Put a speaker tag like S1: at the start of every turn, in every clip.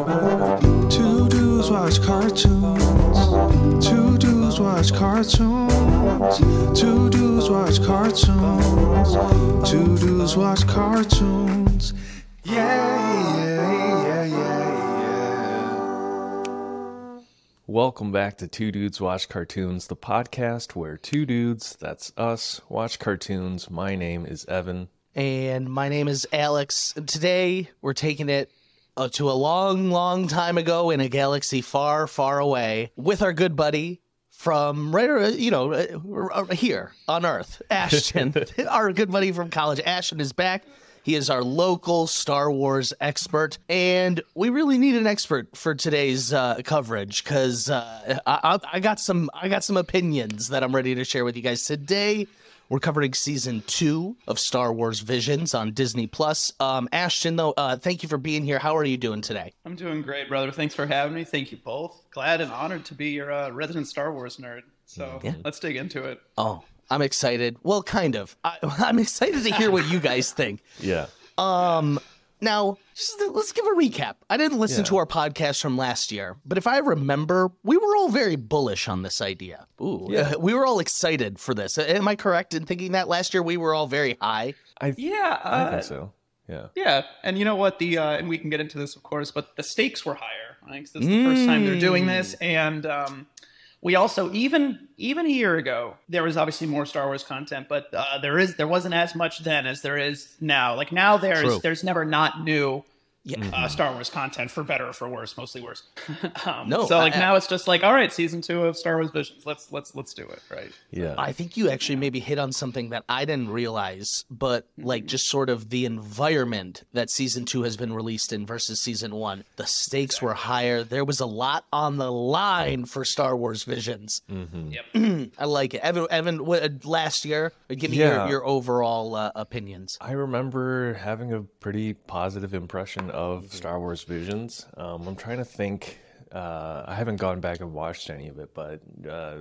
S1: Two dudes watch cartoons. Two dudes watch cartoons. Two dudes watch cartoons. Two dudes watch cartoons. Yeah, yeah, yeah, yeah, yeah.
S2: Welcome back to Two Dudes Watch Cartoons, the podcast where two dudes, that's us, watch cartoons. My name is Evan.
S3: and my name is Alex. And today we're taking it uh, to a long, long time ago in a galaxy far, far away with our good buddy from right, uh, you know, uh, uh, here on Earth, Ashton, our good buddy from college. Ashton is back. He is our local Star Wars expert, and we really need an expert for today's uh, coverage because uh, I, I, I got some I got some opinions that I'm ready to share with you guys today. We're covering season two of Star Wars Visions on Disney Plus. Um, Ashton, though, uh, thank you for being here. How are you doing today?
S4: I'm doing great, brother. Thanks for having me. Thank you both. Glad and honored to be your uh, resident Star Wars nerd. So
S3: Yeah.
S4: let's dig into it.
S3: Oh, I'm excited. Well, kind of. I, I'm excited to hear what you guys think.
S2: Yeah.
S3: Um, now, just, let's give a recap. I didn't listen
S2: Yeah.
S3: to our podcast from last year, but if I remember, we were all very bullish on this idea. Ooh,
S2: Yeah.
S3: we were all excited for this. Am I correct in thinking that last year we were all very high?
S2: I,
S4: Yeah,
S2: I
S4: uh,
S2: think so. Yeah.
S4: yeah. And you know what? The uh, and we can get into this, of course, but the stakes were higher. Right? 'Cause This is the first time they're doing this, and um, we also even even a year ago there was obviously more Star Wars content, but uh, there is there wasn't as much then as there is now. Like now there's
S3: True.
S4: there's never not new.
S3: Yeah.
S4: Uh, Star Wars content for better or for worse, mostly worse. um,
S3: No,
S4: so like
S3: I-
S4: now it's just like, all right, season two of Star Wars Visions. Let's let's let's do it, right?
S2: Yeah.
S3: I think you actually maybe hit on something that I didn't realize, but like just sort of the environment that season two has been released in versus season one. The stakes were higher. There was a lot on the line for Star Wars Visions.
S2: Mm-hmm.
S4: Yep.
S3: I like it. Evan, Evan, what, uh, last year, give me
S2: Yeah.
S3: your, your overall uh, opinions.
S2: I remember having a pretty positive impression of Star Wars Visions. Um, I'm trying to think. Uh, I haven't gone back and watched any of it, but uh,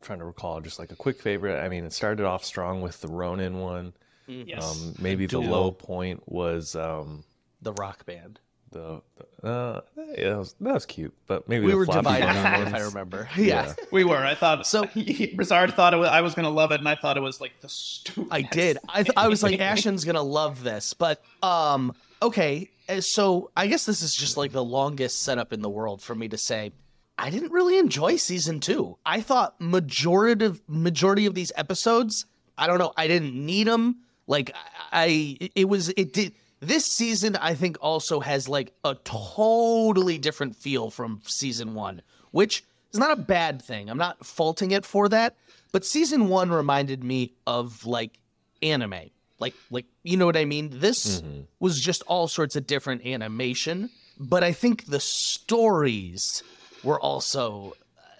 S2: trying to recall just like a quick favorite. I mean, it started off strong with the Ronin one.
S4: Yes.
S2: Um, maybe the low point was um,
S3: The rock band.
S2: the, the uh, yeah, that was, that was cute, but maybe
S3: We
S2: the
S3: were
S2: floppy
S3: divided on it, if. I remember. Yeah.
S4: We were. I thought
S3: So-
S4: so. Brizard thought it was, I was going to love it, and I thought it was like the stupid.
S3: I did. I th- I was like, Ashton's gonna love this, but um, okay. uh, So I guess this is just like the longest setup in the world for me to say. I didn't really enjoy season two. I thought majority of majority of these episodes. I don't know. I didn't need them. Like I- it was it did. This season, I think, also has like a totally different feel from season one, which is not a bad thing. I'm not faulting it for that. But season one reminded me of like anime. Like like you know what I mean? This was just all sorts of different animation, but I think the stories were also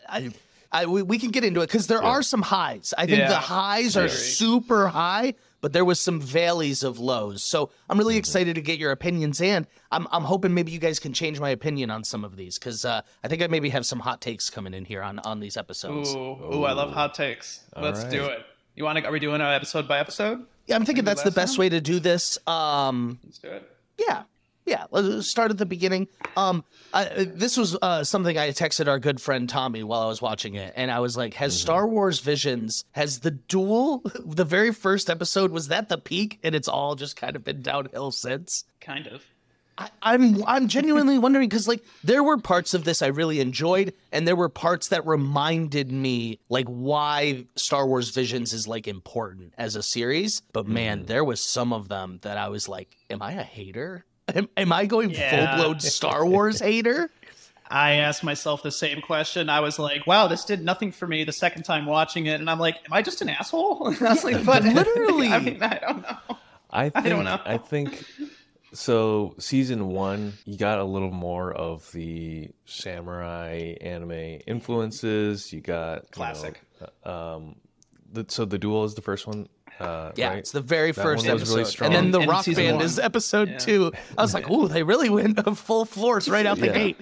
S3: I, I we, we can get into it because there are some highs. I think the
S4: Yeah,
S3: highs are
S4: very.
S3: super high, but there was some valleys of lows. So I'm really excited to get your opinions, and I'm I'm hoping maybe you guys can change my opinion on some of these because uh, I think I maybe have some hot takes coming in here on on these episodes.
S4: Ooh, ooh, I love hot takes. Let's do it. You want to? Are we doing it episode by episode?
S3: Yeah, I'm thinking that's the
S4: last
S3: best way to do this. Um,
S4: Let's do it.
S3: yeah, yeah. Let's start at the beginning. Um, I, this was uh, something I texted our good friend Tommy while I was watching it, and I was like, "Has Star Wars Visions has the duel? The very first episode was that the peak, and it's all just kind of been downhill since."
S4: Kind of.
S3: I, I'm I'm genuinely wondering because like there were parts of this I really enjoyed, and there were parts that reminded me like why Star Wars Visions is like important as a series. But man, mm. there was some of them that I was like, "Am I a hater? Am, am I going
S4: Yeah.
S3: full blown Star Wars hater?"
S4: I asked myself the same question. I was like, "Wow, this did nothing for me." The second time watching it, and I'm like, "Am I just an asshole?" I was like, "But
S3: Literally.
S4: I mean, I don't know.
S2: I think,
S4: don't know.
S2: I think so. Season one, you got a little more of the samurai anime influences. You got you know,
S4: Classic.
S2: uh, um, the, so the duel is the first one. Uh,
S3: Yeah,
S2: right?
S3: it's the very
S2: That
S3: first
S2: one was
S3: episode,
S2: really strong.
S3: and then the
S4: And
S3: rock band
S4: one.
S3: is episode
S4: Yeah.
S3: two. I was like, "Ooh, they really went full force right out the
S2: Yeah.
S3: gate."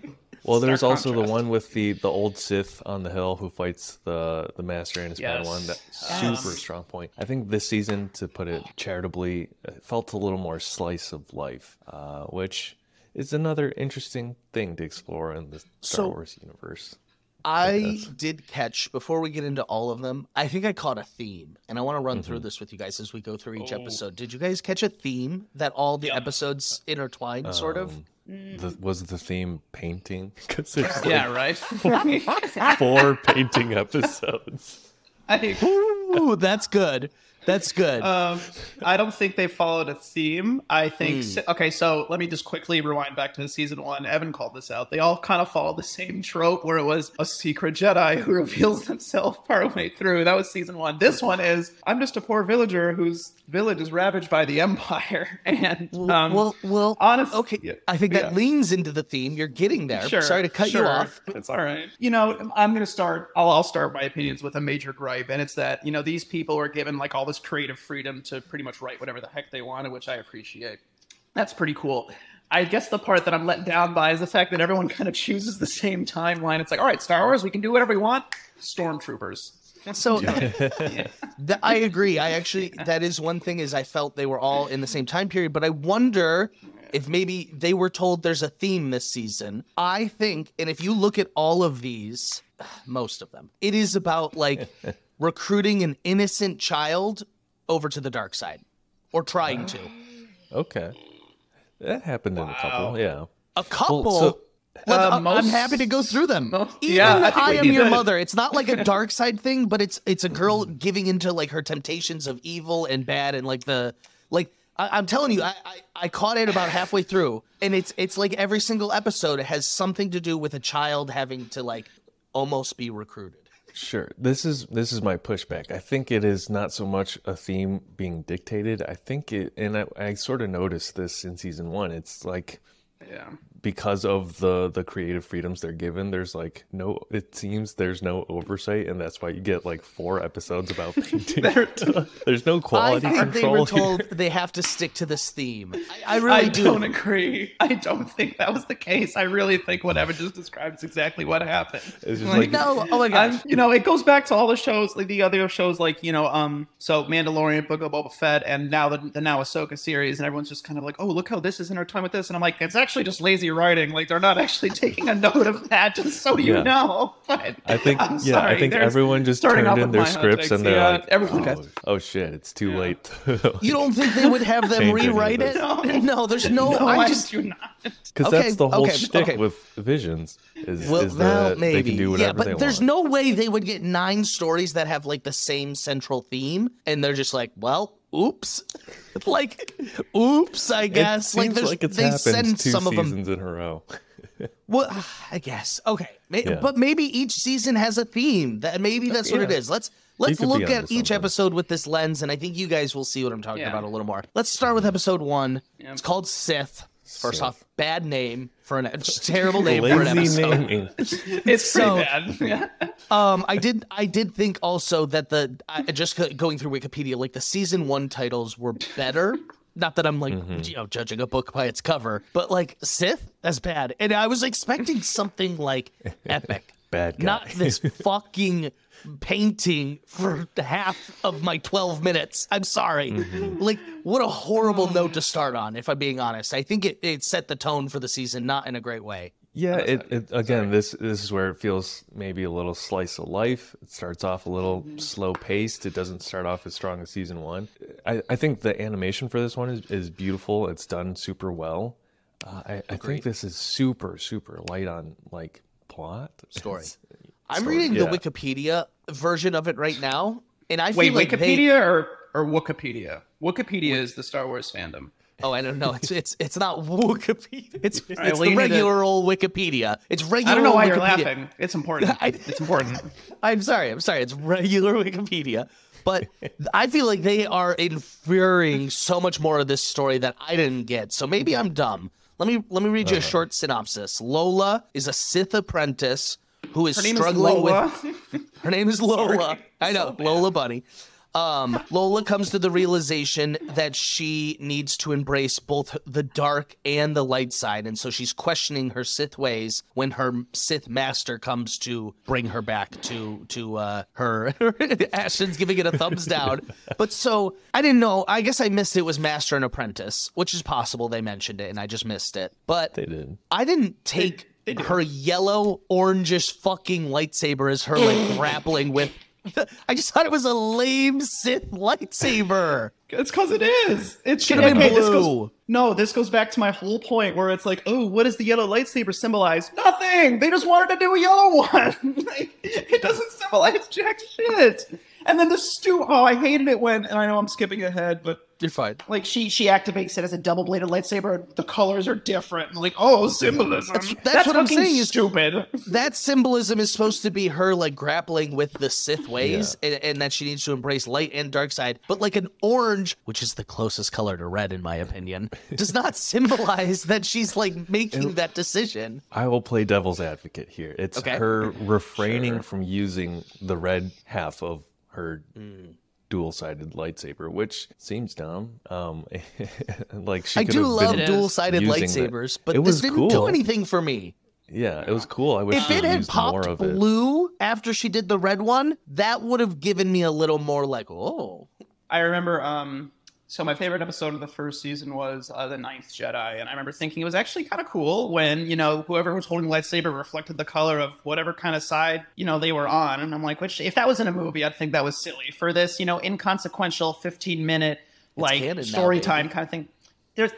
S2: Well, there's
S4: Stark
S2: also the one with the the old Sith on the hill who fights the the master and his
S4: Yes.
S2: Padawan. That
S4: Yes.
S2: super strong point. I think this season, to put it charitably, it felt a little more slice of life, uh, which is another interesting thing to explore in the Star
S3: So-
S2: Wars universe.
S3: I did catch before we get into all of them. I think I caught a theme, and I want to run
S2: Mm-hmm.
S3: through this with you guys as we go through
S2: Oh.
S3: each episode. Did you guys catch a theme that all the episodes intertwined, sort of?
S2: Um, The, was the theme painting? Because there's like
S4: Yeah, right.
S2: four painting episodes.
S4: I
S3: Ooh, that's good. That's good.
S4: Um, I don't think they followed a theme. I think okay. So let me just quickly rewind back to season one. Evan called this out. They all kind of follow the same trope, where it was a secret Jedi who reveals themselves partway through. That was season one. This one is I'm just a poor villager whose village is ravaged by the Empire, and um,
S3: well, well,
S4: honest-
S3: okay.
S4: yeah,
S3: I think that
S4: yeah.
S3: leans into the theme. You're getting there.
S4: Sure.
S3: Sorry to cut
S4: sure.
S3: you off.
S4: It's all right. You know, I'm going to start. I'll, I'll start my opinions with a major gripe, and it's that you know these people are given like all this creative freedom to pretty much write whatever the heck they wanted, which I appreciate. That's pretty cool. I guess the part that I'm let down by is the fact that everyone kind of chooses the same timeline. It's like, all right, Star Wars, we can do whatever we want. Stormtroopers.
S3: So th- I agree. I actually that is one thing is I felt they were all in the same time period, but I wonder if maybe they were told there's a theme this season. I think, and if you look at all of these, most of them, it is about like recruiting an innocent child over to the dark side, or trying to.
S2: Okay, that happened in a couple. Yeah.
S3: A couple.
S2: so-
S3: Let-
S4: Uh,
S3: I- I'm happy to go through them.
S4: most-
S3: Even
S4: yeah, I think
S3: I, am your
S4: to-
S3: mother. It's not like a dark side thing, but it's it's a girl giving into like her temptations of evil and bad and like the like. I, I'm telling you, I, I I caught it about halfway through, and it's it's like every single episode has something to do with a child having to like almost be recruited.
S2: Sure. This is this is my pushback. I think it is not so much a theme being dictated. I think it, and I, I sort of noticed this in season one. It's like
S4: Yeah.
S2: Because of the the creative freedoms they're given. There's like no. It seems there's no oversight, and that's why you get like four episodes about painting. there's no quality
S3: I
S2: quality
S3: think they were told they have to stick to this theme. I, I really
S4: I
S3: do.
S4: don't agree. I don't think that was the case. I really think what Evan just describes exactly what happened.
S2: It's just like-
S3: no, oh my gosh.
S4: I'm- you know, it goes back to all the shows, like the other shows, like you know, um, so Mandalorian, Book of Boba Fett, and now the, the now Ahsoka series, and everyone's just kind of like, oh, look how this is in our time with this, and I'm like, it's actually just lazy writing. Like they're not actually taking a note of that, just so you
S2: Yeah.
S4: know. But
S2: I think
S4: I'm
S2: yeah, I think
S4: there's-
S2: everyone just turned in their scripts and they're
S4: yeah,
S2: like,
S4: everyone-
S2: oh, oh shit, it's too late.
S3: You don't think they would have them
S2: Change any of
S3: rewrite it?
S2: this.
S3: No, there's no.
S4: no,
S3: I
S4: I
S3: just
S4: do not.
S2: Because
S3: Okay,
S2: that's the whole
S3: okay,
S2: shtick
S3: okay.
S2: with Visions is,
S3: well,
S2: is
S3: well,
S2: that
S3: maybe
S2: they can do whatever
S3: yeah, but
S2: they
S3: there's
S2: want.
S3: no way they would get nine stories that have like the same central theme, and they're just like, well, oops, like, oops, I guess. like,
S2: seems
S3: there's,
S2: like it's
S3: they
S2: happened
S3: send
S2: two
S3: some of them.
S2: seasons in a row.
S3: Well, ah, I guess okay, May-
S2: Yeah.
S3: but maybe each season has a theme. That maybe uh, that's what it
S2: Yeah.
S3: is. Let's let's look
S2: onto
S3: at each
S2: something.
S3: episode with this lens, and I think you guys will see what I'm talking
S4: Yeah.
S3: about a little more. Let's start with episode one. It's called Sith. First
S2: Sith.
S3: off, bad name for an terrible name for an episode.
S2: naming.
S4: It's
S3: So-
S4: bad. Yeah.
S3: Um, I did. I did think also that the I, just going through Wikipedia, like the season one titles were better. Not that I'm like
S2: Mm-hmm.
S3: you know judging a book by its cover, but like Sith, that's bad. And I was expecting something like epic,
S2: Bad guy.
S3: not this fucking painting for half of my 12 minutes. I'm sorry.
S2: Mm-hmm.
S3: Like, what a horrible note to start on. If I'm being honest, I think it, it set the tone for the season, not in a great way.
S2: Yeah, it, it again. This this is where it feels maybe a little slice of life. It starts off a little
S3: Mm-hmm.
S2: slow paced. It doesn't start off as strong as season one. I, I think the animation for this one is, is beautiful. It's done super well. Uh, I, I think this is super super light on like plot
S3: Story.
S2: It's-
S3: I'm
S2: story,
S3: reading
S2: yeah.
S3: the Wikipedia version of it right now, and I
S4: Wait,
S3: feel like they-
S4: Wikipedia or or Wookieepedia? Wookieepedia is the Star Wars fandom.
S3: Oh, I don't know. It's it's it's not Wikipedia. It's it's
S4: well,
S3: the
S4: you need to-
S3: regular old Wikipedia. It's regular.
S4: I don't know
S3: old
S4: why you're laughing. It's important.
S3: I-
S4: it's important.
S3: I'm sorry. I'm sorry. It's regular Wikipedia. But I feel like they are inferring so much more of this story that I didn't get. So maybe I'm dumb. Let me let me read you a short synopsis. Lola is a Sith apprentice who is
S4: Her name is
S3: struggling
S4: Lola.
S3: with her name is Lola. I know, Lola Bunny. Um, Lola comes to the realization that she needs to embrace both the dark and the light side, and so she's questioning her Sith ways when her Sith master comes to bring her back to to uh, her. Ashton's giving it a thumbs down, but so I didn't know. I guess I missed it was master and apprentice, which is possible. They mentioned it, and I just missed it. But
S2: They did.
S3: I didn't take
S4: they
S3: her yellow orangish fucking lightsaber as her like grappling with. I just thought it was a lame Sith lightsaber.
S4: It's because it is. It should
S3: Should've been
S4: This
S3: blue.
S4: goes, no, this goes back to my whole point where it's like, oh, what does the yellow lightsaber symbolize? Nothing. They just wanted to do a yellow one. like, it doesn't symbolize jack shit. And then the stew. Oh, I hated it when. And I know I'm skipping ahead, but
S3: You're fine.
S4: like she she activates it as a double bladed lightsaber. The colors are different. Like, oh, symbolism. That's,
S3: that's what I'm
S4: fucking
S3: saying is-
S4: stupid.
S3: That symbolism is supposed to be her like grappling with the Sith ways, and, and that she needs to embrace light and dark side. But like an orange, which is the closest color to red in my opinion, does not symbolize that she's like making that decision.
S2: I will play devil's advocate here. It's
S3: Okay.
S2: her refraining from using the red half of her
S3: Mm.
S2: Dual-sided lightsaber, which seems dumb. Um, like she
S3: I do love dual-sided
S2: using the-
S3: lightsabers, but
S2: it
S3: this didn't
S2: cool.
S3: do anything for me.
S2: Yeah, it was cool. I wish
S3: If
S2: she
S3: it had
S2: used more
S3: popped
S2: of it.
S3: blue after she did the red one, that would have given me a little more like, oh,
S4: I remember. Um, so my favorite episode of the first season was uh, the Ninth Jedi, and I remember thinking it was actually kind of cool when you know whoever was holding the lightsaber reflected the color of whatever kind of side you know they were on, and I'm like, which if that was in a movie, I'd think that was silly. For this, you know, inconsequential 15 minute like
S3: canon now,
S4: story time kind of thing, there's.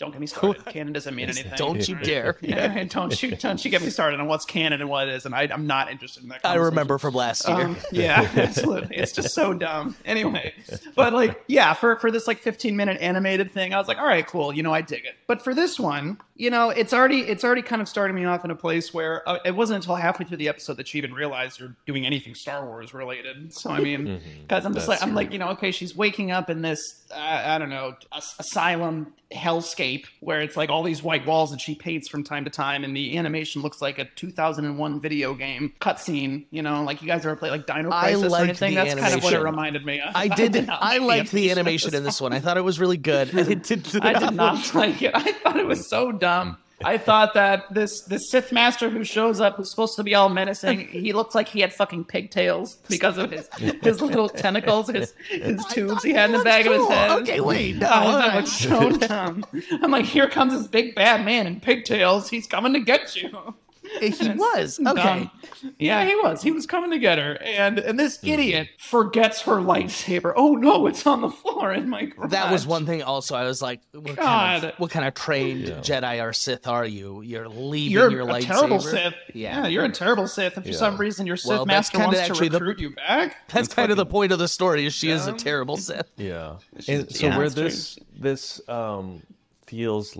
S4: Don't get me started. canon doesn't mean anything.
S3: don't you dare.
S4: Yeah, don't you don't you get me started on what's canon and what it is, and I, I'm not interested in that.
S3: I remember from last year.
S4: Um, yeah, absolutely. It's just so dumb. Anyway, but like, yeah, for for this like 15 minute animated thing, I was like, all right, cool. You know, I dig it. But for this one, you know, it's already it's already kind of starting me off in a place where uh, it wasn't until halfway through the episode that she even realized you're doing anything Star Wars related. So I mean, because I'm just
S2: That's
S4: like, I'm
S2: true.
S4: like, you know, okay, she's waking up in this, uh, I don't know, as- asylum hellscape where it's like all these white walls that she paints from time to time, and the animation looks like a 2001 video game cutscene. You know, like you guys ever play like Dino
S3: I
S4: Crisis or
S3: liked
S4: anything?
S3: the
S4: That's kind of what it reminded me of.
S3: I did.
S4: not
S3: I liked the animation in this one. I thought it was really good. I did,
S4: I did not like it. I thought it was so dumb. I thought that this this Sith master who shows up, who's supposed to be all menacing, he looks like he had fucking pigtails because of his his little tentacles, his his tubes he had in the back of his head.
S3: Okay, wait. No, all right.
S4: was so dumb. I'm like, here comes this big bad man in pigtails. He's coming to get you.
S3: He was okay.
S4: Dumb. Yeah, he was. He was coming to get her, and and this
S3: Mm-hmm.
S4: idiot forgets her lightsaber. Oh no, it's on the floor in my garage.
S3: That was one thing. Also, I was like, "What kind
S4: God.
S3: of what kind of trained
S2: Yeah.
S3: Jedi or Sith are you? You're leaving
S4: You're
S3: your
S4: a
S3: lightsaber."
S4: terrible Sith.
S3: Yeah.
S4: Yeah. you're a terrible Sith. And for
S2: Yeah.
S4: some reason your Sith
S3: Well,
S4: master wants to
S3: actually the-
S4: recruit you back.
S3: That's kind of the point of the story. Is she is a terrible Sith.
S2: Yeah. And so
S4: yeah,
S2: where
S4: it's true.
S2: this this um feels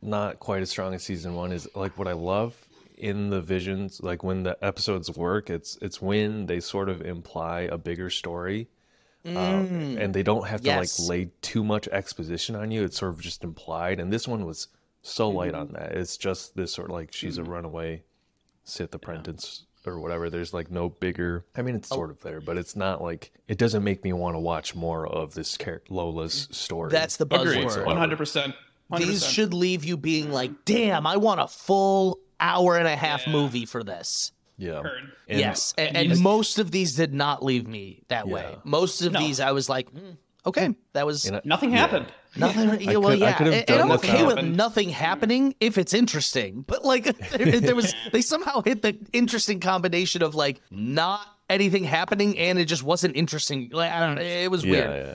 S2: not quite as strong as season one is like what I love in the visions, like when the episodes work, it's it's when they sort of imply a bigger story. Um, and they don't have to
S3: Mm. Yes.
S2: like lay too much exposition on you. It's sort of just implied. And this one was so light on that. It's just this sort of like she's a runaway Sith apprentice or whatever. There's like no bigger. I mean, it's sort of there, but it's not like it doesn't make me want to watch more of this char- Lola's story.
S3: That's the
S4: Agreed.
S3: buzzword.
S4: One hundred percent.
S3: These should leave you being like, "Damn, I want a full hour and a half movie for this."
S2: yeah. And-
S3: yes, and,
S4: and
S3: and
S4: just-
S3: most of these did not leave me that way. Most of
S4: No.
S3: these, I was like, "Hmm, "Okay, that was
S2: I-
S4: Nothing
S2: yeah.
S4: happened.
S3: nothing." yeah, well,
S2: could- I
S3: yeah, and, and I'm
S2: without-
S3: okay with nothing happening if it's interesting. But like, there, there was they somehow hit the interesting combination of like not anything happening and it just wasn't interesting. Like I don't know, it was
S2: Yeah,
S3: weird.
S2: yeah.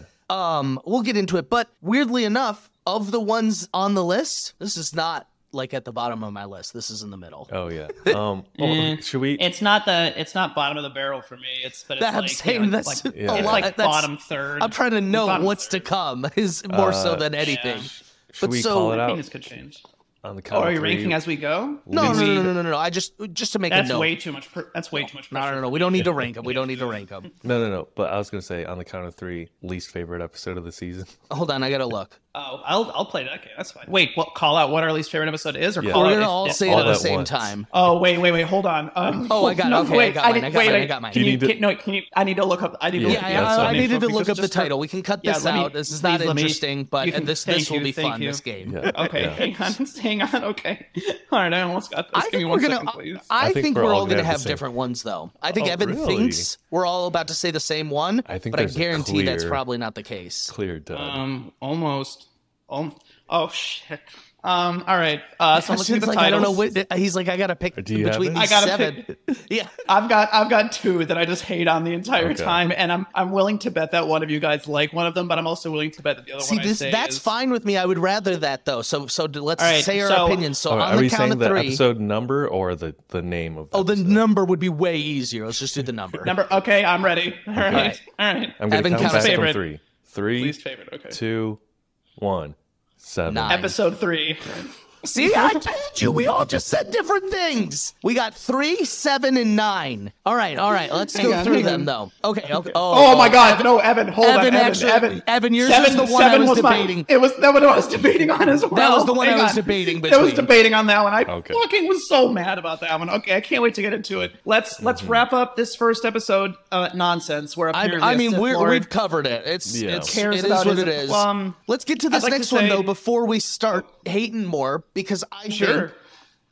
S3: Um, we'll get into it, but weirdly enough, of the ones on the list, this is not like at the bottom of my list. This is in the middle.
S2: Oh yeah. Um, well,
S4: Mm.
S2: should we?
S4: It's not the. It's not bottom of the barrel for me. It's but it's
S3: That- I'm
S4: like,
S3: saying
S4: you know,
S3: that's
S4: like,
S3: a
S2: Yeah.
S4: it's
S3: lot.
S4: like
S3: That's-
S4: bottom third.
S3: I'm trying to know
S4: Bottom
S3: what's to come is more so
S2: Uh,
S3: than anything.
S4: yeah.
S2: should
S3: but
S2: we
S3: so-
S2: call it out
S4: Things could change.
S2: on the
S4: Oh,
S2: count
S4: are you
S2: three?
S4: ranking as we go?
S3: No, no, no, no, no, no, no. I just just to make
S4: That's
S3: a note.
S4: way too much. Pr- that's way too much.
S3: no,
S4: Pressure.
S3: no, no. We don't need to rank them. We don't need to rank them.
S2: No, no, no. But I was gonna say on the count of three, least favorite episode of the season.
S3: Hold on, I gotta look.
S4: Oh, I'll I'll play that game. That's fine. Wait, what? Call out what our least favorite episode is, or
S2: Yeah.
S4: call
S3: We're
S4: out
S3: gonna
S4: if-
S3: all
S4: if-
S3: say it
S2: all
S3: at the
S2: at
S3: same
S2: once.
S3: time.
S4: Oh wait, wait, wait, hold on. Um,
S3: Oh, I got it.
S4: no,
S3: Okay, I
S4: wait,
S3: got mine,
S4: need-
S3: I got
S4: wait,
S3: mine, I
S4: wait.
S3: got mine.
S4: Can
S2: You
S4: you,
S2: need to-
S4: can, no, can you? I need to look up. I need to
S2: Yeah,
S4: look
S3: Yeah,
S4: up
S3: yeah,
S2: that's
S3: I,
S2: fine.
S3: I needed to
S4: because
S3: look up
S4: just
S3: the
S4: for-
S3: title. We can cut
S4: Yeah,
S3: this
S4: let me-
S3: out. This is not
S4: please let me-
S3: interesting, but
S4: you can-
S3: this
S4: thank
S3: this will
S4: you,
S3: be
S4: thank
S3: fun.
S4: you.
S3: This game.
S2: Yeah,
S4: Okay,
S2: yeah.
S4: hang on, hang on. Okay, all right, I almost got this.
S3: I
S4: Give
S3: think
S4: me
S3: we're
S4: one
S3: gonna.
S4: please.
S3: I,
S2: I
S3: think,
S2: think
S3: we're,
S2: we're
S3: all
S2: all
S3: gonna
S2: gonna have
S3: have
S2: the same-
S3: different ones, though. I think
S2: Oh,
S3: Evan
S2: really?
S3: thinks we're all about to say the same one,
S2: I think
S3: but I
S2: there's a
S3: guarantee that's
S2: clear-
S3: probably not the case.
S2: Clear done.
S4: Um, almost. Um, oh shit. Um, all right. Uh, so I'm looking at the
S3: like, I don't know what. He's like, I gotta pick
S2: Do you have
S3: between these
S4: I gotta
S3: seven. yeah,
S4: I've got I've got two that I just hate on the entire
S2: Okay.
S4: time, and I'm I'm willing to bet that one of you guys like one of them, but I'm also willing to bet that the other
S3: See,
S4: one I
S3: this
S4: say
S3: that's
S4: is,
S3: fine with me. I would rather that though. So, so let's
S4: All right,
S3: say our
S4: so-
S3: opinions. So
S2: Oh,
S3: on
S2: are
S3: the
S2: we
S3: count
S2: saying
S3: of
S2: the
S3: three.
S2: episode number or the, the name of the
S3: oh, the
S2: episode?
S3: number would be way easier. Let's just do the number.
S4: number. Okay, I'm ready. All right,
S3: right.
S4: all right.
S2: I'm going to
S3: Evan
S2: count
S3: counts
S2: back
S4: favorite.
S2: from three. Three,
S4: Least favorite. Okay.
S2: two, one, seven.
S3: Nine.
S4: Episode three.
S3: See, I told you. We all just said different things. We got three, seven, and nine. All right, all right. Let's go
S4: on,
S3: through them
S4: on.
S3: though. Okay. okay.
S4: Oh, my God! No, Evan, hold
S3: Evan,
S4: on, Evan,
S3: actually-
S4: Evan,
S3: Evan, yours was the one I was
S4: my-
S3: debating.
S4: it was that one I was debating on as well.
S3: That was the one I
S4: Hang
S3: was
S4: on.
S3: debating
S4: I was debating on that one. I
S2: Okay.
S4: fucking was so mad about that one. Okay, I can't wait to get into it. Let's let's
S3: Mm-hmm.
S4: wrap up this first episode uh, nonsense. Where
S3: I,
S4: apparently
S3: I
S4: a
S3: mean, we're,
S4: Lord-
S3: we've covered it. It's
S2: Yeah.
S3: it's
S4: Cares
S3: it is
S4: about
S3: what it is.
S4: um,
S3: Let's get to this
S4: like to
S3: next one though before we start hating more because I
S4: Sure.
S3: think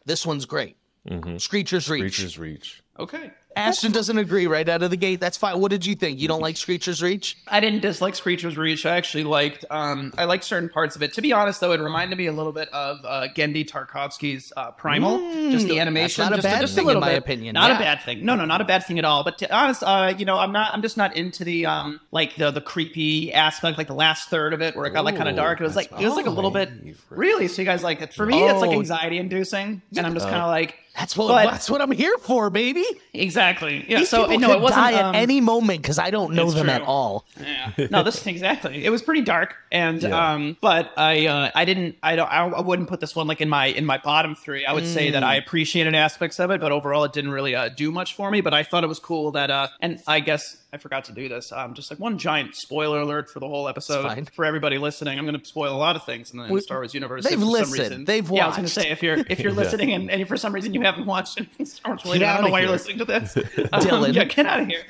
S3: this one's great. Mm-hmm. Screecher's Reach.
S2: Screecher's Reach.
S4: Okay.
S3: Ashton doesn't agree right out of the gate. That's fine. What did you think? You don't like Screecher's Reach?
S4: I didn't dislike Screecher's Reach. I actually liked um I liked certain parts of it. To be honest though, it reminded me a little bit of uh, Genndy Tartakovsky's uh, Primal. just the animation.
S3: Mm, not a
S4: just,
S3: bad
S4: just
S3: thing,
S4: a
S3: in my
S4: bit.
S3: opinion.
S4: Not
S3: Yeah.
S4: a bad thing. No, no, not a bad thing at all. But to be honest, uh, you know, I'm not I'm just not into the um like the the creepy aspect, like the last third of it where it got like kind of dark. It was like it was like a little bit really. So you guys like it. For me, it's like
S3: Oh.
S4: anxiety inducing. And I'm just kind of like
S3: That's what
S4: But-
S3: that's what I'm here for, baby.
S4: exactly. Yeah.
S3: These
S4: so
S3: people
S4: no,
S3: could
S4: it wasn't
S3: die at
S4: um,
S3: any moment because I don't know them
S4: true.
S3: at all.
S4: Yeah. No, this exactly. It was pretty dark, and
S2: Yeah.
S4: um, but I uh, I didn't I don't I, I wouldn't put this one like in my in my bottom three. I would say that
S3: Mm.
S4: I appreciated aspects of it, but overall it didn't really uh, do much for me. But I thought it was cool that uh, and I guess I forgot to do this. Um, just like one giant spoiler alert for the whole episode
S3: fine.
S4: for everybody listening. I'm going to spoil a lot of things in the, in the Star Wars universe.
S3: they've
S4: if for some
S3: listened.
S4: reason-
S3: They've watched.
S4: Yeah, I was going to say if you're if you're
S2: Yeah.
S4: listening and, and if for some reason you haven't watched it, Star Wars related, I don't know why
S3: here.
S4: you're listening to this. Um,
S3: Dylan.
S4: yeah, get out of here.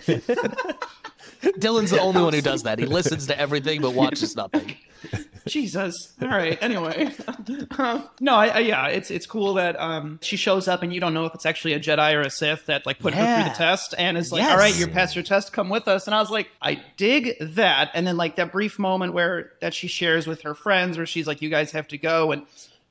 S3: Dylan's the only one who does that. He listens to everything but watches nothing.
S4: Jesus. All right. Anyway, Uh, no, I, I, yeah, it's it's cool that um she shows up and you don't know if it's actually a Jedi or a Sith that like put her through the test and is like,
S3: Yes.
S4: all right, you're past your test, come with us. And I was like, I dig that. And then like that brief moment where that she shares with her friends where she's like, you guys have to go and.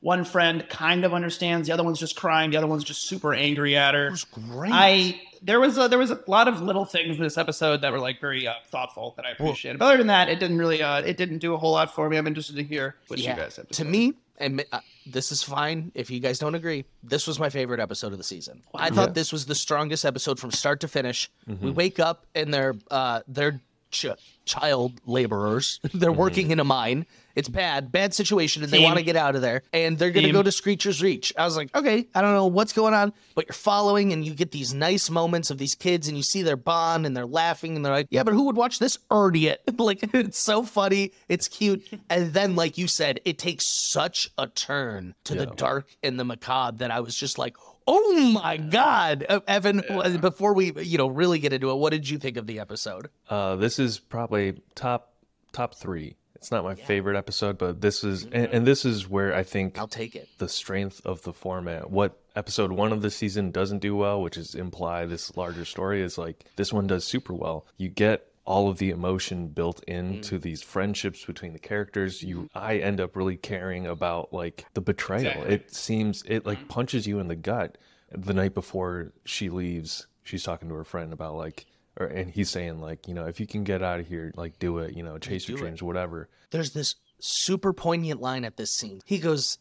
S4: One friend kind of understands, the other one's just crying, the other one's just super angry at her.
S3: It was great.
S4: I there was a, there was a lot of little things in this episode that were like very uh, thoughtful that I appreciated. but other than that, it didn't really uh, it didn't do a whole lot for me. I'm interested to hear what you guys have to,
S3: to
S4: say.
S3: me, and uh, this is fine if you guys don't agree. This was my favorite episode of the season. I thought this was the strongest episode from start to finish. We wake up and they're uh, they're ch- child laborers. they're mm-hmm. working in a mine. It's bad, bad situation, and they want to get out of there. And they're gonna go to Screecher's Reach. I was like, okay, I don't know what's going on, but you're following, and you get these nice moments of these kids, and you see their bond, and they're laughing, and they're like, yeah, but who would watch this idiot? like, it's so funny, it's cute, and then, like you said, it takes such a turn to the dark and the macabre that I was just like. Oh my God, Evan! Before we, you know, really get into it, what did you think of the episode?
S2: Uh, this is probably top top three. It's not my favorite episode, but this is, and, and this is where I think
S3: I'll take it.
S2: the strength of the format. What episode one of the season doesn't do well, which is imply this larger story, is like this one does super well. You get all of the emotion built into mm. these friendships between the characters. You, mm-hmm. I end up really caring about like the betrayal.
S4: Exactly.
S2: It seems it like mm-hmm. punches you in the gut. The night before she leaves, she's talking to her friend about like. Or, and he's saying like you know if you can get out of here like do it you know chase your
S3: do it.
S2: dreams whatever
S3: there's this super poignant line at this scene. He goes,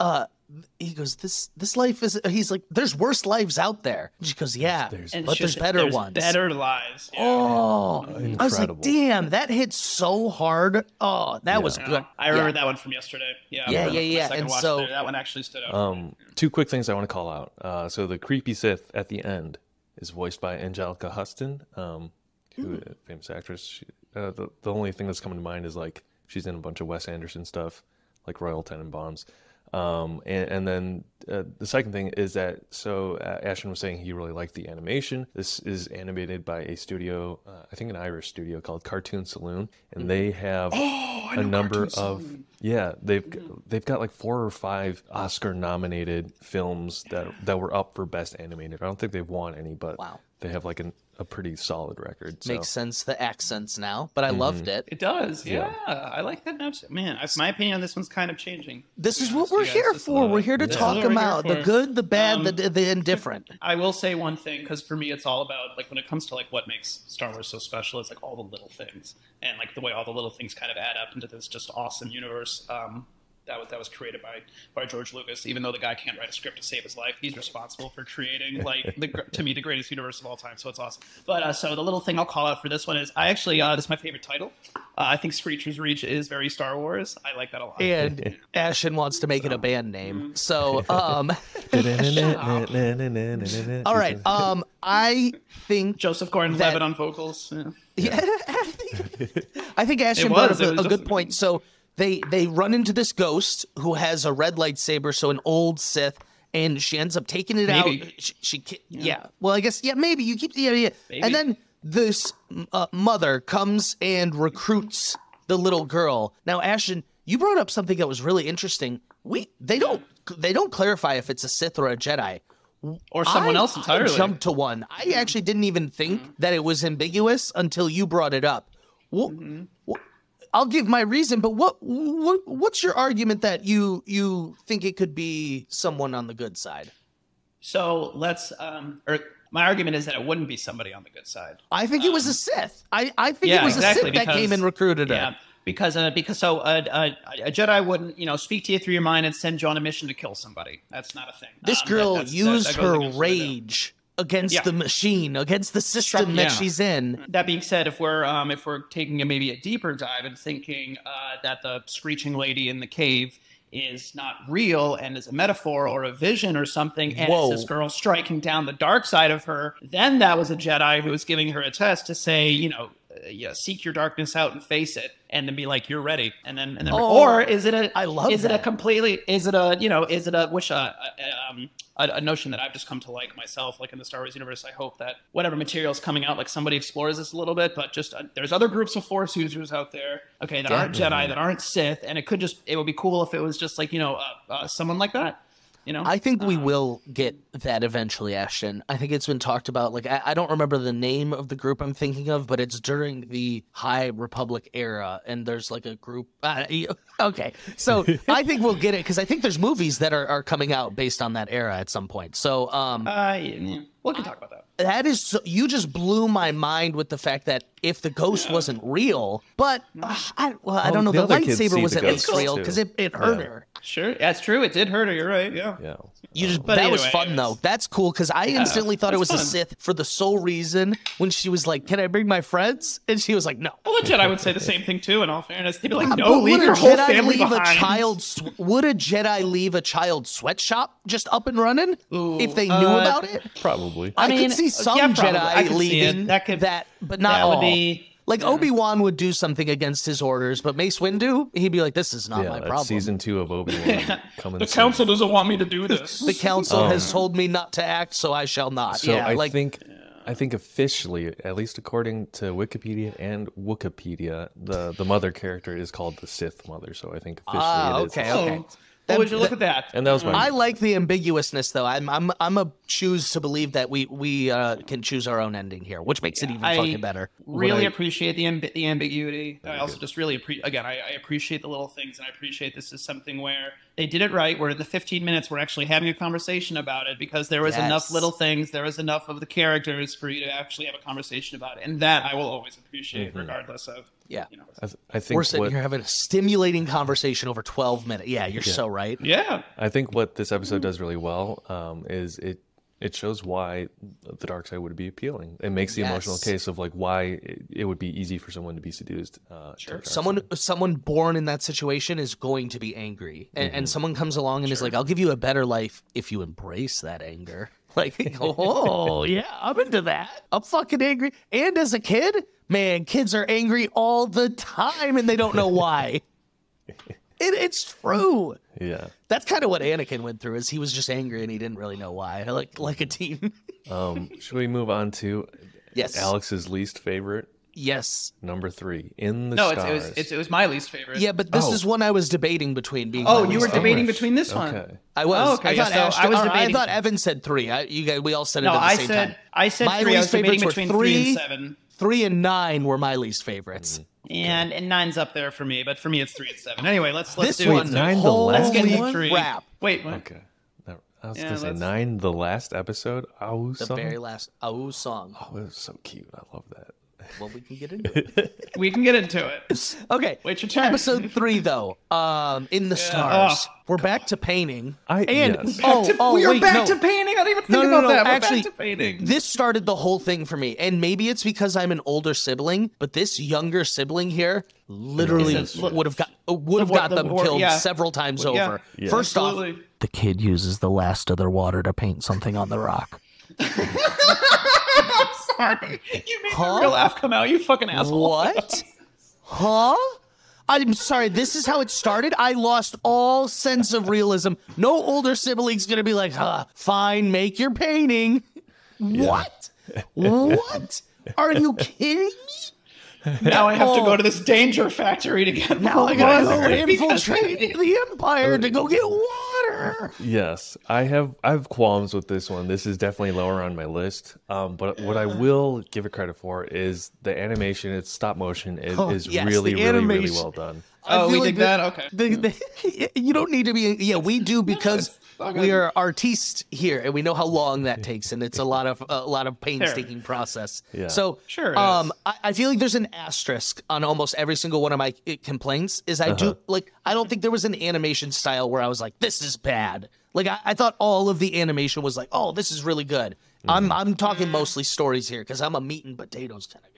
S3: uh, he goes, this this life is. He's like, there's worse lives out there. She goes, yeah,
S2: There's-
S4: And
S3: but there's
S4: just-
S3: better ones.
S4: better lives. Yeah.
S3: Oh, I was like,
S2: incredible.
S3: damn, that hit so hard. Oh, that was
S4: Yeah.
S3: good.
S4: I remember
S3: Yeah.
S4: that one from yesterday. Yeah,
S3: Yeah,
S4: for
S3: yeah, yeah, and so-
S4: through, that one actually stood out.
S2: Um, two quick things I want to call out. Uh, so the creepy Sith at the end is voiced by Anjelica Huston, um, who
S3: Hmm.
S2: famous actress. She, uh, the the only thing that's coming to mind is like she's in a bunch of Wes Anderson stuff. like Royal Tenenbaums. Um, and, and then uh, the second thing is that so uh, Ashton was saying he really liked the animation. This is animated by a studio, uh, I think an Irish studio called Cartoon Saloon, and they have a number of yeah they've they've got like four or five Oscar nominated films that that were up for best animated. I don't think they've won any, but
S3: Wow.
S2: they have like an, a pretty solid record. So.
S3: Makes sense. The accents now, but I loved it.
S4: It does, yeah. I like that. Note. Man, I- my opinion on this one's kind of changing.
S3: This is what we're here for. We're here to
S4: this
S3: talk
S4: what we're
S3: about the good, the bad,
S4: Um,
S3: the the indifferent.
S4: I will say one thing because for me, it's all about like when it comes to like what makes Star Wars so special. It's like all the little things and like the way all the little things kind of add up into this just awesome universe. Um, that was that was created by by George Lucas. Even though the guy can't write a script to save his life, he's responsible for creating like the to me the greatest universe of all time. So it's awesome. But uh, so the little thing I'll call out for this one is I actually uh, this is my favorite title. Uh, I think Screecher's Reach is very Star Wars. I like that a lot.
S3: And Ashton wants to make it a band name. So, um, all right. Um, I think
S4: Joseph Gordon-Levitt
S3: That-
S4: on vocals. Yeah.
S3: Yeah, I think Ashton brought up a, a good point. So they they run into this ghost who has a red lightsaber, so an old Sith, and she ends up taking it
S4: Maybe.
S3: out. She, she ki- yeah. Well, I guess yeah, maybe you keep yeah yeah.
S4: Maybe.
S3: And then this uh, mother comes and recruits the little girl. Now, Ashton, you brought up something that was really interesting. We they don't they don't clarify if it's a Sith or a Jedi.
S4: Or someone
S3: I-
S4: else entirely.
S3: I jumped to one. I actually didn't even think that it was ambiguous until you brought it up. Wha- wha- I'll give my reason, but what, what what's your argument that you you think it could be someone on the good side?
S4: So let's. Um, or my argument is that it wouldn't be somebody on the good side.
S3: I think it was a Sith. I, I think
S4: Um, yeah,
S3: it was
S4: exactly,
S3: a Sith that came and recruited her.
S4: Yeah, because uh, because so uh, uh, a Jedi wouldn't you know speak to you through your mind and send you on a mission to kill somebody. That's not a thing.
S3: This
S4: Um,
S3: girl
S4: that- that's- that-
S3: used
S4: that goes
S3: her
S4: against what they
S3: rage against
S4: Yeah.
S3: the machine, against the system that she's in.
S4: That being said, if we're um, if we're taking a, maybe a deeper dive and thinking uh, that the screeching lady in the cave is not real and is a metaphor or a vision or something, and
S3: Whoa.
S4: it's this girl striking down the dark side of her, then that was a Jedi who was giving her a test to say, you know, uh, yeah, seek your darkness out and face it, and then be like, you're ready, and then and then,
S3: Oh,
S4: or is it a
S3: I love
S4: is it a completely is it a you know is it a which a, uh, um, a, a notion that I've just come to like myself, like in the Star Wars universe. I hope that whatever material is coming out, like somebody explores this a little bit. But just uh, there's other groups of Force users out there, okay, that aren't Jedi, that aren't Sith, and it could just it would be cool if it was just like you know uh, uh, someone like that, you know.
S3: I think we will get that eventually, Ashton. I think it's been talked about. Like, I, I don't remember the name of the group I'm thinking of, but it's during the High Republic era, and there's like a group. Uh, okay, so I think we'll get it because I think there's movies that are, are coming out based on that era at some point. So, um,
S4: uh, yeah, we can talk about that.
S3: that is so, you just blew my mind with the fact that if the ghost wasn't real, but uh, I, well, I don't know.
S2: the
S3: The, lightsaber was
S2: the
S3: at least
S2: ghosts,
S3: real because it, it hurt
S2: Yeah.
S3: her.
S4: Sure, that's true. It did hurt her. You're right. Yeah.
S2: Yeah.
S3: You just
S4: But
S3: that
S4: either
S3: was fun
S4: it
S3: though. That's cool because I instantly thought it was
S4: that's
S3: a. Sith for the sole reason when she was like, "Can I bring my friends?" and she was like, "No."
S4: Well, the Jedi would say the same thing too. In all fairness, they'd be like,
S3: But
S4: "No, leave
S3: would
S4: your
S3: a
S4: whole
S3: Jedi
S4: family
S3: leave
S4: behind."
S3: a child? sw- Would a Jedi leave a child sweatshop just up and running if they knew
S4: uh,
S3: about it?
S2: Probably.
S3: I,
S4: mean,
S3: could see some
S4: yeah, probably.
S3: Jedi
S4: I could
S3: leaving
S4: That could- That,
S3: but not
S4: that
S3: all.
S4: would be-
S3: like Obi Wan would do something against his orders, but Mace Windu, he'd be like, "This is not
S2: yeah,
S3: my
S2: that's
S3: problem."
S2: season two of Obi Wan coming.
S4: The
S2: soon.
S4: council doesn't want me to do this.
S3: the council has told me not to act, so I shall not.
S2: So
S3: yeah,
S2: I
S3: like
S2: think, I think officially, at least according to Wikipedia and Wookieepedia, the the mother character is called the Sith Mother. So I think officially
S3: Ah,
S2: it is.
S3: okay,
S2: the
S3: okay.
S2: Sith.
S4: Oh, would you look at that?
S2: And that was my.
S3: I like the ambiguousness, though. I'm I'm I'm a choose to believe that we we uh, can choose our own ending here, which makes it even
S4: I
S3: fucking better.
S4: Really
S2: I-
S4: appreciate the amb- the ambiguity. I also just really appreciate again. I, I appreciate the little things, and I appreciate this is something where they did it right. Where in the 15 minutes we're actually having a conversation about it because there was enough little things, there was enough of the characters for you to actually have a conversation about it, and that I will always appreciate, regardless of
S3: Yeah.
S4: you know.
S2: I, th- I think
S3: We're sitting
S2: what,
S3: here having a stimulating conversation over 12 minutes. Yeah, you're so right.
S4: Yeah,
S2: I think what this episode does really well um, is it it shows why the dark side would be appealing. It makes the emotional case of like why it, would be easy for someone to be seduced. Uh, dark
S3: Someone
S2: side.
S3: someone born in that situation is going to be angry, and, and someone comes along and is like, "I'll give you a better life if you embrace that anger." Like, oh yeah, I'm into that. I'm fucking angry. And as a kid, man, kids are angry all the time, and they don't know why. It, it's true.
S2: Yeah.
S3: That's kind of what Anakin went through. Is he was just angry and he didn't really know why. Like like a teen.
S2: Um, should we move on to
S3: yes.
S2: Alex's least favorite?
S3: Yes.
S2: Number three, in the
S4: No, it's,
S2: stars.
S4: it was it's, it was my least favorite.
S3: Yeah, but this
S2: Oh.
S3: is one I was debating between being.
S4: Oh, you were
S3: least
S4: debating
S3: favorite.
S4: between this one.
S2: Okay.
S3: I was.
S4: Oh, okay,
S3: I
S4: yeah,
S3: thought
S4: so
S3: Ash-
S4: I was debating-
S3: I thought Evan said three. I, you guys, we all said it
S4: No,
S3: at the
S4: I
S3: same
S4: said
S3: time.
S4: I said
S3: My
S4: three. I
S3: least
S4: was debating between three
S3: three,
S4: and seven.
S3: Three and nine were my least favorites.
S4: And and nine's up there for me, but for me it's three and seven. Anyway, let's let's
S3: This
S4: do
S3: one,
S4: it.
S2: nine the last
S4: Let's get
S3: holy
S4: into three.
S3: crap.
S4: Wait, what?
S2: Okay. No, I was
S4: Yeah,
S2: gonna say
S4: let's-
S2: nine, the last episode. Oh,
S3: The very last oh song.
S2: Oh, it was so cute. I love that.
S3: Well, we can get into it.
S4: We can get into it.
S3: Okay.
S4: Wait your turn.
S3: Episode three, though, um, in the stars. We're back to painting.
S2: I-
S3: and
S2: yes.
S3: oh,
S4: To-
S3: oh,
S4: we are
S3: wait,
S4: back
S3: no.
S4: to painting. I didn't even think
S3: No, no,
S4: about
S3: no,
S4: that. We're
S3: actually,
S4: back to painting.
S3: This started the whole thing for me, and maybe it's because I'm an older sibling, but this younger sibling here literally would have got uh, would have
S4: war-
S3: got
S4: the
S3: them
S4: war-
S3: killed
S4: yeah.
S3: several times
S4: Yeah.
S3: over.
S2: Yeah.
S3: First off, the kid uses the last of their water to paint something on the rock.
S4: Sorry. You made
S3: Huh?
S4: the real laugh come out. You fucking asshole.
S3: What? huh? I'm sorry, this is how it started. I lost all sense of realism. No older sibling's gonna be like, huh, fine, make your painting. What? what? Are you kidding me?
S4: Now I have to go to this danger factory to get
S3: Now I gotta go
S4: water
S3: infiltrate the empire to go get water.
S2: Yes, I have I have qualms with this one. This is definitely lower on my list. Um, but what I will give it credit for is the animation. It's stop motion. It is
S3: Oh, yes,
S2: really,
S3: the
S2: really, really well done.
S3: I
S4: Oh,
S3: feel
S4: we
S3: like
S4: dig that? Okay.
S3: the- the- you don't need to be. Yeah, we do because we are artistes here, and we know how long that takes, and it's a lot of a lot of painstaking process.
S2: Yeah.
S3: So
S4: Sure
S3: um. I, I feel like there's an asterisk on almost every single one of my uh, complaints. Is I
S2: Uh-huh.
S3: do like I don't think there was an animation style where I was like, this is bad. Like I, I thought all of the animation was like, oh, this is really good. I'm
S2: Mm-hmm.
S3: I'm talking mostly stories here because I'm a meat and potatoes kind of guy.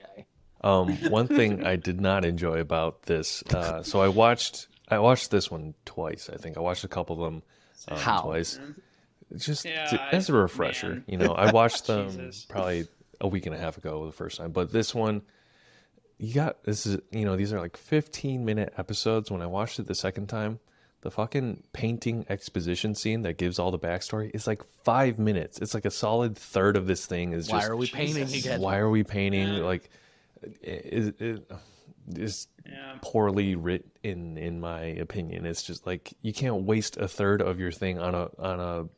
S2: Um, one thing I did not enjoy about this. Uh, so I watched I watched this one twice. I think I watched a couple of them um,
S3: How?
S2: twice. Just
S4: Yeah,
S2: to- as a refresher,
S4: man.
S2: you know, I watched them probably a week and a half ago the first time, but this one. You got this is you know these are like 15 minute episodes. When I watched it the second time, the fucking painting exposition scene that gives all the backstory is like five minutes. It's like a solid third of this thing is
S3: Why
S2: just
S3: are we painting again?
S2: why are we painting like it, it's
S4: Yeah.
S2: poorly written in in my opinion. It's just like you can't waste a third of your thing on a on a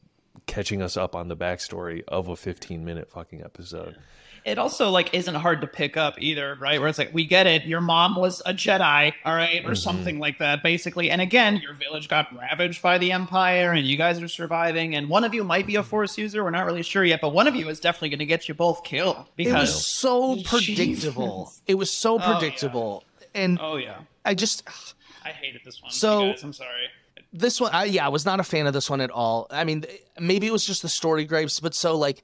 S2: catching us up on the backstory of a 15 minute fucking episode
S4: It also like isn't hard to pick up either, right? Where it's like we get it, your mom was a Jedi, all right, or mm-hmm. something like that, basically. And again, your village got ravaged by the Empire, and you guys are surviving. And one of you might be a mm-hmm. Force user. We're not really sure yet, but one of you is definitely going to get you both killed Because
S3: It
S4: because.
S3: was so oh,
S4: Jesus.
S3: predictable. It was so oh,
S4: yeah.
S3: predictable. And
S4: oh yeah,
S3: I just
S4: I hated this one.
S3: So-
S4: you guys, I'm sorry.
S3: this one I, yeah, I was not a fan of this one at all. I mean, maybe it was just the story grapes, but so like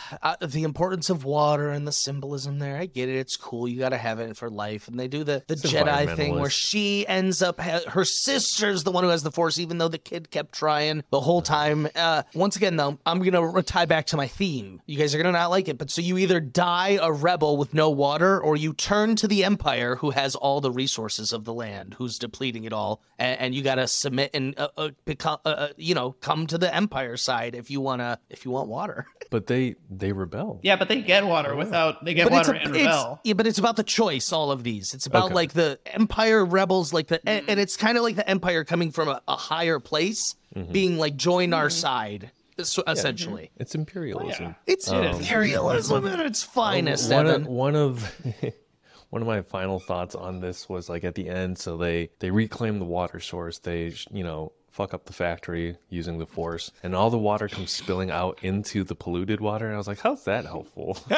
S3: uh, the importance of water and the symbolism there. I get it. It's cool. You got to have it for life. And they do the the
S2: It's
S3: Jedi thing where she ends up ha- her sister's the one who has the Force, even though the kid kept trying the whole time. Uh, once again, though, I'm gonna re- tie back to my theme. You guys are gonna not like it, but so you either die a rebel with no water, or you turn to the Empire, who has all the resources of the land, who's depleting it all, and, and you gotta submit and uh, uh, become, uh, uh, you know, come to the Empire side if you wanna if you want water.
S2: but they they rebel
S4: Yeah, but they get water without they get
S3: but
S4: water
S3: a,
S4: and rebel.
S3: yeah, but it's about the choice. All of these, it's about
S2: Okay.
S3: like the Empire rebels, like the, and, and mm-hmm. it's kind of like the Empire coming from a, a higher place, mm-hmm. being like join our mm-hmm. side, so, essentially.
S2: it's imperialism
S3: It's
S2: Um,
S3: imperialism at its finest,
S2: one
S3: Evan.
S2: of, one of one of my final thoughts on this was like at the end so they they reclaim the water source they you know fuck up the factory using the force and all the water comes spilling out into the polluted water and i was like how's that helpful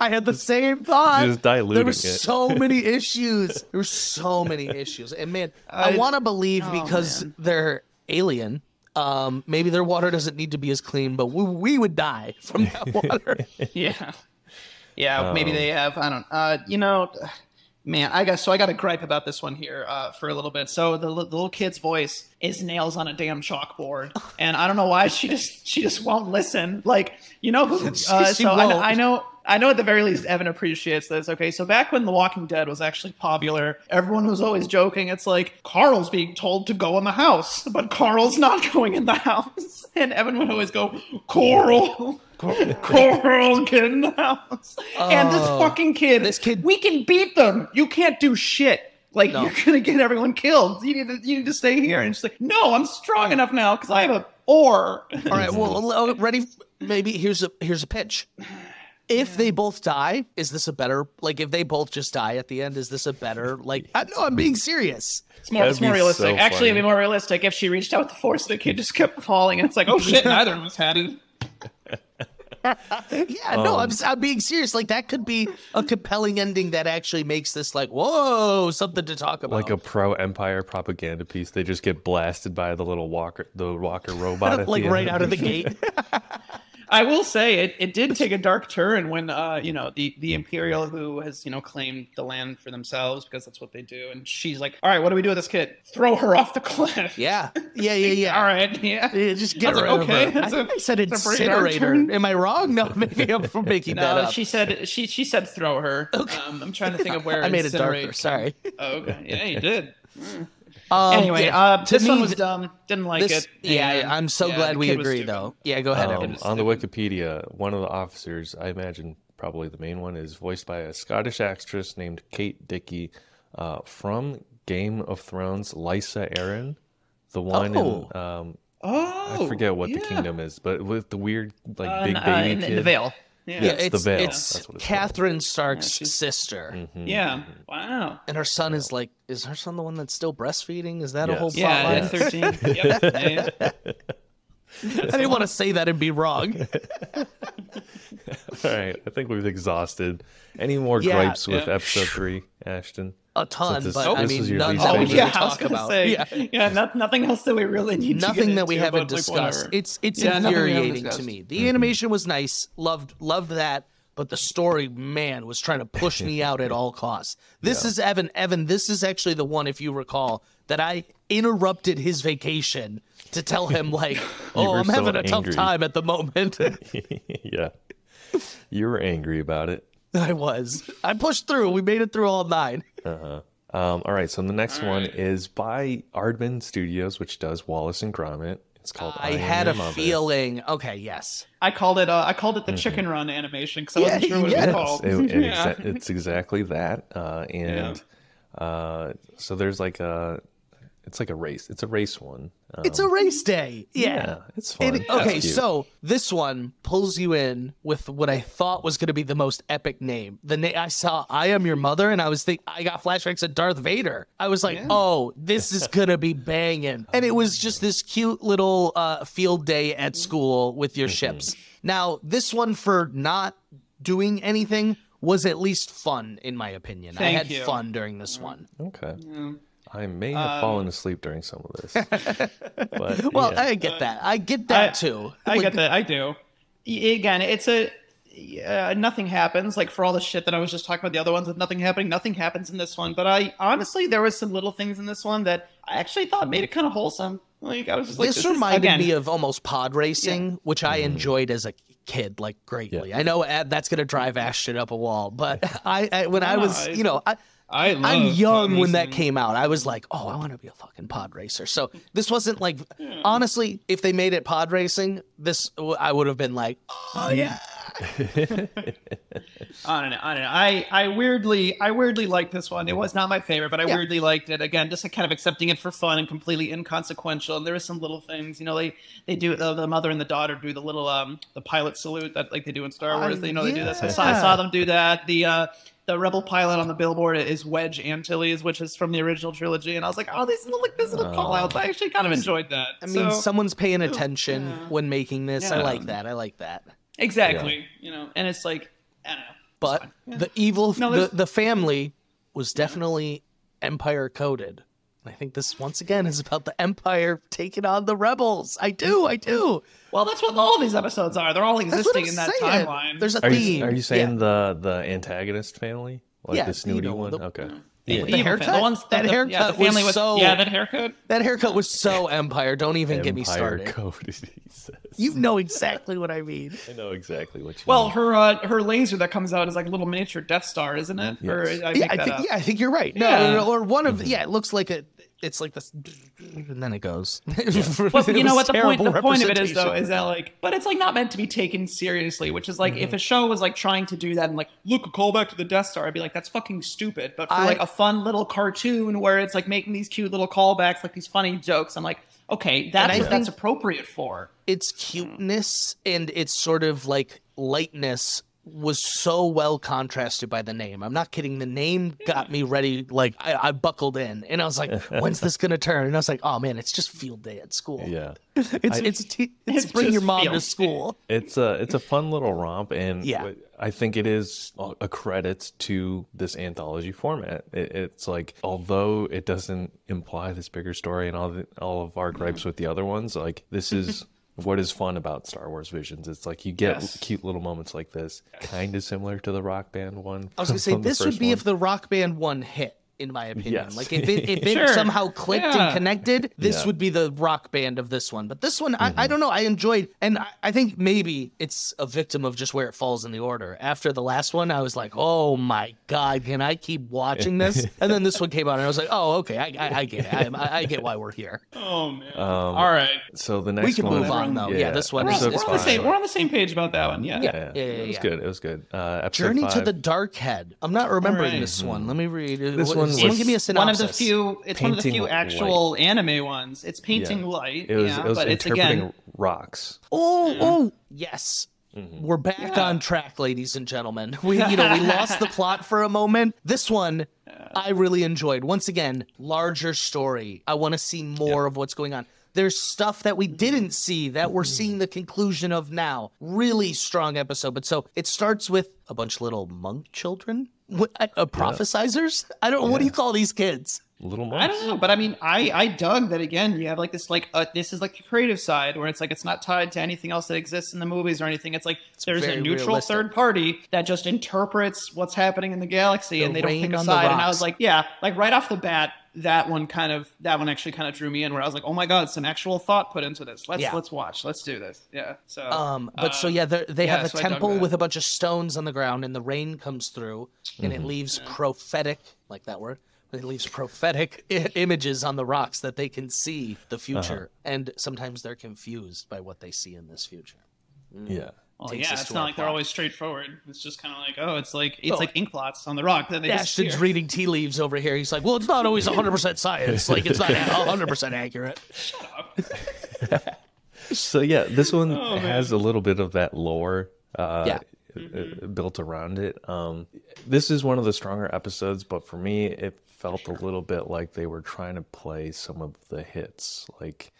S3: I had the same thought.
S2: Just diluting
S3: there were
S2: it.
S3: so many issues. There were so many issues, and man, I,
S4: I-
S3: want to believe
S4: oh,
S3: because
S4: man.
S3: they're alien. Um, maybe their water doesn't need to be as clean, but we, we would die from that water.
S4: yeah yeah maybe they have i don't uh you know Man, I guess so. I got a gripe about this one here uh, for a little bit. So the, the little kid's voice is nails on a damn chalkboard, and I don't know why she just she just won't listen. Like you know who? Uh, so I. I know. I know at the very least Evan appreciates this. Okay, so back when The Walking Dead was actually popular, everyone was always joking. It's like Carl's being told to go in the house, but Carl's not going in the house, and Evan would always go, "Carl, Carl, get in the house." and this
S3: Oh,
S4: fucking kid,
S3: this kid-
S4: we can beat them. You can't do shit. Like
S3: No.
S4: you're gonna get everyone killed. You need to you need to stay here. And she's like, no, I'm strong enough now because I have a oar.
S3: All right, well, uh, ready? Maybe here's a here's a pitch. If they both die, is this a better like? If they both just die at the end, is this a better like? I know I'm being serious.
S4: It's more,
S2: That'd
S4: it's more realistic.
S2: so
S4: Actually, it'd be more realistic if she reached out with the force. The kid just kept falling, and it's like, oh shit, neither of us had it.
S3: Yeah, no, I'm um, I'm being serious. Like that could be a compelling ending that actually makes this like whoa something to talk about.
S2: Like a pro Empire propaganda piece. They just get blasted by the little walker, the walker robot. at
S3: like right out of the gate.
S4: I will say it, it did take a dark turn when uh you know the the imperial who has you know claimed the land for themselves because that's what they do and she's like all right what do we do with this kid throw her off the cliff
S3: yeah, yeah, yeah, yeah.
S4: all right yeah
S3: Yeah, just get
S4: I
S3: rid
S4: like,
S3: of
S4: okay,
S3: her. I
S4: a-
S3: think I said
S4: that's a pretty
S3: incinerator. Am I wrong? No, maybe I'm making that
S4: no
S3: up.
S4: she said she she said throw her um, I'm trying to think of where
S3: I made it darker. Sorry.
S4: oh, okay yeah you did
S3: Um,
S4: anyway
S3: yeah,
S4: uh, this
S3: me,
S4: one was dumb didn't like
S3: this,
S4: it
S3: yeah,
S4: and,
S3: I'm so
S4: yeah,
S3: glad we
S4: kid
S3: agree, though. Yeah, go ahead.
S2: Um, on the Wikipedia, one of the officers, I imagine probably the main one, is voiced by a Scottish actress named Kate Dickie uh, from Game of Thrones, Lysa Arryn, the one
S3: Oh.
S2: in um,
S4: oh
S2: I forget what the kingdom is, but with the weird like
S4: Uh,
S2: big
S4: uh,
S2: baby
S4: in,
S2: kid.
S4: in the Vale yeah
S3: yeah,
S2: it's the
S3: it's
S2: Vale.
S3: it's
S2: That's what called.
S3: Catherine Stark's
S4: she's-
S3: sister, mm-hmm.
S4: yeah mm-hmm. wow
S3: and her son is like, is her son the one that's still breastfeeding? Is that a whole plot
S4: yeah,
S3: line?
S4: yeah 13 yep. Yeah, yeah.
S3: I didn't want to say that and be wrong.
S2: All right, I think we've exhausted. Any more
S3: Yeah,
S2: gripes with
S4: yeah.
S2: episode three, Ashton?
S3: A ton,
S2: this-
S3: but I mean, none that we
S4: yeah,
S3: to
S4: I was
S3: talk about.
S4: say,
S3: yeah.
S4: yeah, no, nothing else that we really need. to
S3: Nothing
S4: get
S3: that we
S4: into,
S3: haven't
S4: but, like,
S3: discussed. it's it's
S4: Yeah, nothing
S3: infuriating to me. The animation was nice, loved loved that, but the story, man, was trying to push me out at all costs. This is Evan. Evan, this is actually the one, if you recall, that I interrupted his vacation to tell him like, "Oh, I'm
S2: so
S3: having a tough time at the moment."
S2: yeah, you were angry about it.
S3: I was. I pushed through. We made it through all nine.
S2: Uh Um, all right, so the next one is by Aardman Studios, which does Wallace and Gromit. It's called
S3: I
S2: Am
S3: had
S2: Your
S3: a
S2: Mother.
S3: feeling. Okay, yes.
S4: I called it. Uh, I called it the chicken run animation because I wasn't sure what
S3: yes.
S4: it was called.
S2: It- it
S4: yeah.
S2: exa- it's exactly that, uh, and uh, so there's like a, it's like a race. It's a race one. Um,
S3: It's a race day. Yeah.
S2: yeah, it's fun.
S3: It- okay, so this one pulls you in with what I thought was going to be the most epic name. The name I saw, "I am your mother," and I was think I got flashbacks of Darth Vader. I was like, "Oh, this is gonna be banging!" And it was just this cute little uh, field day at school with your ships. Now, this one for not doing anything was at least fun, in my opinion.
S4: Thank I
S3: had
S4: you.
S3: fun during this one.
S2: okay. I may have
S3: Um,
S2: fallen asleep during some of this, but
S3: Well,
S2: yeah.
S3: I get that. I get that
S4: I-
S3: too.
S4: I
S3: Like,
S4: get that. I do. Again, it's a uh, nothing happens. Like for all the shit that I was just talking about, the other ones with nothing happening, nothing happens in this one. But I honestly, there was some little things in this one that I actually thought made it kind of wholesome. Like I was just like,
S3: this,
S4: is-
S3: reminded
S4: again,
S3: me of almost pod racing, which I enjoyed as a kid, like greatly. I know uh, that's gonna drive Ashton up a wall, but I, I when I
S4: No,
S3: was,
S4: I-
S3: you know, I,
S4: I
S3: I'm young when that came out. I was like, oh, I want to be a fucking pod racer. So this wasn't like, honestly, if they made it pod racing, this I would have been like, oh yeah.
S4: I don't know. I don't know. I, I weirdly I weirdly liked this one. It was not my favorite, but I
S3: Yeah.
S4: weirdly liked it. Again, just kind of accepting it for fun and completely inconsequential. And there were some little things, you know, they they do the, the mother and the daughter do the little um the pilot salute that like they do in Star Wars. They you know they do this. I saw, I saw them do that. The uh the rebel pilot on the billboard is Wedge Antilles, which is from the original trilogy, and I was like, oh, these little uh. like these little call outs. I actually kind of enjoyed that.
S3: I mean,
S4: So-
S3: someone's paying attention when making this. I like that. I like that.
S4: exactly, you know, and it's like I don't know.
S3: But the evil,
S4: No,
S3: the, the family was definitely empire coded. And I think this once again is about the empire taking on the rebels. I do, I do.
S4: Well, that's what all these episodes are. They're all existing in that
S3: saying.
S4: timeline.
S3: There's a
S2: Are
S3: theme.
S2: you, are you saying
S3: Yeah.
S2: the the antagonist family? like
S3: Yeah,
S2: the snooty
S3: you know,
S2: one.
S3: the-
S2: okay.
S3: The
S2: Yeah.
S4: Evil
S3: haircut?
S4: fan- the ones
S3: That
S4: the,
S3: haircut
S4: yeah, the family
S3: was
S4: was
S3: so-
S4: yeah that haircut.
S3: That haircut was so Empire. Don't even get me started.
S2: Code.
S3: You know exactly what I mean.
S2: I know exactly what you
S4: Well,
S2: mean.
S4: her uh, her laser that comes out is like a little miniature Death Star, isn't it? Or I
S3: Yeah, I think
S4: up.
S3: yeah, I think you're right. No,
S4: Yeah.
S3: no, no, or one of yeah, it looks like a it's like this and then it goes.
S4: Well,
S3: It
S4: you know
S3: was
S4: what the point the point of it is though is that like but it's like not meant to be taken seriously, which is like if mm-hmm. a show was like trying to do that and like look a callback to the Death Star, I'd be like that's fucking stupid. But for
S3: I-
S4: like a fun little cartoon where it's like making these cute little callbacks, like these funny jokes, I'm like, okay, that's what that's appropriate for.
S3: its cuteness and its sort of like lightness was so well contrasted by the name. I'm not kidding. The name got me ready. Like I, I buckled in, and I was like, "When's this gonna turn?" And I was like, "Oh man, it's just field day at school.
S2: yeah.
S3: It's it's t- it's,
S4: It's
S3: bring your mom
S4: field
S3: to school."
S2: It's a it's a fun little romp, and
S3: Yeah.
S2: I think it is a credit to this anthology format. It, it's like although it doesn't imply this bigger story and all the, all of our gripes with the other ones, like this is what is fun about Star Wars Visions. It's like you get
S4: Yes.
S2: cute little moments like this, kind of similar to the Rock Band one.
S3: I was gonna say this would be
S2: one.
S3: if the rock band one hit. In my opinion,
S2: Yes.
S3: like if it if it
S4: Sure.
S3: somehow clicked
S4: Yeah.
S3: and connected, this
S2: Yeah.
S3: would be the rock band of this one. But this one, I,
S2: Mm-hmm.
S3: I don't know. I enjoyed, and I, I think maybe it's a victim of just where it falls in the order. After the last one, I was like, oh my god, can I keep watching this? and then this one came out, and I was like, oh okay, I, I, I get it. I, I get why we're here.
S4: Oh man.
S2: Um,
S4: All right.
S2: So the next one.
S3: We can
S2: one,
S3: move on though. Yeah, this one
S4: We're,
S3: is,
S4: on,
S2: Episode
S3: is
S4: we're on the
S3: fine.
S4: same we're on the same page about that one. Yeah.
S3: Yeah.
S2: Yeah,
S3: yeah,
S2: it was
S3: yeah.
S2: good. It was good. Uh, episode
S3: Journey to the Dark Head. I'm not remembering
S4: Alright.
S3: this one. Let me read.
S2: This
S3: What-
S2: one
S3: Someone
S2: was
S3: give me a
S4: One of the few. It's one of the few actual anime ones. It's painting
S2: Yeah.
S4: light.
S2: It was
S4: yeah,
S2: it was
S4: but it's again.
S2: rocks.
S3: Oh, oh, yes.
S2: Mm-hmm.
S3: We're back on track, ladies and gentlemen. We, you know, we lost the plot for a moment. This one, I really enjoyed. Once again, larger story. I want to see more of what's going on. There's stuff that we didn't see that we're seeing the conclusion of now. Really strong episode. But so it starts with a bunch of little monk children, What- uh, prophesizers. I don't. What do you call these kids?
S2: Little monks.
S4: I don't know, but I mean, I I dug that again. You have like this like uh, this is like the creative side where it's like it's not tied to anything else that exists in the movies or anything. It's like there's a neutral
S3: realistic.
S4: third party that just interprets what's happening in the galaxy,
S3: The
S4: and they don't
S3: rain
S4: pick a side. And I was like, yeah, like right off the bat, that one kind of that one actually kind of drew me in. Where I was like, oh my god, some actual thought put into this. Let's
S3: Yeah.
S4: let's watch. Let's do this. Yeah. So
S3: Um, but so
S4: uh,
S3: yeah, they're-
S4: yeah,
S3: have a
S4: so
S3: temple with a bunch of stones on the ground, and the rain comes through, and
S2: Mm-hmm.
S3: it leaves prophetic, like that word. It leaves prophetic I- images on the rocks that they can see the future,
S2: Uh-huh.
S3: and sometimes they're confused by what they see in this future.
S2: Yeah.
S4: Well,
S3: takes
S4: yeah,
S3: us
S4: it's
S3: to
S4: not
S3: our
S4: like they're always straightforward. It's just kind of like, oh, it's like it's
S3: Oh.
S4: like ink blots on the rock that they
S3: Ashton's
S4: disappear.
S3: reading tea leaves over here. He's like, "Well, it's not always 100 percent science. Like it's not 100 percent accurate." Shut up.
S2: so yeah, this one has a little bit of that lore uh,
S3: Yeah.
S2: uh, built around it. Um, this is one of the stronger episodes, but for me, it felt a little bit like they were trying to play some of the hits, like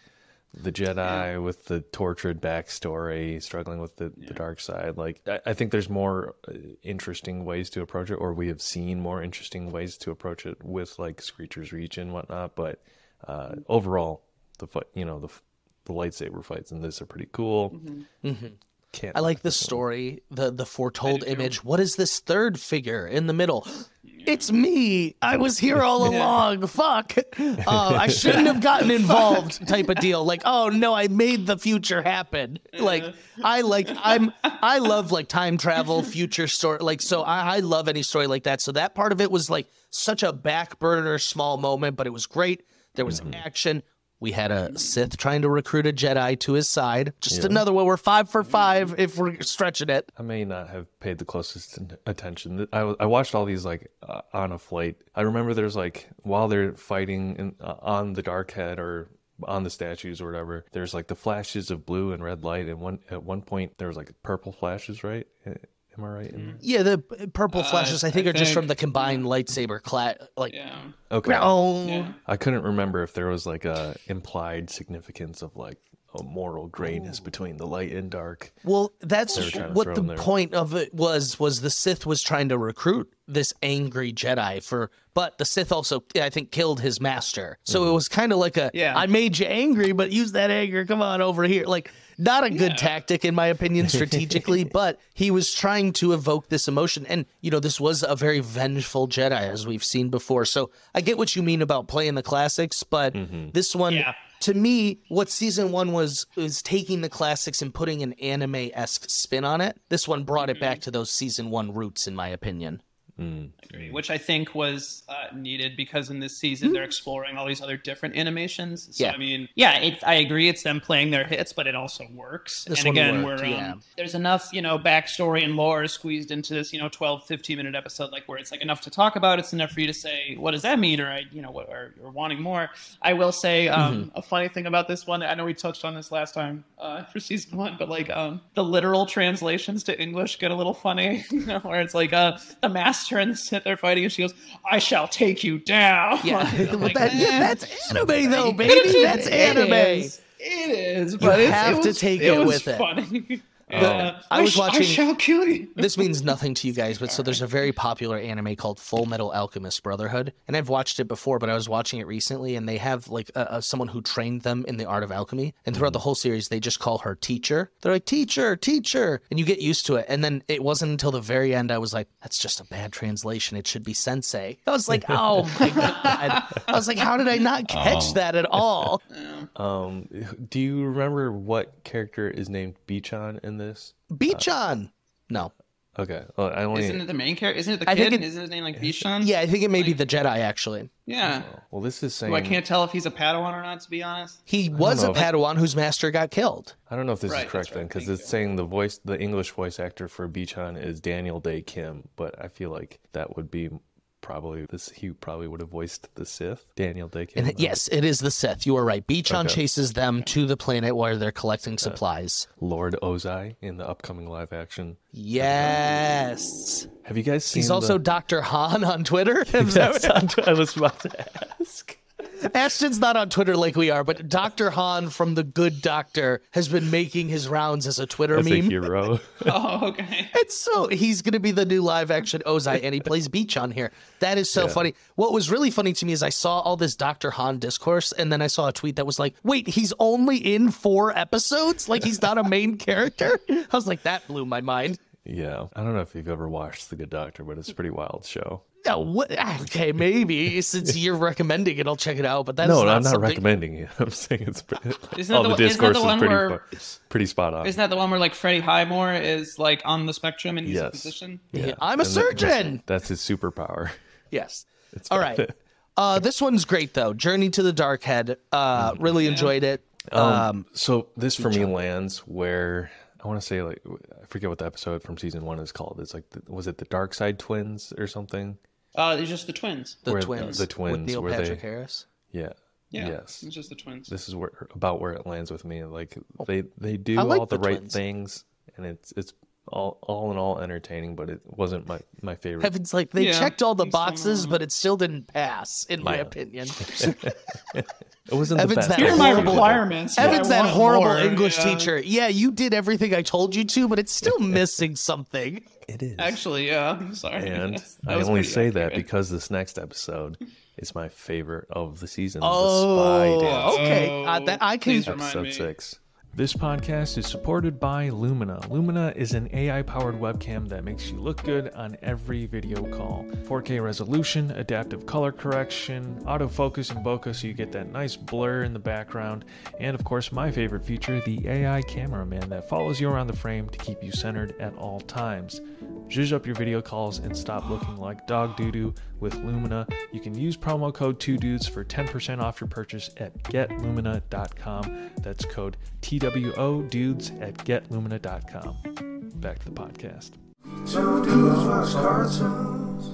S2: the Jedi with the tortured backstory, struggling with the, the dark side. Like I, I think there's more uh, interesting ways to approach it, or we have seen more interesting ways to approach it with like Screecher's Reach and whatnot. But uh, overall, the fight, you know, the the lightsaber fights in this are pretty cool. Can't
S3: I like the
S2: this one.
S3: story, the the foretold image. What is this third figure in the middle? It's me. I was here all along. Fuck. Uh, I shouldn't have gotten involved. Type of deal. Like, oh no, I made the future happen. Like, I like I'm I love like time travel, future story. Like, so I, I love any story like that. So that part of it was like such a back burner, small moment, but it was great. There was action. We had a Sith trying to recruit a Jedi to his side. Just another one. We're five for five if we're stretching it.
S2: I may not have paid the closest attention. I watched all these like uh, on a flight. I remember there's like while they're fighting in, uh, on the dark head or on the statues or whatever. There's like the flashes of blue and red light, and one at one point there was like purple flashes. Right? Uh, Am I right? in that?
S3: Yeah, the p- purple flashes I think
S4: I
S3: are just from the combined lightsaber cla Like,
S4: Yeah.
S2: Okay.
S4: Yeah.
S2: I couldn't remember if there was like a implied significance of like, a moral grayness between the light and dark.
S3: Well, that's
S2: They were trying to
S3: what the point of it was. Was the Sith was trying to recruit this angry Jedi for, but the Sith also, I think, killed his master. So
S2: Mm-hmm.
S3: it was kind of like a,
S4: Yeah.
S3: I made you angry, but use that anger. Come on over here. Like not a good tactic in my opinion strategically, but he was trying to evoke this emotion, and you know this was a very vengeful Jedi as we've seen before. So I get what you mean about playing the classics, but
S2: Mm-hmm.
S3: this one
S4: Yeah.
S3: To me, what season one was was taking the classics and putting an anime esque spin on it. This one brought it mm-hmm. back to those season one roots, in my opinion.
S4: Which I think was uh, needed because in this season they're exploring all these other different animations. So
S3: Yeah.
S4: I mean, yeah, it, I agree. It's them playing their hits, but it also works.
S3: This
S4: and
S3: one
S4: again,
S3: worked,
S4: we're, um,
S3: yeah.
S4: there's enough, you know, backstory and lore squeezed into this, you know, 12, 15 minute episode, like where it's like enough to talk about. It's enough for you to say, what does that mean? Or I, you know, what, or, or wanting more. I will say um, a funny thing about this one. I know we touched on this last time uh, for season one, but like um, the literal translations to English get a little funny, you know, where it's like uh, the master and the are fighting, and she goes, "I shall take you down."
S3: Yeah, Well,
S4: like,
S3: that-
S4: "Eh."
S3: yeah, that's anime though, baby. That's anime.
S4: It is, but it's,
S3: have
S4: it
S3: to take
S4: it
S3: it
S4: was
S3: with it.
S4: funny.
S3: The-
S4: Uh,
S3: I was
S4: sh- I
S3: watching-
S4: shall kill you.
S3: this means nothing to you guys, but so there's a very popular anime called Full Metal Alchemist Brotherhood, and I've watched it before, but I was watching it recently, and they have like uh, uh, someone who trained them in the art of alchemy, and throughout the whole series, they just call her teacher. They're like teacher, teacher, and you get used to it. And then it wasn't until the very end I was like, that's just a bad translation. It should be sensei. I was like, oh my god. I was like, how did I not catch that at all?
S2: Um, do you remember what character is named Bichon in this?
S3: Bichon. No.
S2: Uh, okay, well, I only.
S4: Isn't it the main character? Isn't it the
S3: I
S4: kid?
S3: think it-
S4: Isn't his name like Bichon?
S3: Yeah, I think it may be the Jedi actually.
S4: Yeah.
S2: Oh, well, this is saying.
S4: Who I can't tell if he's a Padawan or not, to be honest.
S3: He was a
S2: know if-
S3: Padawan whose master got killed.
S2: I don't know if this
S4: Right,
S2: is correct
S4: right,
S2: then, because
S4: thank
S2: it's saying the voice, the English voice actor for Bichon is Daniel Dae Kim, but I feel like that would be probably this. He probably would have voiced the Sith, Daniel Dae.
S3: And yes, it is the Sith. You are right. Bichon
S2: Okay.
S3: chases them to the planet where they're collecting supplies.
S2: Lord Ozai in the upcoming live action.
S3: Yes.
S2: Have you guys seen?
S3: He's also
S2: the...
S3: Dr. Han on Twitter. What-
S2: I was about to ask.
S3: Ashton's not on Twitter like we are, but Dr. Han from The Good Doctor has been making his rounds as a Twitter
S2: As a
S3: meme.
S2: hero.
S4: Oh, okay.
S3: It's so he's gonna be the new live action Ozai, and he plays Bichon here. That is so funny. What was really funny to me is I saw all this Dr. Han discourse, and then I saw a tweet that was like, "Wait, he's only in four episodes? Like he's not a main character?" I was like, that blew my mind.
S2: Yeah, I don't know if you've ever watched The Good Doctor, but it's a pretty wild show.
S3: Yeah, what? Okay, maybe since you're recommending it, I'll check it out. But that's
S2: No,
S3: not
S2: I'm not
S3: something-
S2: recommending it. I'm saying it's pretty,
S4: Isn't
S2: all
S4: that
S2: the
S4: the- isn't that
S2: discourse
S4: the
S2: is pretty,
S4: where-
S2: fu- pretty spot on.
S4: Isn't that the one where like Freddie Highmore is like on the spectrum and he's a physician?
S3: Yeah, I'm a
S2: And that-
S3: surgeon.
S2: That's his superpower.
S3: Yes. It's All right. Uh, this one's great though. Journey to the Dark Head. Uh, really enjoyed it. Um,
S2: So this for me lands where I want to say like I forget what the episode from season one is called. It's like the, was it the Dark Side Twins or something?
S4: Uh, it's just the twins.
S3: the
S2: where-
S3: twins.
S2: the
S3: with
S2: twins,
S3: Neil
S2: where they-
S3: Patrick Harris.
S2: Yeah.
S4: Yeah.
S2: Yes.
S4: It's just the twins.
S2: This is where about where it lands with me. Like they they do
S3: like
S2: all the,
S3: the
S2: right
S3: twins.
S2: things, and it's it's all all in all entertaining. But it wasn't my my favorite.
S3: Heaven's like they
S4: Yeah,
S3: checked all the boxes, but it still didn't pass, in my opinion.
S2: It wasn't
S3: Evan's
S2: the best.
S3: that
S4: Here are my
S3: horrible-
S4: requirements. but I
S3: Evan's that horrible
S4: more.
S3: English
S4: Yeah.
S3: teacher. Yeah, you did everything I told you to, but it's still missing something.
S2: It is.
S4: Actually, yeah. I'm sorry.
S2: and I only
S4: pretty
S2: say that because this next episode is my favorite of the season.
S3: Oh,
S2: the Spy Dance.
S3: okay. Uh, that I can.
S4: Please remind
S2: episode
S4: me.
S2: six. This podcast is supported by Lumina. Lumina is an AI powered webcam that makes you look good on every video call. 4K resolution, adaptive color correction, autofocus and bokeh so you get that nice blur in the background, and of course, my favorite feature the AI cameraman that follows you around the frame to keep you centered at all times. Zhuzh up your video calls and stop looking like dog doo doo with Lumina. You can use promo code 2dudes for 10% off your purchase at getlumina.com. That's code TWO dudes at getlumina.com. Back to the podcast.
S1: Two dudes watch cartoons.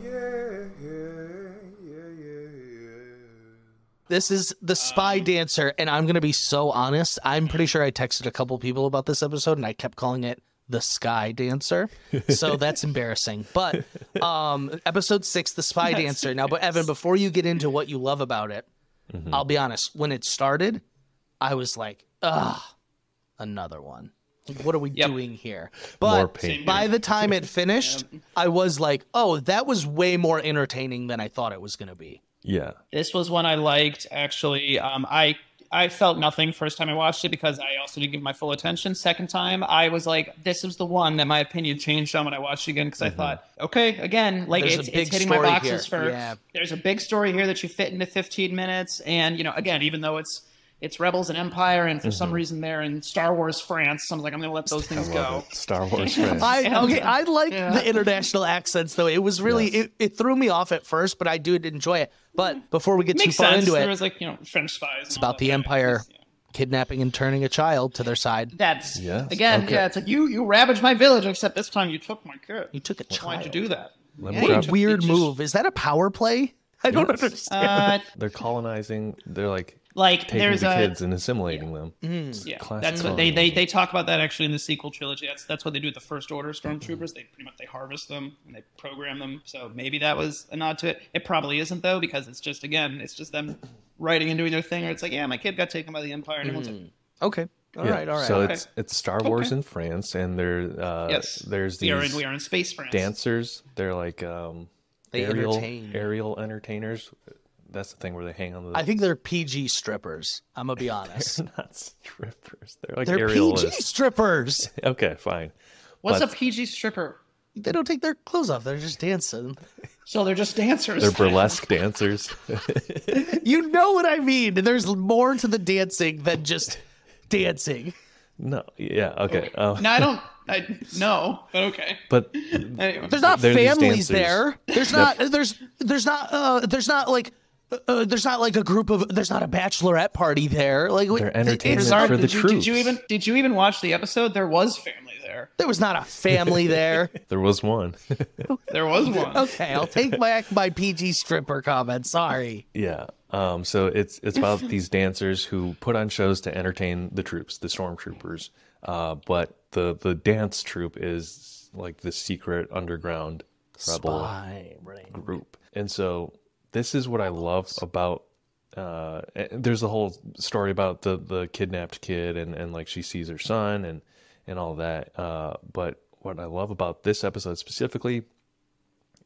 S1: Yeah, yeah, yeah, yeah, yeah.
S3: This is the Spy Dancer, and I'm gonna be so honest. I'm pretty sure I texted a couple people about this episode, and I kept calling it the Sky Dancer. So that's embarrassing. But um, episode six, the Spy Dancer. Now, but Evan, before you get into what you love about it, I'll be honest. When it started, I was like, ugh, another one. What are we
S4: Yep.
S3: doing here? But by the time it finished, I was like, oh, that was way more entertaining than I thought it was going to be.
S2: Yeah.
S4: This was one I liked actually. Um, I I felt nothing first time I watched it because I also didn't give my full attention. Second time, I was like, this is the one that my opinion changed on when I watched it again because I thought, okay, again, like it's, it's hitting my boxes
S3: here.
S4: for.
S3: Yeah.
S4: There's a big story here that you fit into 15 minutes, and you know, again, even though it's it's Rebels and Empire, and for some reason they're in Star Wars France, so I'm like, I'm gonna let those
S2: I
S4: things
S2: love
S4: go.
S2: it. Star Wars fans.
S3: I okay, I like
S4: Yeah.
S3: the international accents though. It was really
S2: Yes.
S3: it, it threw me off at first, but I did enjoy it. But before we get
S4: Makes
S3: too far
S4: sense.
S3: into
S4: There
S3: it,
S4: was like you know French spies.
S3: it's about the Empire kidnapping and turning a child to their side.
S4: That's
S2: Yes,
S4: again,
S2: okay.
S4: yeah. It's like you you ravaged my village, except this time you took my kid.
S3: You took a child.
S4: Why'd you do that?
S2: Let
S4: Yeah,
S2: me
S4: you
S3: Weird
S4: just-
S3: move. Is that a power play? I don't
S2: Yes.
S3: understand.
S4: Uh,
S2: They're colonizing. They're like
S4: like
S2: taking
S4: there's
S2: the
S4: a
S2: kids and assimilating them.
S4: yeah.
S2: classic
S4: That's what they, they they talk about that actually in the sequel trilogy. That's that's what they do with the First Order stormtroopers. They pretty much they harvest them and they program them. So maybe that was a nod to it. It probably isn't though because it's just again it's just them writing and doing their thing. Or it's like yeah, my kid got taken by the Empire and everyone's like
S3: okay. All
S2: Yeah,
S3: right. All right.
S2: So
S4: Okay.
S2: it's it's Star Wars
S4: Okay.
S2: in France, and there uh,
S4: yes,
S2: there's
S4: we are in
S2: these
S4: we are in space France.
S2: dancers. They're like um,
S3: They
S2: aerial
S3: entertain.
S2: aerial entertainers. That's the thing where they hang on the.
S3: I think they're PG strippers. I'm gonna be honest.
S2: they're not strippers. They're like
S3: they're
S2: aerial.
S3: PG strippers.
S2: Okay, fine.
S4: What's
S2: but-
S4: a PG stripper?
S3: They don't take their clothes off. They're just dancing.
S4: So they're just dancers.
S2: They're burlesque dancers.
S3: You know what I mean? There's more to the dancing than just dancing.
S2: no, yeah, okay. Um,
S4: No, I don't. I no, but okay.
S2: but
S4: Anyway.
S3: There's not families there. There's not. There's. There's not. Uh, there's not like. Uh, there's not like a group of. There's not a bachelorette party there. Like
S2: They're
S3: it-
S2: entertainment
S3: it's-
S4: Bizarre,
S2: for the
S4: did, you, did you even did you even watch the episode? There was family there.
S3: There was not a family there.
S2: there was one.
S4: There was one.
S3: Okay, I'll take back my PG stripper comment. Sorry.
S2: Yeah. Um, so it's it's about these dancers who put on shows to entertain the troops, the stormtroopers. Uh, but the the dance troupe is like the secret underground rebel
S3: Spy ring.
S2: group. And so this is what I love about uh there's a whole story about the the kidnapped kid and and like she sees her son and and all that. Uh but what I love about this episode specifically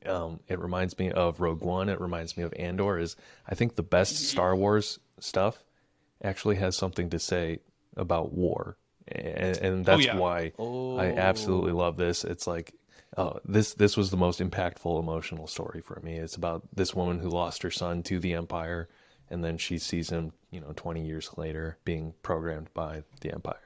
S2: um, it reminds me of Rogue One. It reminds me of Andor. Is I think the best Star Wars stuff actually has something to say about war, and, and that's
S4: yeah.
S2: why I absolutely love this. It's like uh, this. This was the most impactful emotional story for me. It's about this woman who lost her son to the Empire, and then she sees him, you know, twenty years later being programmed by the Empire.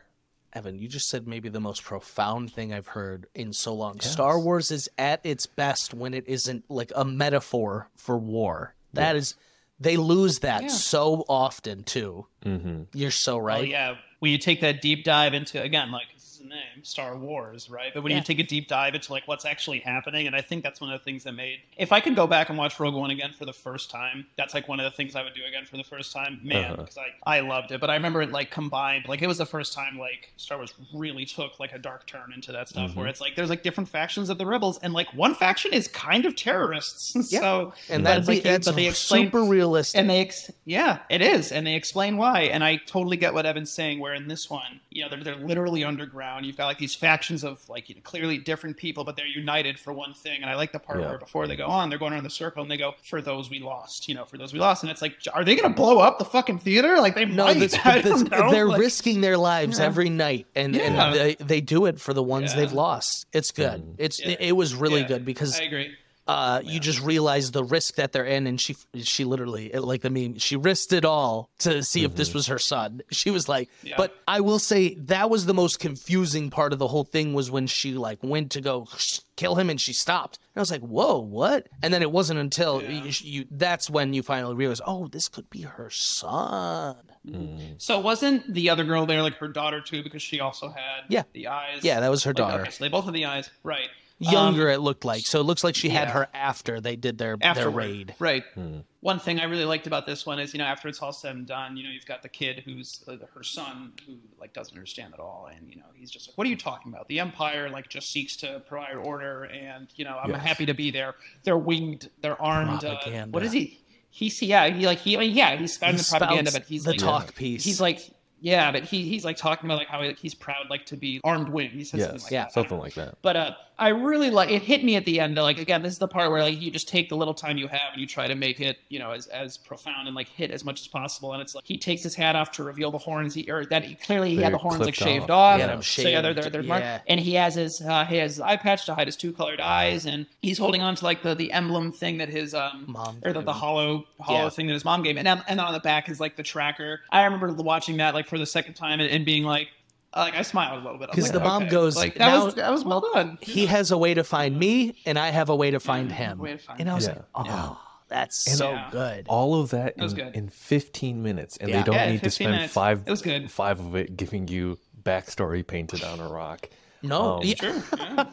S3: Evan, you just said maybe the most profound thing I've heard in so long. Star Wars is at its best when it isn't like a metaphor for war. That is, they lose that so often too. Mm-hmm. You're so right.
S4: Oh
S3: right.
S4: yeah, when you take that deep dive into again, like this is the name, Star Wars, right? But when
S3: Yeah.
S4: you take a deep dive into like what's actually happening, and I think that's one of the things that made. If I could go back and watch Rogue One again for the first time, that's like one of the things I would do again for the first time, man, because I I loved it. But I remember it like combined, like it was the first time like Star Wars really took like a dark turn into that stuff, where it's like there's like different factions of the rebels, and like one faction is kind of terrorists. so
S3: and that's
S4: it's like,
S3: that's
S4: but they explain
S3: super realistic.
S4: and they, ex- yeah, it is, and they explain why. And I totally get what Evan's saying. Where in this one, you know, they're they're literally underground. You've got like these factions of like you know, clearly different people, but they're united for one thing. And I like the part
S2: Yeah.
S4: where before they go on, they're going around the circle and they go, "For those we lost," you know, for those we lost. And it's like, are they going to blow up the fucking theater? Like they
S3: no,
S4: might.
S3: This, this, they're
S4: Like,
S3: risking their lives every night, and,
S4: Yeah.
S3: and they, they do it for the ones
S4: Yeah.
S3: they've lost. It's good. Mm-hmm. It's
S4: Yeah.
S3: it, it was really
S4: Yeah.
S3: good because
S4: I agree.
S3: Uh, you just realize the risk that they're in, and she she literally like the meme. She risked it all to see if this was her son. She was like,
S4: Yeah.
S3: but I will say that was the most confusing part of the whole thing was when she like went to go kill him and she stopped. And I was like, whoa, what? And then it wasn't until you, you that's when you finally realize, oh, this could be her son.
S4: So wasn't the other girl there like her daughter too? Because she also had
S3: Yeah.
S4: the eyes.
S3: Yeah, that was her
S4: Like,
S3: daughter.
S4: okay, so they both had the eyes, right?
S3: Younger, it looked like. So it looks like she had her after they did their their raid.
S4: Right. One thing I really liked about this one is, you know, after it's all said and done, you know, you've got the kid who's uh, her son who like doesn't understand at all, and you know, he's just like, "What are you talking about? The Empire like just seeks to provide order, and you know, I'm
S2: Yes.
S4: happy to be there. They're winged, they're armed. Uh,
S3: Propaganda.
S4: what is he? He's yeah, he like he I mean, yeah, he's spouting
S3: He
S4: the propaganda, but he's
S3: the
S4: like
S3: talk piece.
S4: He's like Yeah, but he he's like talking about like how like, he's proud like to be armed wing. He says something
S2: Yes,
S4: like
S3: Yeah.
S4: that.
S2: something like that.
S4: But uh, I really like it. Hit me at the end. Like again, this is the part where like you just take the little time you have and you try to make it, you know, as as profound and like hit as much as possible. And it's like he takes his hat off to reveal the horns. He or that he, clearly he had
S2: They're
S4: the horns like shaved
S2: off.
S3: 'em
S4: So yeah, they're they're, they're
S3: yeah.
S4: And he has his uh, he has his eye patch to hide his two colored eyes, and he's holding on to like the the emblem thing that his um
S3: Mom
S4: or the, the hollow hollow
S3: Yeah.
S4: thing that his mom gave him. And on, and on the back is like the tracker. I remember watching that like for the second time and, and being like. Like I smiled a little bit
S3: because
S4: like,
S3: the mom
S4: okay.
S3: goes,
S4: like that
S3: now-
S4: was that was well done.
S3: He has a way to find me, and I have a way to find him.
S4: to find
S3: and I was
S2: him.
S3: like, oh, that's so
S4: Yeah.
S3: good.
S2: All of that,
S4: was
S2: in,
S4: good.
S2: in 15 minutes, and
S3: Yeah.
S2: they don't
S4: Yeah,
S2: need to spend
S4: minutes.
S2: five.
S4: It was good.
S2: Five of it giving you backstory painted on a rock.
S3: No,
S2: Um,
S3: yeah,
S4: Sure.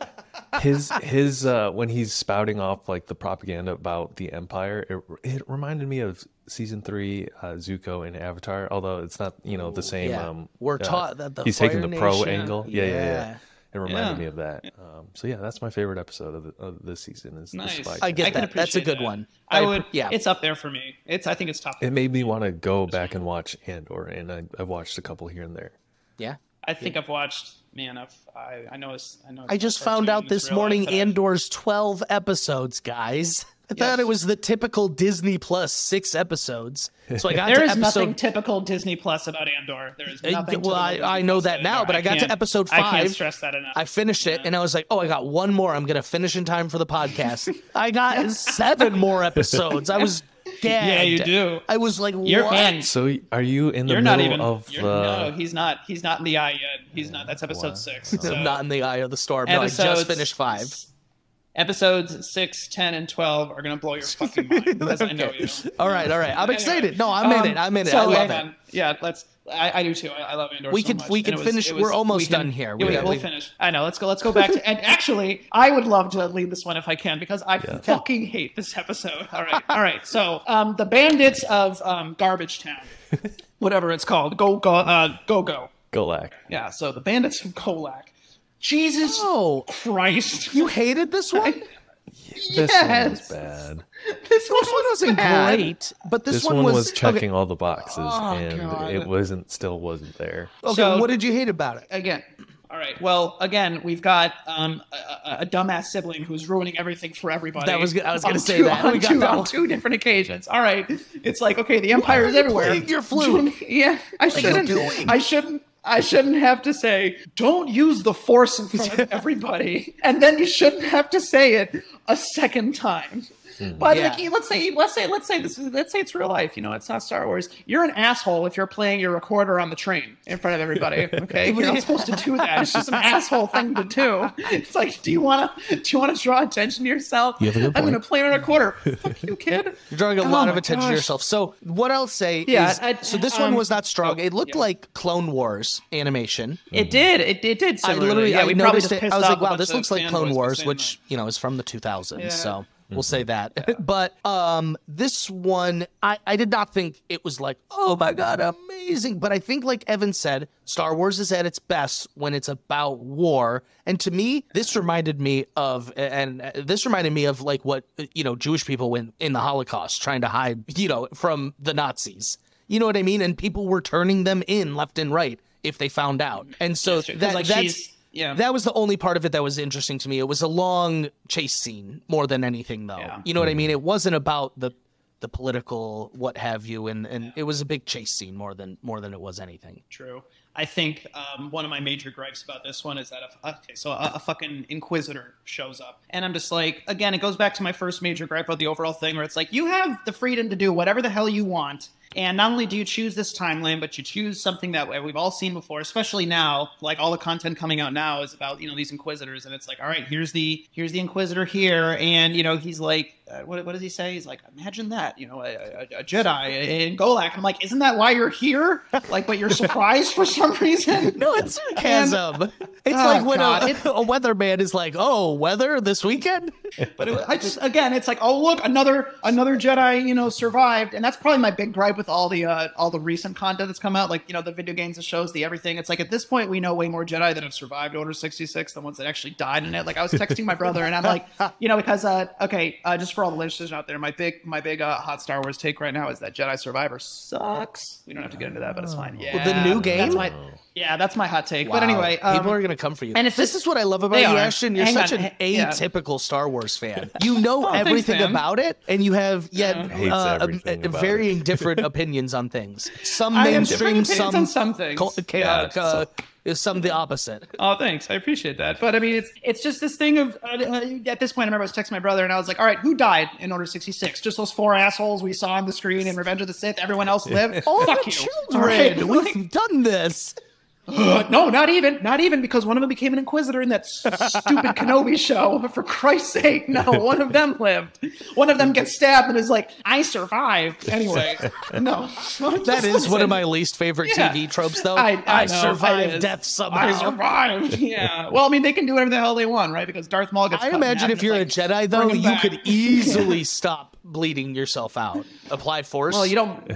S4: Yeah.
S2: his his uh when he's spouting off like the propaganda about the empire it, it reminded me of season three uh zuko in avatar although it's not you know the same
S3: yeah.
S2: um
S3: We're
S2: uh,
S3: taught that the
S2: he's taking
S3: Fire
S2: the pro angle yeah yeah yeah,
S3: Yeah.
S2: it reminded
S4: Yeah.
S2: me of that um so yeah that's my favorite episode of, the, of this season is
S4: Nice.
S2: the spy
S3: I get
S4: I
S3: that. That's a good
S4: that.
S3: one.
S4: I
S3: I-
S4: would.
S3: yeah.
S4: It's up there for me. It's. I think it's top.
S2: it made me want to go back and watch andor and I, i've watched a couple here and there
S3: Yeah.
S4: I think I've watched. Man, I've. I, I know. It's, I know. It's
S3: I just found out this morning
S4: I've-
S3: Andor's 12 episodes, guys. I thought it was the typical Disney Plus six episodes. So I got
S4: There is
S3: episode.
S4: nothing typical Disney Plus about Andor. There is nothing.
S3: well, I- I know that now,
S4: Andor.
S3: but I got to episode
S4: I can't
S3: five.
S4: stress that enough.
S3: I finished it and I was like, oh, I got one more. I'm going to finish in time for the podcast. I got seven more episodes. I was gagged.
S4: yeah, you do.
S3: I was like,
S4: You're
S3: what?
S4: and
S2: so are you in the
S4: you're
S2: middle
S4: not even.
S2: of
S4: you're,
S2: uh,
S4: no, he's not. He's not in the eye yet. He's not. That's episode
S2: Wow.
S4: six. So
S3: I'm not in the eye of the storm. No, I just
S4: episodes-
S3: finished five.
S4: Episodes six, 10, and twelve are gonna blow your fucking mind. Because I know you.
S3: All right, all right. I'm
S4: Anyway,
S3: excited. No, I'm in
S4: um,
S3: it. I'm in it.
S4: so
S3: I love it.
S4: on. Yeah, let's. I, I do too. I, I love Andor.
S3: We
S4: so
S3: could-
S4: much.
S3: we could
S4: was-
S3: finish-
S4: was-
S3: we're almost
S4: we can-
S3: done here.
S4: Yeah,
S3: We got-
S4: will
S3: we-
S4: finish. I know. Let's go. Let's go back to. And actually, I would love to lead this one if I can because I fucking hate this episode. All right. All right. So, um, the bandits of um, Garbage Town, whatever it's called, go go uh, go go.
S2: golak
S4: Yeah. So the bandits of Golak. Jesus
S3: Oh,
S4: Christ!
S3: you hated this one?
S2: This one was bad
S4: This one
S3: This one wasn't
S4: bad.
S3: great, but this,
S2: this, one, was,
S3: okay.
S2: checking all the boxes
S4: Oh,
S2: and
S4: God.
S2: it wasn't still wasn't there
S3: Okay,
S4: So-
S3: what did you hate about it?
S4: again. All right. Well, again, we've got um, a, a- a dumbass sibling who's ruining everything for everybody.
S3: That was- I was gonna say
S4: two-
S3: that.
S4: on
S3: We got
S4: two,
S3: that
S4: on two different occasions. All right. It's like okay, the empire is
S3: are you
S4: everywhere.
S3: playing your flute?
S4: Yeah, I
S3: you
S4: shouldn't. I shouldn't. I shouldn't have to say, "Don't use the force in front of everybody," and then you shouldn't have to say it a second time. But
S3: Yeah.
S4: like, let's say, let's say, let's say this is, let's say it's real life. You know, it's not Star Wars. You're an asshole if you're playing your recorder on the train in front of everybody. Okay, you're not supposed to do that. It's just an asshole thing to do. It's like, do you want to, do you want to draw attention to yourself?
S2: You have a good
S4: I'm going to
S2: point.
S4: play my recorder. Fuck you, kid.
S3: You're drawing a
S4: Oh
S3: lot of
S4: my
S3: attention to yourself. So what I'll say
S4: Yeah,
S3: is,
S4: I-
S3: so this one
S4: um,
S3: was not strong.
S4: oh,
S3: it looked
S4: yeah.
S3: like Clone Wars animation.
S4: It did. It, it did.
S3: I literally,
S4: yeah,
S3: I
S4: we probably
S3: noticed
S4: just
S3: it. I was like, wow, this looks like Clone Wars,
S4: saying
S3: which you know is from the 2000s.
S4: Yeah.
S3: So we'll say that. but um, this one, I, I did not think it was like, oh my god, amazing. But I think, like Evan said, Star Wars is at its best when it's about war. And to me, this reminded me of, and uh, this reminded me of like what you know Jewish people went in the Holocaust, trying to hide, you know, from the Nazis. You know what I mean? And people were turning them in left and right if they found out. And so
S4: That's true. 'Cause,
S3: that,
S4: like,
S3: that's
S4: she's- yeah.
S3: that was the only part of it that was interesting to me. It was a long chase scene more than anything, though.
S4: Yeah.
S3: You know what I mean? It wasn't about the the political what have you, and and it was a big chase scene more than more than it was anything.
S4: True. I think um, one of my major gripes about this one is that a, okay, so a, a fucking inquisitor shows up, and I'm just like, again, it goes back to my first major gripe about the overall thing, where it's like you have the freedom to do whatever the hell you want, and not only do you choose this timeline, but you choose something that we've all seen before, especially now. Like all the content coming out now is about you know these inquisitors, and it's like, all right, here's the here's the inquisitor here, and you know he's like, uh, what, what does he say? He's like, imagine that, you know, a, a, a Jedi in Golak. I'm like, isn't that why you're here? Like, but you're surprised for some reason.
S3: No, it's sarcasm. it's
S4: Oh,
S3: like when a, a weatherman is like, "Oh, weather this weekend."
S4: But it, I just again, it's like, oh look, another another Jedi, you know, survived, and that's probably my big gripe with with all the uh, all the recent content that's come out, like you know the video games, the shows, the everything. It's like at this point we know way more Jedi that have survived Order sixty six than ones that actually died in it. Like I was texting my brother and I'm like, you know, because uh, okay, uh, just for all the listeners out there, my big my big uh, hot Star Wars take right now is that Jedi Survivor sucks. We don't have to get into that, but it's fine. Yeah,
S3: the new game?
S4: That's my, yeah, that's my hot take. But anyway, um,
S3: people are gonna come for you.
S4: and it's
S3: this
S4: just-
S3: is what I love about you,
S4: are.
S3: Ashton. You're
S4: Hang
S3: such
S4: on,
S3: an
S4: ha- yeah.
S3: atypical Star Wars fan. You know
S4: Oh,
S3: everything
S4: man.
S3: about it, and you have yet
S2: Hates
S3: uh,
S2: everything
S3: uh,
S2: about
S3: varying different opinions on things. Some
S4: I have different
S3: mainstream,
S4: opinions
S3: some
S4: on some things.
S3: co- chaotic,
S2: Yeah,
S3: uh, is some the opposite.
S4: Oh, thanks. I appreciate that. But I mean, it's it's just this thing of uh, uh, at this point. I remember I was texting my brother, and I was like, "All right, who died in Order sixty six? Just those four assholes we saw on the screen in Revenge of the Sith. Everyone else lived.
S3: All
S4: Fuck
S3: the
S4: you.
S3: children.
S4: All right?
S3: We've done this.
S4: No, not even, not even because one of them became an Inquisitor in that stupid Kenobi show. For Christ's sake, no, one of them lived. One of them gets stabbed and is like, "I survived." Anyway, no,
S3: That is one of my least favorite
S4: Yeah.
S3: TV tropes, though.
S4: I, I, know,
S3: survived
S4: is.
S3: death somehow.
S4: I survived. Yeah. Well, I mean, they can do whatever the hell they want, right? Because Darth Maul gets.
S3: I imagine if you're
S4: it's
S3: a Jedi, though, you
S4: back.
S3: could easily stop bleeding yourself out. Apply force.
S4: Well, you don't.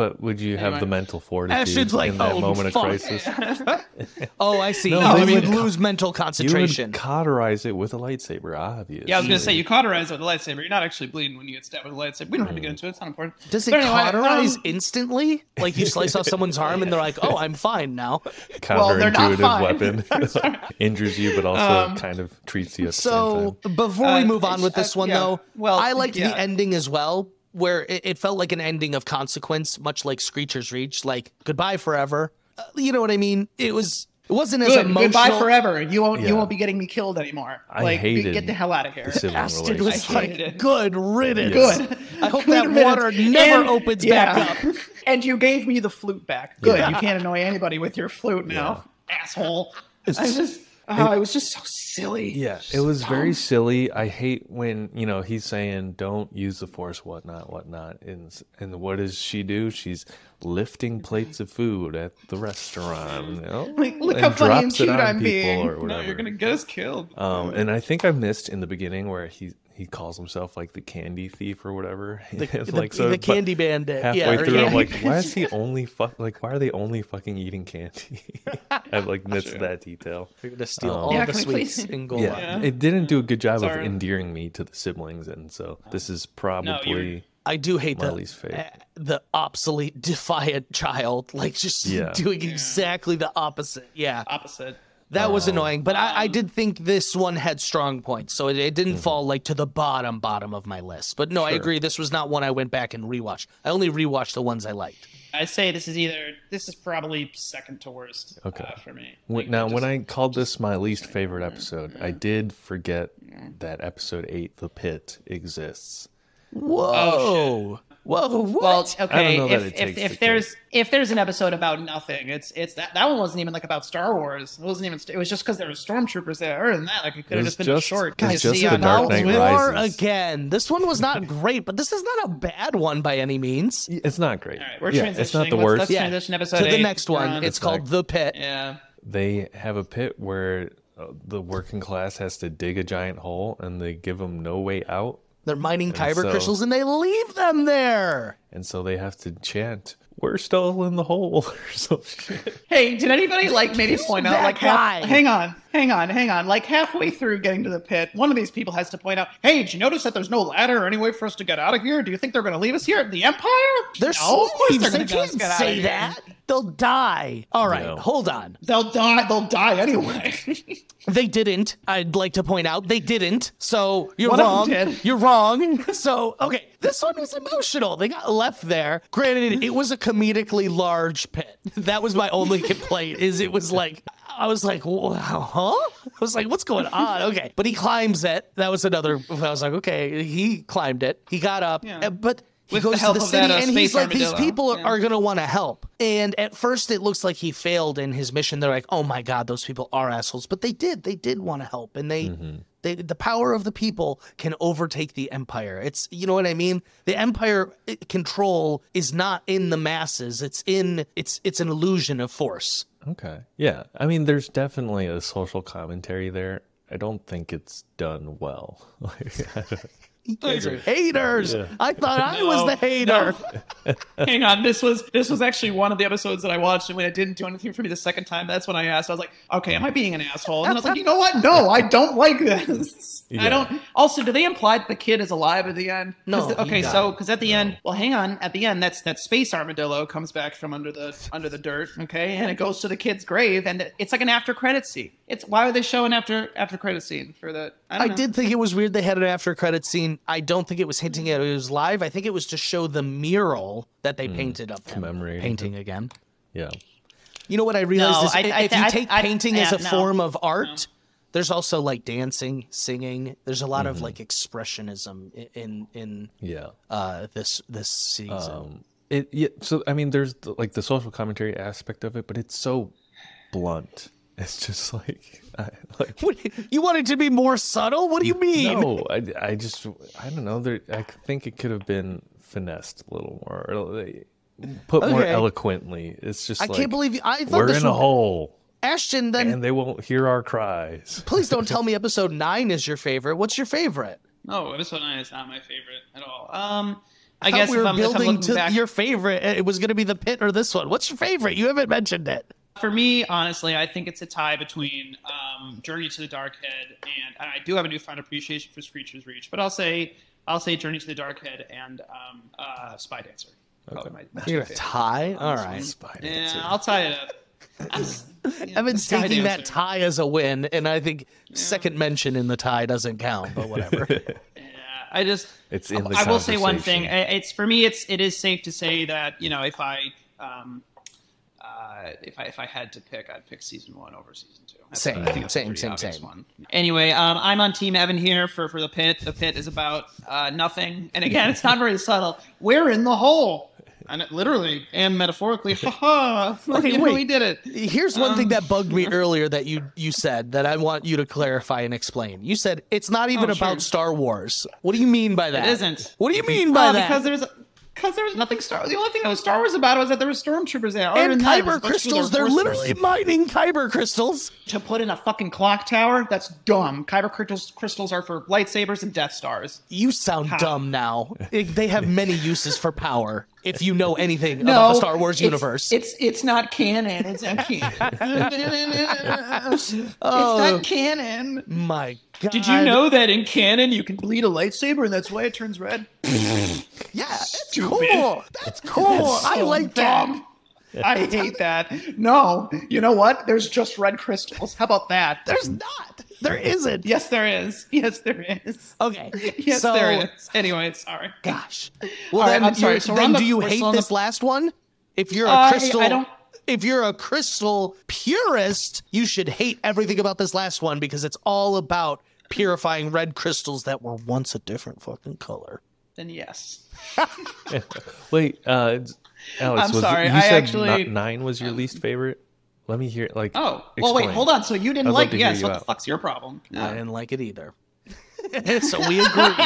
S2: But would you have the mental fortitude
S3: Ashton's like,
S2: in that
S3: "Oh,
S2: moment
S3: fuck."
S2: of crisis?
S3: Oh, I see.
S2: No,
S3: you
S2: I
S3: would
S2: mean-
S3: lose mental
S2: You would
S3: concentration.
S2: cauterize it with a lightsaber, obviously.
S4: Yeah, I was gonna say you cauterize it with a lightsaber. You're not actually bleeding when you get stabbed with a lightsaber. We don't have to get into it. It's not important.
S3: Does it
S4: But anyway,
S3: cauterize
S4: um,
S3: instantly? Like you slice off someone's arm and they're like, "Oh, I'm fine now."
S4: Well, they're not
S2: counterintuitive
S4: fine.
S2: weapon injures you, but also kind of treats you at the same
S3: So
S2: time.
S3: before we
S4: Uh,
S3: move on with
S4: uh,
S3: this one,
S4: yeah.
S3: though,
S4: Well,
S3: I liked
S4: yeah.
S3: the ending as well, where it, it felt like an ending of consequence, much like Screecher's Reach, like goodbye forever. Uh, you know what I mean? It was. It wasn't as
S4: Good.
S3: emotional.
S4: Goodbye forever. You won't.
S2: Yeah.
S4: You won't be getting me killed anymore.
S2: I
S4: like, be-
S2: hated
S4: get the hell out of here.
S2: The sibling
S3: Ashton
S2: relationship.
S3: was
S4: I
S3: like,
S4: hated it.
S3: "Good riddance."
S4: Good.
S3: I hope
S4: Good
S3: that
S4: riddance.
S3: water never
S4: And-
S3: opens
S4: yeah.
S3: back up.
S4: and you gave me the flute back. Good.
S3: Yeah.
S4: You can't annoy anybody with your flute now, asshole. I just. Oh, it was just so silly.
S2: Yeah, it was very silly. I hate when you know he's saying don't use the force, whatnot, whatnot, and and what does she do? She's lifting plates of food at the restaurant, you know,
S4: Like, look
S2: and
S4: how funny and cute I'm being.
S2: or
S4: No, you're gonna get us killed.
S2: Um, and I think I missed in the beginning where he he calls himself like the candy thief or whatever.
S3: The, the,
S2: like, so-
S3: the candy bandit.
S2: Halfway
S3: yeah, or
S2: through, I'm like, why is he only fuck? Like, why are they only fucking eating candy? I've like missed that detail.
S3: You're gonna steal
S2: Um,
S3: all
S4: Yeah,
S3: the sweets
S4: please-
S3: in Gola.
S2: Yeah,
S4: Yeah.
S2: it didn't do a good job of endearing me to the siblings, and so this is
S4: you're-
S2: probably
S3: I do hate
S2: My
S3: the
S2: least
S3: uh, the obsolete, defiant child, like just
S2: Yeah.
S3: doing exactly the opposite. Yeah,
S4: Opposite.
S3: That was annoying. But I, I did think this one had strong points, so it, it didn't
S2: Mm-hmm.
S3: fall like to the bottom bottom of my list. But no, I agree. This was not one I went back and rewatched. I only rewatched the ones I liked.
S4: I say this is either this is probably second to worst.
S2: Okay.
S4: uh, for me.
S2: When-
S4: Like,
S2: now,
S4: just-
S2: when I called this my least favorite episode, I did forget that episode eight, "The Pit," exists.
S3: Whoa, whoa, what?
S4: Well, okay.
S2: know that
S4: If,
S2: it
S4: if,
S2: takes
S4: if
S2: the
S4: there's if there's an episode about nothing, it's it's that that one wasn't even like about Star Wars. It wasn't even. It was just because there were stormstroopers there. Other than that, like it could have just been
S2: just-
S4: a short. Guys,
S2: just
S4: see
S2: the
S4: on
S2: Dark Knight
S3: War
S2: Rises.
S3: again. This one was not great, but this is not a bad one by any means.
S2: It's not great.
S4: All right, we're
S2: yeah,
S4: transitioning.
S2: it's not the
S4: Let's-
S2: worst.
S4: Let's
S3: Yeah.
S4: transition episode
S3: to the next one.
S4: on.
S3: It's called The Pit.
S4: yeah.
S2: They have a pit where uh, the working class has to dig a giant hole, and they give them no way out,
S3: They're mining kyber
S2: so-
S3: crystals and they leave them there.
S2: and so they have to chant, "We're still in the hole." or some shit.
S4: Hey, did anybody like maybe point out like half, hang on, hang on, hang on. Like halfway through getting to the pit, one of these people has to point out, "Hey, did you notice that there's no ladder or any way for us to get out of here? Do you think they're going to leave us here at the Empire?"
S3: They're
S4: no, of course they're
S3: They
S4: going to
S3: can't
S4: get out
S3: say
S4: of here.
S3: that. They'll die. All right,
S2: No.
S3: hold on.
S4: They'll die. They'll die anyway.
S3: They didn't. I'd like to point out they didn't. So you're
S4: One of
S3: wrong.
S4: them did.
S3: You're wrong. So okay, this one was emotional. They got left there. Granted, it was a comedically large pit. That was my only complaint. Is it was like. I was like, "Wha- huh? I was like, what's going on? Okay. But he climbs it. That was another. I was like, okay. He climbed it. He got up.
S4: Yeah.
S3: But he
S4: With the
S3: goes
S4: help
S3: to the
S4: of
S3: city
S4: that, uh,
S3: and he's
S4: space
S3: like, these people
S4: Yeah.
S3: are going to want to help. And at first, it looks like he failed in his mission. They're like, oh my God, those people are assholes. But they did. They did want to help. And they, they, the power of the people can overtake the empire. It's, you know what I mean? The empire eh, control is not in the masses. It's in, it's, it's an illusion of force.
S2: Okay. Yeah. I mean, there's definitely a social commentary there. I don't think it's done well. Like,
S3: guys are haters.
S2: Yeah.
S3: I thought I was
S4: No,
S3: the hater.
S4: no. Hang on, this was this was actually one of the episodes that I watched, and when it didn't do anything for me the second time, that's when I asked. I was like, "Okay, am I being an asshole?" And I was like, "You know what? No, I don't like this.
S2: Yeah.
S4: I don't." Also, do they imply that the kid is alive at the end?
S3: No,
S4: the- okay, so because at the end, well, hang on. At the end, that's that space armadillo comes back from under the under the dirt. Okay, and it goes to the kid's grave, and it's like an after credit scene. It's why are they showing after after credit scene for the? I, don't
S3: I
S4: know.
S3: did think it was weird they had an after credit scene. I don't think it was hinting at it was live. I think it was to show the mural that they painted of him.
S2: Commemorating
S3: painting again.
S2: Yeah.
S3: You know what I realized
S4: No,
S3: is
S4: I-
S3: if
S4: I-
S3: if you take
S4: I-
S3: painting as a
S4: no.
S3: form of art, there's also like dancing, singing. There's a lot of like expressionism i- in in
S2: Yeah.
S3: uh, this this season.
S2: Um, it yeah. So I mean, there's the, like the social commentary aspect of it, but it's so blunt. It's just like, I, like
S3: What, you want it to be more subtle? What do you mean?
S2: no, I, I just I don't know. There, I think it could have been finessed a little more, or like, put more eloquently. It's just
S3: I
S2: like,
S3: can't believe you, I thought
S2: we're
S3: this
S2: in a
S3: was-
S2: hole
S3: Ashton. Then
S2: and they won't hear our cries.
S3: please don't tell me episode nine is your favorite. What's your favorite?
S4: No, episode nine is not my favorite at all. Um, I,
S3: I
S4: guess
S3: thought we
S4: if
S3: were
S4: I'm, if I'm
S3: building to
S4: back,
S3: your favorite. It was going to be the pit or this one. What's your favorite? You haven't mentioned it.
S4: For me, honestly, I think it's a tie between um, Journey to the Dark Head and, and I do have a newfound appreciation for Screecher's Reach, but I'll say I'll say Journey to the Dark Head and um, uh, Spy Dancer. My, my
S3: You're gonna tie. All right.
S2: Spy
S4: Yeah,
S2: Dancer.
S4: I'll tie it up. I'm, yeah,
S3: I've been taking that tie as a win, and I think second mention in the tie doesn't count. But whatever.
S4: Yeah, I just
S2: It's in the
S4: I will say one thing. It's for me. It's it is safe to say that you know if I um, uh, if I if I had to pick, I'd pick season one over season two. That's-
S3: Same,
S4: I think that's
S3: same, same, same.
S4: One. Anyway, um, I'm on Team Evan here for for the pit. The pit is about uh, nothing, and again, it's not very subtle. We're in the hole, and literally and metaphorically. Ha ha!
S3: Okay,
S4: we did it.
S3: Here's one thing that bugged me earlier that you you said that I want you to clarify and explain. You said it's not even
S4: Oh,
S3: about
S4: sure.
S3: Star Wars. What do you mean by that?
S4: It isn't.
S3: What do you mean by
S4: Uh,
S3: that?
S4: Because there's. Because there was nothing Star. The only thing that was Star Wars about it was that there were stormtroopers there. Other
S3: and
S4: than that,
S3: kyber
S4: a bunch of people
S3: crystals, they're literally mining kyber crystals.
S4: to put in a fucking clock tower. That's dumb. Kyber crystals, crystals are for lightsabers and Death Stars.
S3: You sound
S4: How?
S3: dumb now. It- they have many uses for power. If you know anything about the Star Wars
S4: it's-
S3: universe,
S4: It's it's not canon. It's not canon. it's
S3: Oh.
S4: not canon.
S3: my God.
S4: Did you know that in canon you can bleed a lightsaber and that's why it turns red?
S3: Yeah, it's cool. That's cool. I
S4: So
S3: like that.
S4: I hate that. No, you know what? There's just red crystals. How about that?
S3: There's not. There isn't.
S4: Yes, there is. Yes, there is.
S3: Okay.
S4: Yes,
S3: so,
S4: there is. Anyway, sorry.
S3: Gosh. Well,
S4: right,
S3: then,
S4: I'm sorry, so
S3: then
S4: the-
S3: do you hate
S4: on the-
S3: this last one? If you're a
S4: Uh, I-
S3: crystal,
S4: I don't-
S3: if you're a crystal purist, you should hate everything about this last one because it's all about purifying red crystals that were once a different fucking color.
S4: Then yes.
S2: Wait, uh, Alex,
S4: I'm
S2: was
S4: sorry,
S2: you
S4: I
S2: said
S4: actually-
S2: nine was your least favorite. Let me hear. Like,
S4: Oh, well, wait, hold on. So you didn't
S2: I'd
S4: like it?
S2: hear
S4: Yes.
S2: you
S4: What the fuck's your problem?
S3: I didn't like it either. so we agree.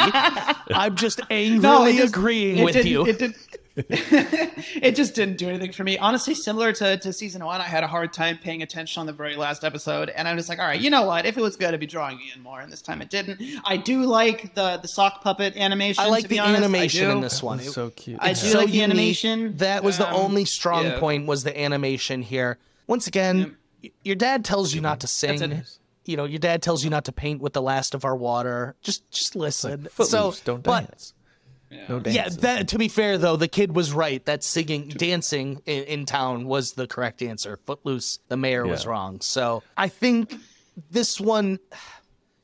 S3: I'm just angrily
S4: No, just-
S3: agreeing with you.
S4: It did. it just didn't do anything for me. Honestly, similar to, to season one, I had a hard time paying attention on the very last episode, and I'm just like, all right, you know what? If it was good, it'd be drawing me in more, and this time it didn't. I do like the the sock puppet animation.
S3: I like
S4: to be
S3: the
S4: honest.
S3: Animation in this one.
S2: It's so cute.
S4: I
S3: It's
S4: do
S3: so
S4: like the
S3: unique.
S4: animation.
S3: That was the
S4: Um,
S3: only strong
S4: yeah.
S3: point was the animation here. Once again, y- your dad tells you not to sing. You know, your dad tells you not to paint with the last of our water. Just just listen.
S2: Footloose,
S3: so
S2: don't
S3: but,
S2: dance. No dance.
S3: Yeah, that, to be fair though, the kid was right. That singing, dancing in, in town was the correct answer. Footloose, the mayor was wrong. So I think this one,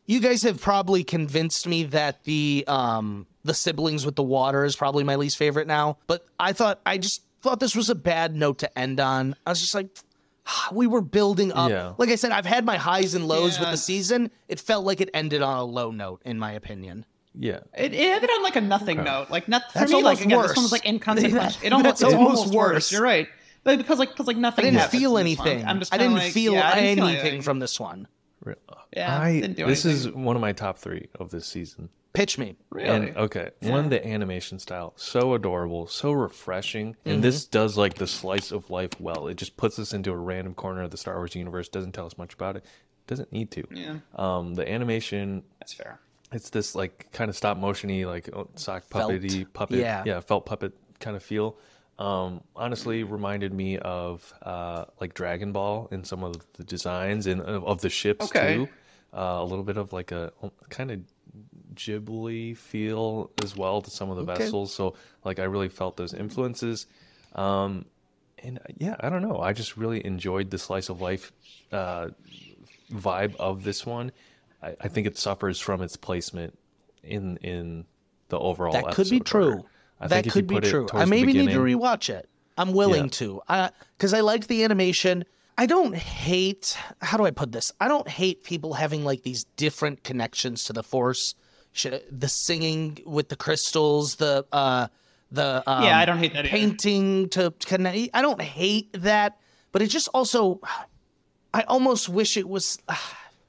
S3: you guys have probably convinced me that the um the siblings with the water is probably my least favorite now. But I thought I just thought this was a bad note to end on. I was just like. We were building up.
S2: Yeah.
S3: Like I said, I've had my highs and lows with the season. It felt like it ended on a low note, in my opinion.
S2: Yeah.
S4: It, it ended on like a nothing note. Like not for
S3: That's
S4: me. Like
S3: almost
S4: again,
S3: worse.
S4: this one was like inconsequential.
S3: That-
S4: it almost,
S3: that's
S4: it's
S3: almost
S4: almost
S3: worse.
S4: worse. You're right. But because like because like nothing.
S3: I didn't
S4: happens
S3: feel
S4: in this one.
S3: anything.
S4: I'm just
S3: I didn't
S4: like,
S3: feel
S4: yeah, I didn't feel
S3: anything from this one.
S2: Re-
S4: Yeah,
S2: I,
S4: didn't do
S2: this is one of my top three of this season.
S3: Pitch me.
S4: Really?
S2: And okay, one the animation style so adorable, so refreshing, and
S3: Mm-hmm.
S2: this does like the slice of life well. It just puts us into a random corner of the Star Wars universe. Doesn't tell us much about it. Doesn't need to.
S4: Yeah,
S2: Um, the animation
S4: that's fair.
S2: It's this like kind of stop motiony, like oh, sock
S3: Felt.
S2: puppety puppet,
S3: Yeah.
S2: yeah, felt puppet kind of feel. Um, honestly, reminded me of uh, like Dragon Ball in some of the designs and of, of the ships
S4: Okay.
S2: too. Uh, a little bit of like a kind of Ghibli feel as well to some of the
S3: Okay.
S2: vessels. So like I really felt those influences. Um, and uh, yeah, I don't know. I just really enjoyed the slice of life uh, vibe of this one. I, I think it suffers from its placement in in the overall.
S3: That could be true.
S2: I
S3: That
S2: think if you
S3: could be true. I
S2: towards
S3: maybe need to rewatch it. I'm willing
S2: Yeah.
S3: to. Because I liked the animation. I don't hate. How do I put this? I don't hate people having like these different connections to the Force. The singing with the crystals, the uh, the um,
S4: Yeah, I don't hate that either.
S3: painting to connect. I don't hate that, but it just also. I almost wish it was.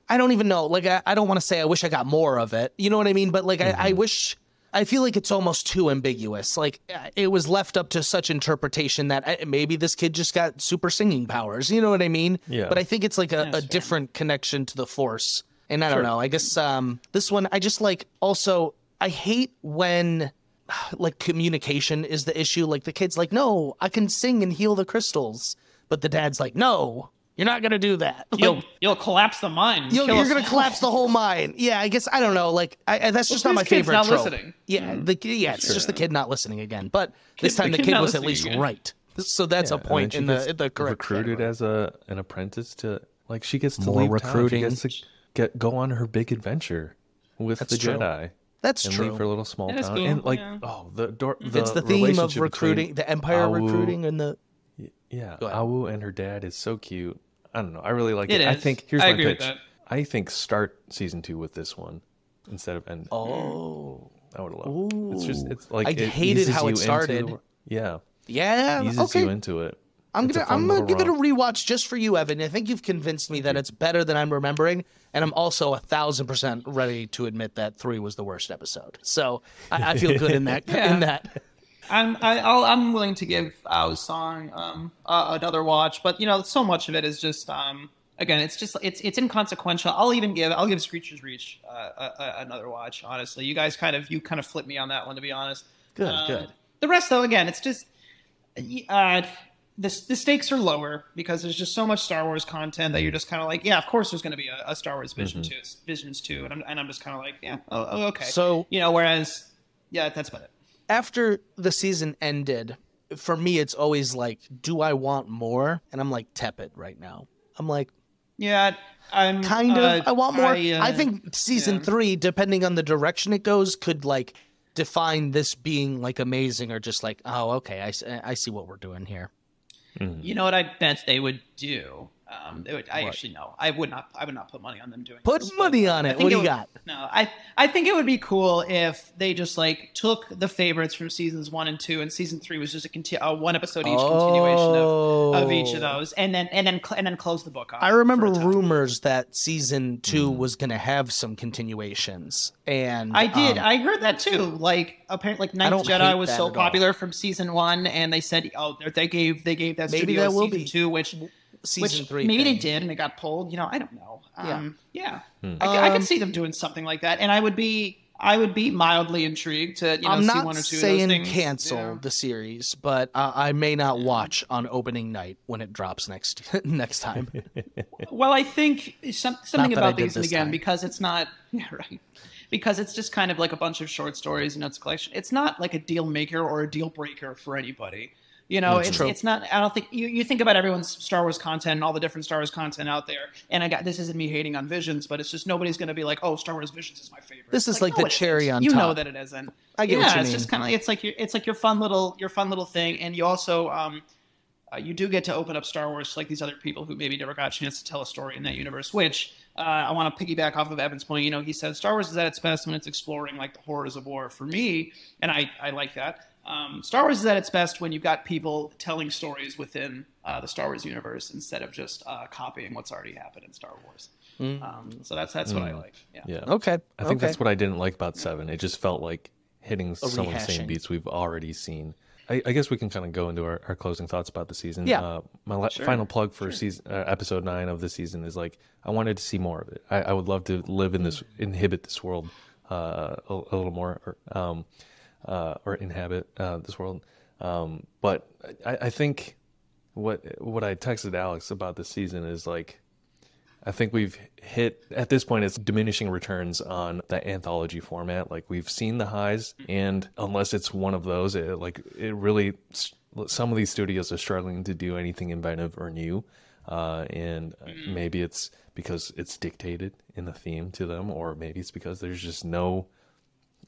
S3: I don't even know. Like, I, I don't want to say I wish I got more of it. You know what I mean? But like, I,
S2: Mm-hmm.
S3: I wish. I feel like it's almost too ambiguous. Like, it was left up to such interpretation that uh, maybe this kid just got super singing powers. You know what I mean?
S2: Yeah.
S3: But I think it's like a, a
S4: fair.
S3: different connection to the Force. And I don't know. I guess um, this one, I just like. Also, I hate when like communication is the issue. Like the kid's like, "No, I can sing and heal the crystals," but the dad's like, "No, you're not gonna do that." Like,
S4: You'll you'll collapse the mine.
S3: You'll, you're gonna collapse the whole mine. Yeah, I guess I don't know. Like I, I- that's just not
S4: this
S3: my
S4: kid's
S3: favorite
S4: not
S3: trope.
S4: listening.
S3: Yeah, hmm. the, yeah, it's just the kid not listening again. But this
S4: Kid-
S3: time
S4: the
S3: the
S4: kid
S3: kid was at least
S4: again.
S3: right. So that's
S2: Yeah,
S3: a point in the in the correct
S2: recruited
S3: category.
S2: as a an apprentice to like she gets to
S3: More
S2: leave
S3: recruiting.
S2: Town. She gets to get go on her big adventure with
S3: That's
S2: the
S3: true.
S2: Jedi.
S3: That's
S2: and
S3: true.
S2: leave her little small
S4: That is
S2: town.
S4: cool,
S2: And like,
S4: yeah.
S2: oh, the door. The
S3: it's the theme of recruiting, the Empire
S2: Aau-
S3: recruiting, and the
S2: Yeah, Aau and her dad is so cute. I don't know. I really like
S4: It
S2: it. I think here's
S4: I
S2: my pitch.
S4: that.
S2: I think start season two with this one instead of end.
S3: oh
S2: I would love. it. It's just it's like
S3: I
S2: it
S3: hated how it
S2: the
S3: started.
S2: yeah,
S3: yeah,
S2: eases
S3: okay.
S2: you into it.
S3: I'm
S2: It's
S3: gonna I'm gonna give it a rewatch just for you, Evan. I think you've convinced me that it's better than I'm remembering, and I'm also a thousand percent ready to admit that three was the worst episode. So I, I feel good in that.
S4: Yeah.
S3: In that,
S4: I'm I, I'll, I'm willing to give Aau's song um, uh, another watch, but you know, so much of it is just um, again, it's just it's it's inconsequential. I'll even give I'll give Screecher's Reach uh, another watch. Honestly, you guys kind of you kind of flipped me on that one to be honest.
S3: Good,
S4: Um,
S3: good.
S4: The rest though, again, it's just uh, the the stakes are lower because there's just so much Star Wars content that you're just kind of like, yeah, of course there's going to be a, a Star Wars Vision two, Visions two, and I'm and I'm just kind of like, yeah, oh, oh, okay.
S3: So-
S4: you know, whereas yeah, that's about it.
S3: After the season ended, for me, it's always like, do I want more? And I'm like tepid right now. I'm like,
S4: Yeah, I'm
S3: kind of.
S4: uh,
S3: I want more.
S4: I,
S3: I,
S4: uh,
S3: think season
S4: yeah.
S3: three, depending on the direction it goes, could like define this being like amazing or just like, oh, okay, I see what we're doing here.
S4: You know what I bet they would do? Um, they would, I actually know. I would not. I would not put money on them doing.
S3: Put
S4: this,
S3: money on it.
S4: think
S3: What do you
S4: would-
S3: got?
S4: No, I I think it would be cool if they just like took the favorites from seasons one and two, and season three was just a, conti- a one episode each continuation of, of each of
S3: Oh.
S4: those, and then and then cl- and then close the book. On
S3: I remember
S4: for a time.
S3: rumors that season two was going to have some continuations, and
S4: I did.
S3: um,
S4: I heard that too. Like apparently, like Ninth Jedi was so
S3: at all.
S4: popular from season one, and they said, oh, they gave they gave that
S3: Maybe
S4: studio
S3: that will
S4: season
S3: be.
S4: two, which
S3: season
S4: which
S3: three.
S4: maybe
S3: thing.
S4: they did and it got pulled. You know, I don't know.
S3: Yeah.
S4: Um, yeah, I, I
S3: Um,
S4: could see them doing something like that, and I would be I would be mildly intrigued to you know
S3: I'm
S4: see
S3: not
S4: one or two
S3: saying
S4: of those things.
S3: cancel
S4: you know.
S3: the series, but uh, I may not watch on opening night when it drops next next time.
S4: Well, I think some, something
S3: Not that I
S4: about
S3: did
S4: these
S3: this
S4: again
S3: time.
S4: because it's not yeah right because it's just kind of like a bunch of short stories and it's a collection. It's not like a deal maker or a deal breaker for anybody. You know,
S3: That's
S4: it's,
S3: true.
S4: it's not. I don't think you, you think about everyone's Star Wars content and all the different Star Wars content out there. And I got this isn't me hating on Visions, but it's just nobody's going to be like, oh, Star Wars Visions is my favorite.
S3: This is like
S4: no,
S3: the cherry
S4: isn't.
S3: on
S4: You know that it isn't.
S3: I get
S4: yeah,
S3: what you
S4: it's
S3: mean.
S4: just kind of it's like your it's like your fun little your fun little thing, and you also um, uh, you do get to open up Star Wars to like these other people who maybe never got a chance to tell a story in that universe. Which uh, I want to piggyback off of Evan's point. You know, he said Star Wars is at its best when it's exploring like the horrors of war. For me, and I I like that. Um, Star Wars is at its best when you've got people telling stories within uh, the Star Wars universe instead of just uh, copying what's already happened in Star Wars. Um, so that's that's what I like. Yeah.
S2: Yeah.
S3: Okay,
S2: I think
S3: okay.
S2: that's what I didn't like about Seven. It just felt like hitting some of the same beats we've already seen. I, I guess we can kind of go into our, our closing thoughts about the season.
S3: Yeah.
S2: Uh, my la- final plug for season uh, episode nine of the season is like I wanted to see more of it. I, I would love to live in this, inhibit this world uh, a, a little more, um, uh, or inhabit uh, this world. Um, but I, I think what what I texted Alex about this season is like I think we've hit at this point it's diminishing returns on the anthology format. Like we've seen the highs, and unless it's one of those, it, like it really some of these studios are struggling to do anything inventive or new, uh, and maybe it's because it's dictated in the theme to them, or maybe it's because there's just no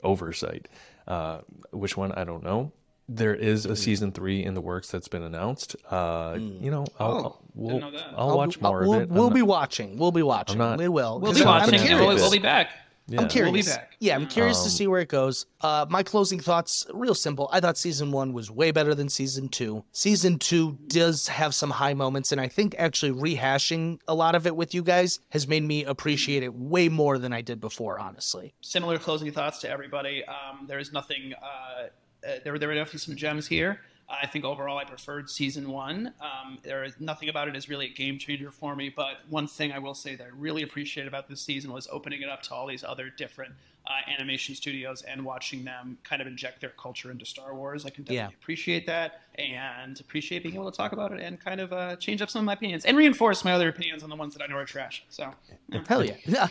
S2: oversight. Uh, which one I don't know. There is a season three in the works that's been announced. Uh, You know, I'll, I'll, we'll,
S4: know that.
S2: I'll watch more
S3: we'll,
S2: of it. I'm
S3: We'll
S2: not-
S3: be watching. We'll be watching.
S2: not-
S3: we will.
S4: We'll
S3: 'Cause
S4: be
S3: I'm- I'm
S4: watching. We'll, we'll be back.
S2: Yeah.
S3: I'm curious.
S4: back.
S3: Yeah, I'm curious
S2: Um,
S3: to see where it goes. Uh, my closing thoughts, real simple. I thought season one was way better than season two. Season two does have some high moments, and I think actually rehashing a lot of it with you guys has made me appreciate it way more than I did before. Honestly,
S4: similar closing thoughts to everybody. Um, there is nothing. Uh, uh, there, were- there were definitely some gems here. I think overall I preferred season one. Um, there is nothing about it is really a game changer for me. But one thing I will say that I really appreciate about this season was opening it up to all these other different uh, animation studios and watching them kind of inject their culture into Star Wars. I can definitely
S3: Yeah.
S4: appreciate that and appreciate being able to talk about it and kind of uh, change up some of my opinions and reinforce my other opinions on the ones that I know are trash. So
S3: hell yeah.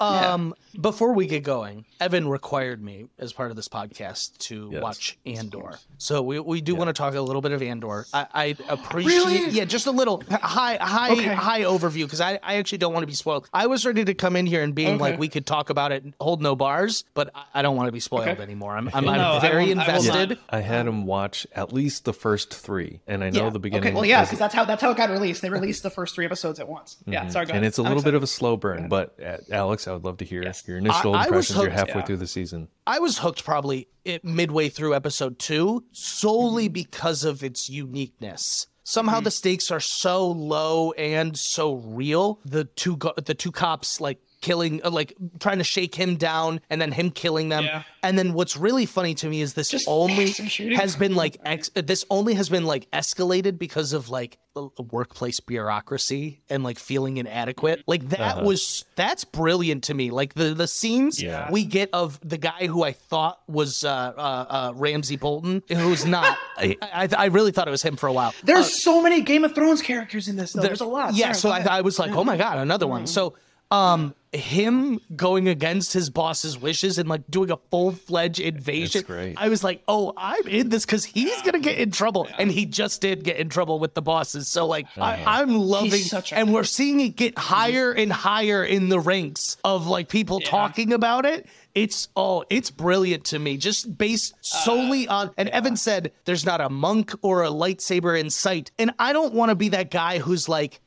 S3: um, Before we get going, Evan required me as part of this podcast to
S2: Yes.
S3: watch Andor. So we, we do want to talk a little bit of Andor. I, I appreciate, yeah, just a little high high
S4: Okay.
S3: high overview because I, I actually don't want to be spoiled. I was ready to come in here and being
S4: Okay.
S3: like we could talk about it, and hold no bars, but I, I don't want to be spoiled
S4: Okay.
S3: anymore. I'm I'm,
S4: No,
S3: I'm very
S4: I
S3: invested.
S2: I had him watch at least the first three, and I know
S3: Yeah.
S2: the beginning.
S4: Okay, well, yeah, because that's how that's how it got released. They released the first three episodes at once. Yeah, mm-hmm. sorry, go
S2: and
S4: ahead.
S2: it's a
S4: I'm
S2: little bit of a slow burn. But uh, Alex, I would love to hear
S4: Yes.
S2: your initial
S3: I- I was
S2: impressions. You're halfway
S4: yeah.
S2: through the season.
S3: I was hooked probably it, midway through episode two solely mm-hmm. because of its uniqueness. Somehow mm-hmm. the stakes are so low and so real. The two go- the two cops like killing uh, like trying to shake him down and then him killing them.
S4: Yeah.
S3: And then what's really funny to me is this
S4: Just
S3: only has been like ex- this only has been like escalated because of like a a workplace bureaucracy and like feeling inadequate. Like that was that's brilliant to me. Like the the scenes
S2: Yeah.
S3: we get of the guy who I thought was uh, uh, uh, Ramsey Bolton, who's not. I, I, I really thought it was him for a while.
S4: There's so many Game of Thrones characters in this. Though. There's a lot.
S3: Yeah,
S4: Sorry,
S3: so I. I was like, oh my god, another one. So, um, him going against his boss's wishes and like doing a full fledged invasion.
S2: Great.
S3: I was like, oh, I'm in this because he's gonna get in trouble, and he just did get in trouble with the bosses. So like, I, I'm loving,
S4: such a-
S3: and we're seeing it get higher and higher in the ranks of like people talking about it. It's oh, it's brilliant to me. Just based solely on, and Evan said there's not a monk or a lightsaber in sight, and I don't want to be that guy who's like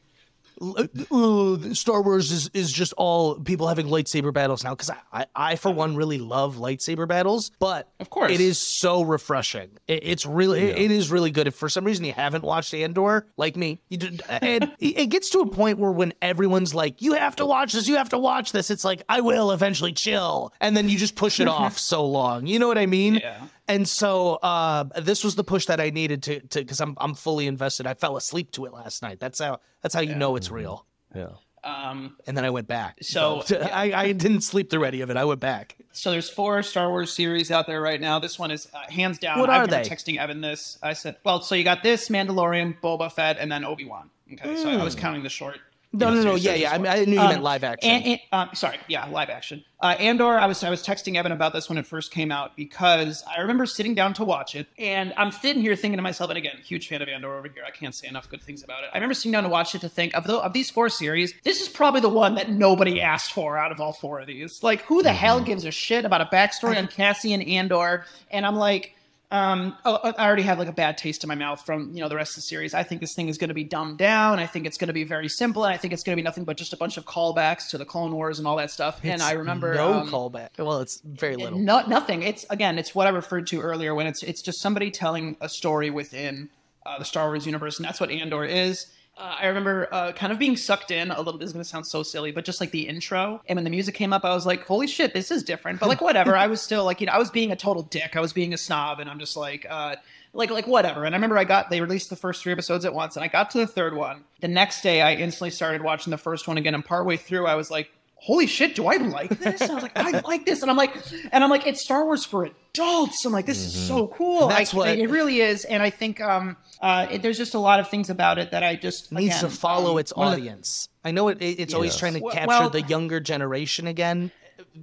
S3: uh, Star Wars is, is just all people having lightsaber battles now because I, I, I for one really love lightsaber battles, but
S4: Of course.
S3: it is so refreshing. It, it's really it- it is really good. If for some reason you haven't watched Andor, like me, you did, and it it gets to a point where when everyone's like, "You have to watch this, you have to watch this," it's like, "I will eventually chill," and then you just push it off so long. You know what I mean?
S4: Yeah.
S3: And so uh, this was the push that I needed to to because I'm I'm fully invested. I fell asleep to it last night. That's how that's how you know it's real.
S2: Yeah.
S4: Um,
S3: And then I went back.
S4: So,
S3: I, I didn't sleep through any of it. I went back.
S4: so there's four Star Wars series out there right now. This one is uh, hands down.
S3: What
S4: I
S3: are
S4: remember
S3: they?
S4: texting Evan this. I said, well, so you got this Mandalorian, Boba Fett, and then Obi Wan. Okay, so I was counting the short.
S3: No,
S4: you know,
S3: no, no. Yeah, yeah. I, mean, I knew you
S4: Um,
S3: meant live action.
S4: And, and, um, sorry, yeah, live action. Uh, Andor, I was I was texting Evan about this when it first came out because I remember sitting down to watch it, and I'm sitting here thinking to myself, and again, huge fan of Andor over here. I can't say enough good things about it. I remember sitting down to watch it to think of the, of these four series, this is probably the one that nobody asked for out of all four of these. Like, who the hell gives a shit about a backstory on Cassian Andor? And I'm like. Um, oh, I already have like a bad taste in my mouth from you know the rest of the series. I think this thing is going to be dumbed down. I think it's going to be very simple, and I think it's going to be nothing but just a bunch of callbacks to the Clone Wars and all that stuff. and I remember
S3: no
S4: um,
S3: callback. Well, it's very little.
S4: no, nothing. It's again, it's what I referred to earlier when it's it's just somebody telling a story within uh, the Star Wars universe, and that's what Andor is. Uh, I remember uh, kind of being sucked in a little. This is going to sound so silly, but just like the intro, and when the music came up, I was like, "Holy shit, this is different." But like, whatever. I was still like, you know, I was being a total dick. I was being a snob, and I'm just like, uh, like, like whatever. And I remember I got they released the first three episodes at once, and I got to the third one. The next day, I instantly started watching the first one again, and partway through, I was like, holy shit, do I like this? I was like, I like this, and I'm like, and I'm like, it's Star Wars for adults. I'm like, this is so cool.
S3: That's
S4: I-
S3: what-
S4: it really is, and I think um, uh, it, there's just a lot of things about it that I just
S3: needs to follow
S4: um,
S3: its
S4: of the-
S3: audience. I know it, it- it's always trying to
S4: Well-
S3: capture
S4: well-
S3: the younger generation again,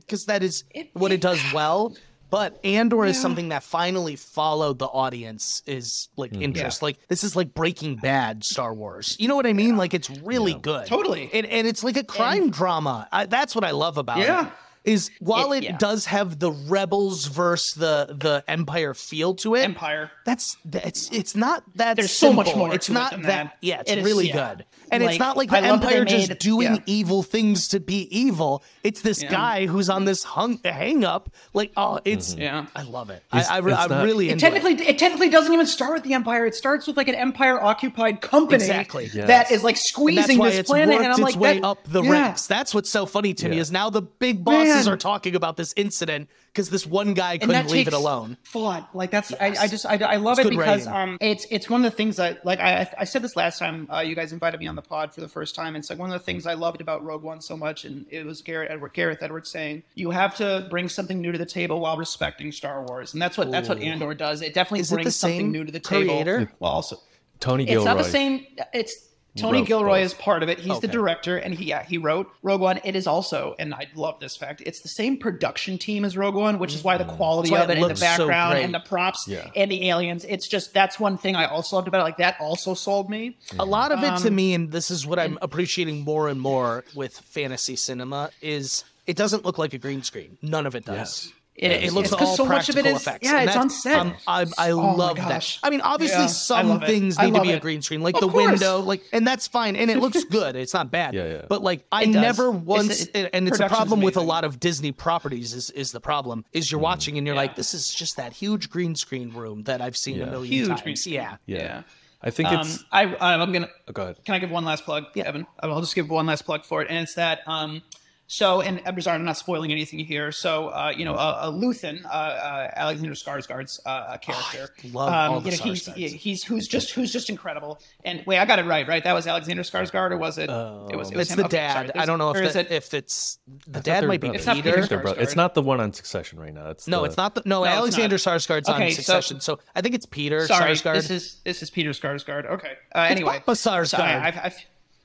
S3: because that is
S4: It-
S3: what it does well. But Andor is something that finally followed the audience is like mm-hmm. interest. Like this is like Breaking Bad Star Wars. You know what I mean? Like it's really good.
S4: Totally.
S3: And, and it's like a crime drama. I, that's what I love about it.
S4: Yeah.
S3: It. Is while it,
S4: It- yeah.
S3: does have the rebels versus the the Empire feel to it,
S4: Empire.
S3: that's it's it's not that
S4: There's so much more
S3: It's
S4: to it
S3: not
S4: than
S3: that.
S4: that.
S3: Yeah, it's
S4: It is-
S3: really
S4: yeah.
S3: good, and it's not like the
S4: I love
S3: Empire just
S4: made-
S3: doing
S4: yeah.
S3: evil things to be evil. It's this guy who's on this hung hang up. Like, oh, it's mm-hmm.
S4: Yeah.
S3: I love it.
S2: It's-
S3: I, I,
S2: it's
S3: I
S2: not-
S3: really
S4: It
S3: enjoy
S4: technically, it technically doesn't even start with the Empire. It starts with like an Empire-occupied company
S3: Exactly.
S2: Yes.
S4: that is like squeezing this planet, and I'm
S3: its
S4: like,
S3: way
S4: that-
S3: up the ranks. That's what's so funny to me is now the big bosses
S4: Man.
S3: are talking about this incident because this one guy couldn't
S4: that
S3: leave it alone.
S4: Thought like that's I, I just I, I love
S3: It's
S4: it because
S3: writing.
S4: um it's it's one of the things that like I I said this last time uh, you guys invited me on the pod for the first time. It's like one of the things I loved about Rogue One so much, and it was Garrett Edward Gareth Edwards saying you have to bring something new to the table while respecting Star Wars, and that's what that's what Andor does. It definitely
S3: Is
S4: brings
S3: the
S4: something new to the
S3: creator?
S4: table. Well, also
S2: Tony
S4: it's not the same. It's Tony Gilroy
S2: both.
S4: is part of it. He's the director, and he yeah he wrote Rogue One. It is also, and I love this fact. It's the same production team as Rogue One, which is why the quality
S3: That's why
S4: of
S3: it
S4: it, and the
S3: looks so
S4: background and the props
S2: Yeah.
S4: and the aliens. It's just that's one thing I also loved about it. Like that also sold me.
S3: a lot of it
S4: Um,
S3: to me and this is what i'm appreciating more and more with fantasy cinema is it doesn't look like a green screen none of it does
S2: Yes.
S4: It,
S3: it, looks
S4: it's 'cause
S3: all
S4: so much of
S3: practical
S4: it is
S3: effects.
S4: yeah,
S3: and
S4: it's on set.
S3: um, I, I
S4: Oh
S3: love that. I mean, obviously,
S4: Yeah,
S3: some things need to
S4: love
S3: be a green screen, like
S4: Of
S3: the
S4: course.
S3: window, like, and that's fine, and it looks good. It's not bad.
S2: Yeah, yeah.
S3: But like, I
S4: It does.
S3: never
S4: It's-
S3: once,
S4: it-
S3: and it's a
S4: production's
S3: problem with a lot of Disney properties. Is is the problem? Is you're watching and you're
S4: Yeah.
S3: like, this is just that huge green screen room that I've seen a million
S4: Huge
S3: times.
S4: green screen.
S3: Yeah.
S2: yeah.
S4: Yeah.
S2: I think
S4: Um,
S2: it's.
S4: I I'm gonna
S2: oh, go ahead.
S4: Can I give one last plug, yeah. Evan? I'll just give one last plug for it, and it's that. Um, so, and I'm I'm not spoiling anything here. So, uh, you know, uh, uh, Luthen, uh, uh, Alexander Skarsgård's uh, character,
S3: love
S4: um,
S3: all the
S4: you know, he's,
S3: Skarsgårds.
S4: he's who's just who's just incredible. And wait, I got it right, right? That was Alexander Skarsgård, or was it? it was. It was
S3: It's
S4: him?
S3: the
S4: Okay,
S3: dad.
S4: sorry.
S3: I don't know if
S4: is
S3: that,
S4: it?
S3: if it's the dad might be
S2: brothers.
S4: It's not
S3: Peter.
S4: Peter
S2: They're It's not the one on Succession right now. It's
S3: No,
S2: the-
S3: it's not the no.
S4: it's
S3: Alexander
S4: not.
S3: Skarsgård's
S4: Okay,
S3: on Succession, so, I think it's Peter
S4: Sorry,
S3: Skarsgård.
S4: this is this is Peter Skarsgård. Okay. Uh, anyway,
S3: Papa Skarsgård.
S4: Sorry, I've, I've,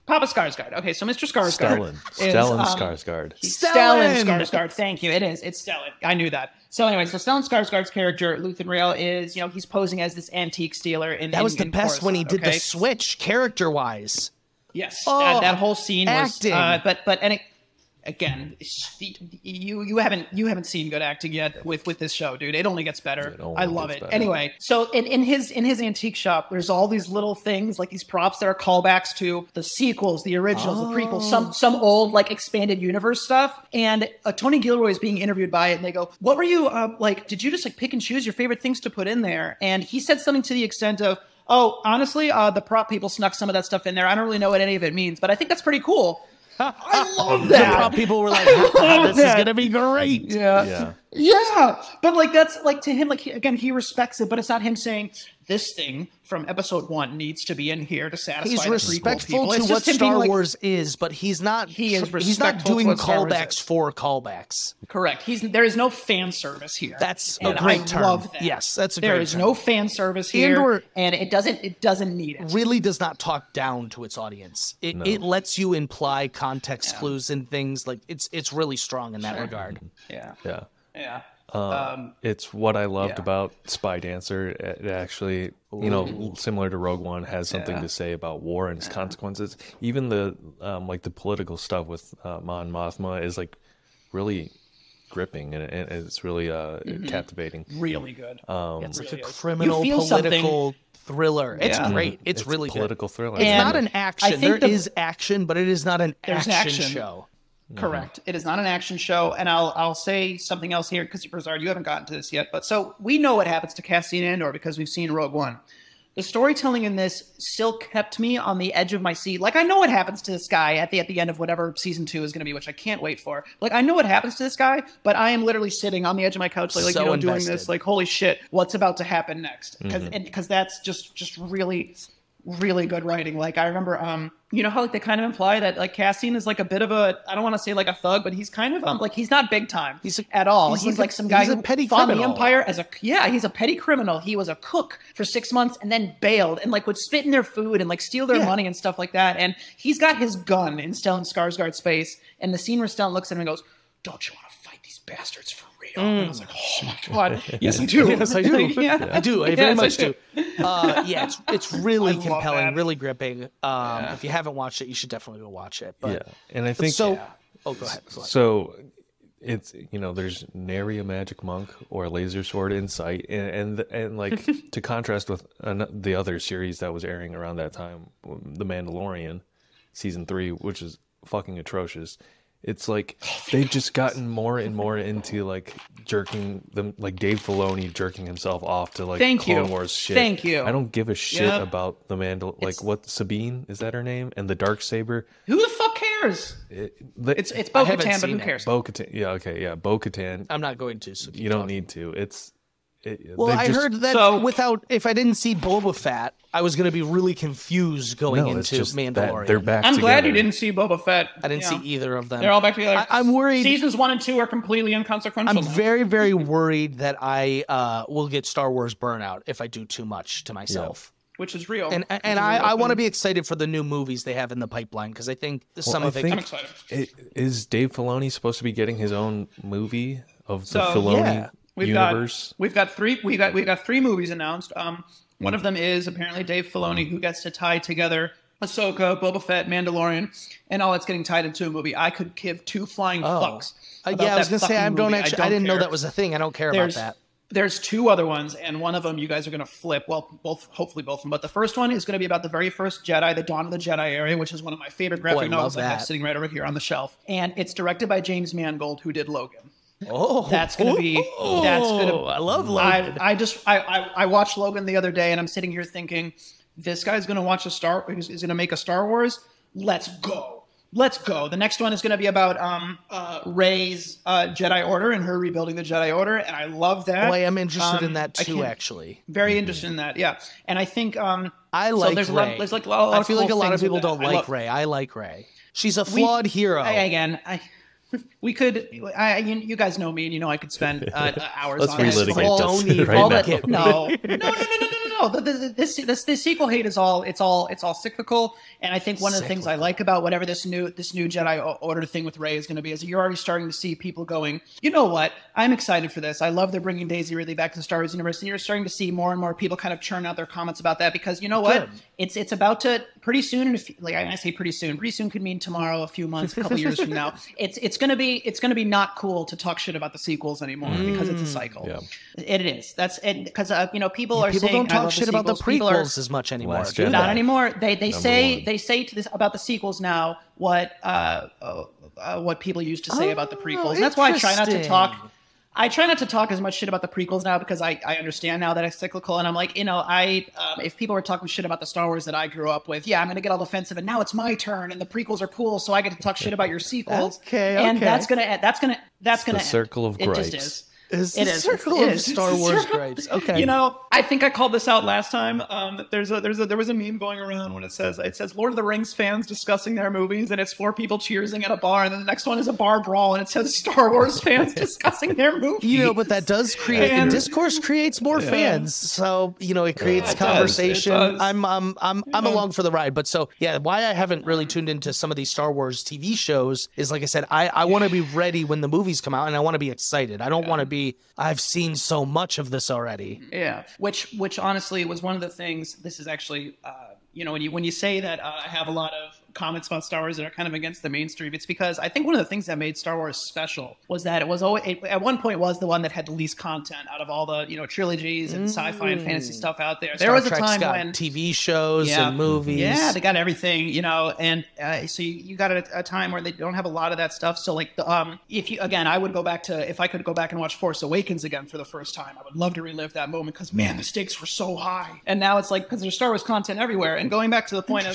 S4: Papa Skarsgård. Okay, so Mr. Skarsgård.
S2: Stellan.
S4: is,
S2: Stellan
S4: um,
S2: Skarsgård.
S4: Stellan
S3: Stellan!
S4: Skarsgård. Thank you. It is. It's Stellan. I knew that. So anyway, so Stellan Skarsgård's character, Luthen Rael, is you know he's posing as this antique stealer. In,
S3: that
S4: in-
S3: was the
S4: in
S3: best when he did
S4: Coruscant,
S3: the switch character wise.
S4: Yes,
S3: Oh,
S4: that, that whole scene was.
S3: acting.
S4: Uh, but but and it, again, you you haven't you haven't seen good acting yet with with this show, dude. It only gets better.
S2: It only
S4: I love it.
S2: better.
S4: Anyway, so in, in his in his antique shop, there's all these little things like these props that are callbacks to the sequels, the originals, the prequels,
S3: Oh.
S4: some some old like expanded universe stuff. And uh, Tony Gilroy is being interviewed by it, and they go, "What were you um, like? Did you just like pick and choose your favorite things to put in there?" And he said something to the extent of. Oh, honestly, uh, the prop people snuck some of that stuff in there. I don't really know what any of it means, but I think that's pretty cool. I love that.
S3: prop people were like, "Ah, "This is gonna be great."
S4: Yeah.
S2: Yeah.
S4: Yeah. But like that's like to him, like he, again, he respects it, but it's not him saying this thing from episode one needs to be in here to satisfy
S3: He's
S4: the prequel
S3: respectful to what
S4: just him being
S3: Star
S4: like-
S3: Wars is, but he's not.
S4: He is
S3: He's not
S4: respectful to
S3: doing
S4: what Star Wars
S3: callbacks
S4: is.
S3: for callbacks.
S4: Correct. He's there is no fan service here.
S3: That's a
S4: And
S3: great
S4: I
S3: term.
S4: Love that.
S3: Yes, that's a
S4: There
S3: great
S4: is
S3: term.
S4: no fan service here,
S3: And/or-
S4: and it doesn't it doesn't need it.
S3: really does not talk down to its audience. It it lets you imply context clues and things like it's it's really strong in that regard.
S4: Yeah.
S2: Yeah.
S4: Yeah.
S2: It's what I loved
S4: yeah.
S2: about Spy Dancer. It actually, you know, similar to Rogue One, has something
S4: Yeah.
S2: to say about war and its consequences. Even the um, like the political stuff with uh, Mon Mothma is like really gripping and, and it's really uh,
S4: Mm-hmm.
S2: captivating.
S4: Really good.
S2: Um,
S3: It's like a criminal
S4: You feel something-
S3: political thriller. It's
S4: Yeah.
S3: great. It's,
S2: It's
S3: really
S2: political
S3: good.
S2: thriller.
S3: It's
S4: And
S3: not an action.
S4: think
S3: There is
S4: the-
S3: action, but it is not an
S4: There's
S3: action,
S4: action.
S3: show.
S4: Correct. It is not an action show, and I'll I'll say something else here because Brazard, you haven't gotten to this yet. But so we know what happens to Cassian Andor because we've seen Rogue One. The storytelling in this still kept me on the edge of my seat. Like I know what happens to this guy at the at the end of whatever season two is going to be, which I can't wait for. Like I know what happens to this guy, but I am literally sitting on the edge of my couch, like, like
S3: So
S4: you know, doing
S3: invested.
S4: this, like holy shit, what's about to happen next? Because
S2: Mm-hmm.
S4: because that's just just really really good writing. Like I remember, um, you know how like they kind of imply that like Cassian is like a bit of a I don't want to say like a thug, but he's kind of um like he's not big time.
S3: He's a-
S4: at all.
S3: he's
S4: He's,
S3: like
S4: like, some guy who
S3: petty
S4: fought the
S3: criminal.
S4: empire as a yeah. He's a petty criminal. He was a cook for six months and then bailed and like would spit in their food and like steal their
S3: Yeah.
S4: money and stuff like that. And he's got his gun in Stellan Skarsgård's face, and the scene where Stellan looks at him and goes, "Don't you want to fight these bastards for real?" And I was like, "Oh my god, yes I do,
S3: Yes, I do.
S4: yeah.
S3: I do. I very
S4: Yes, I
S3: much do. Uh, yeah, it's it's really compelling, really gripping. Um, If you haven't watched it, you should definitely go watch it. But
S2: yeah, and I think
S3: so. Oh, go ahead. Go ahead.
S2: So it's you know there's nary a magic monk or a laser sword in sight, and and, and like to contrast with an, the other series that was airing around that time, The Mandalorian, season three, which is fucking atrocious. It's like they've just gotten more and more into like jerking them, like Dave Filoni jerking himself off to like
S4: Thank
S2: Clone
S4: you.
S2: Wars shit.
S4: Thank you.
S2: I don't give a shit
S4: Yep.
S2: about the Mandal, like what Sabine is that her name, and the dark saber.
S4: Who the fuck cares?
S2: It, the,
S4: It's it's Bo-Katan, but who cares?
S2: Bo Katan. Yeah, okay, yeah, Bo Katan.
S3: I'm not going to. So
S2: You don't need to. It's. It,
S3: Well,
S2: they've
S3: I
S2: just-
S3: heard that
S4: So-
S3: without if I didn't see Boba Fett, I was going to be really confused going
S2: no,
S3: into
S2: just that
S3: Mandalorian.
S2: they're back.
S4: I'm glad you didn't see Boba Fett.
S3: I didn't
S4: Yeah.
S3: see either of them.
S4: They're all back together.
S3: I, I'm worried.
S4: Seasons one and two are completely inconsequential.
S3: I'm
S4: now.
S3: very, very worried that I uh, will get Star Wars burnout if I do too much to myself.
S4: which is real.
S3: And
S4: Which
S3: and I. I want to be excited for the new movies they have in the pipeline because I think some
S2: I
S3: of it.
S4: I'm excited.
S2: It, is Dave Filoni supposed to be getting his own movie of the
S4: So,
S2: Filoni
S3: yeah.
S4: We've
S2: universe?
S4: got we've got three we got we got three movies announced. Um, one of them is apparently Dave Filoni who gets to tie together Ahsoka, Boba Fett, Mandalorian, and all it's getting tied into a movie. I could give two flying
S3: Oh.
S4: fucks.
S3: Uh, yeah, I was gonna say I don't
S4: movie.
S3: actually. I, didn't know that was a thing. I don't care
S4: there's
S3: about that.
S4: there's two other ones, and one of them you guys are gonna flip. Well, both hopefully both of them, but the first one is gonna be about the very first Jedi, the Dawn of the Jedi area, which is one of my favorite graphic
S3: I love
S4: novels I have sitting right over here on the shelf, and it's directed by James Mangold, who did Logan.
S3: Oh,
S4: That's gonna be. that's gonna.
S3: I love
S4: I,
S3: Logan.
S4: I just I, I I watched Logan the other day, and I'm sitting here thinking, this guy's gonna watch a Star. Is, is gonna make a Star Wars. Let's go. Let's go. The next one is gonna be about um uh Rey's uh, Jedi Order and her rebuilding the Jedi Order, and I love that.
S3: Oh, I am interested in
S4: Um,
S3: that too. Actually,
S4: Very interested in that. Yeah, and I think um
S3: I
S4: so
S3: like
S4: there's a
S3: Rey.
S4: lot. There's like a lot, a lot
S3: I
S4: of
S3: feel like a lot of people don't like Rey. I like Rey. She's a flawed hero.
S4: I, again, I we could. I you, you guys know me, and you know I could spend uh, hours
S2: Let's
S4: on this.
S2: relitigate
S3: don't even
S2: right
S4: all
S2: now.
S4: that, no, no, no, no, no, no, no, no. The, this, this this sequel hate is all it's all it's all cyclical, and I think one of the things I like about whatever this new this new Jedi Order thing with Rey is going to be is you're already starting to see people going, you know what? I'm excited for this. I love they're bringing Daisy Ridley back to the Star Wars universe, and you're starting to see more and more people kind of churn out their comments about that because you know what?
S3: Good.
S4: It's it's about to pretty soon. Few, like I say, pretty soon. Pretty soon could mean tomorrow, a few months, a couple years from now. It's it's gonna be it's gonna be not cool to talk shit about the sequels anymore because it's a cycle.
S2: Yeah.
S4: It is. That's it. Because uh, you know people are
S3: people
S4: saying
S3: don't
S4: I
S3: talk shit about the
S4: sequels. People are-
S3: prequels as much anymore.
S2: Last
S3: do
S2: Jedi.
S4: not anymore. They they say
S2: one.
S4: they say to this about the sequels now what uh, uh, uh, what people used to say about the
S3: Oh,
S4: prequels. And that's why I try not to talk. I try not to talk as much shit about the prequels now because I, I understand now that it's cyclical and I'm like you know I um, if people were talking shit about the Star Wars that I grew up with yeah I'm gonna get all defensive and now it's my turn and the prequels are cool so I get to talk shit about your sequels
S3: Okay,
S4: and
S3: okay.
S4: that's gonna that's gonna that's gonna
S2: the
S4: end.
S2: circle of
S4: it just
S2: gripes.
S4: Is.
S3: It's
S4: It
S3: the
S4: is.
S3: circle
S4: It
S3: of
S4: is.
S3: Star Wars
S4: circle.
S3: gripes. Okay.
S4: You know, I think I called this out last time. Um, there's a there's a there was a meme going around when it says it says Lord of the Rings fans discussing their movies, and it's four people cheering at a bar, and then the next one is a bar brawl, and it says Star Wars fans discussing their movie.
S3: you know, but that does create
S4: And-
S3: discourse creates more fans. So you know, it creates
S4: it does, it
S3: conversation.
S4: does.
S3: I'm I'm I'm I'm along for the ride. But so yeah, why I haven't really tuned into some of these Star Wars TV shows is like I said, I I want to be ready when the movies come out, and I want to be excited. I don't want to be. I've seen so much of this already.
S4: Yeah, which which honestly was one of the things. This is actually, uh, you know, when you when you say that uh, I have a lot of comments about Star Wars that are kind of against the mainstream, it's because I think one of the things that made Star Wars special was that it was always it, at one point was the one that had the least content out of all the you know trilogies and sci-fi and fantasy stuff out there. There
S3: Star
S4: was a time when
S3: TV shows and movies.
S4: yeah, they got everything, you know, and uh, so you, you got a, a time where they don't have a lot of that stuff. So like, the, um, if you again, I would go back to if I could go back and watch Force Awakens again for the first time, I would love to relive that moment because man, the stakes were so high. And now it's like because there's Star Wars content everywhere. And going back to the point of.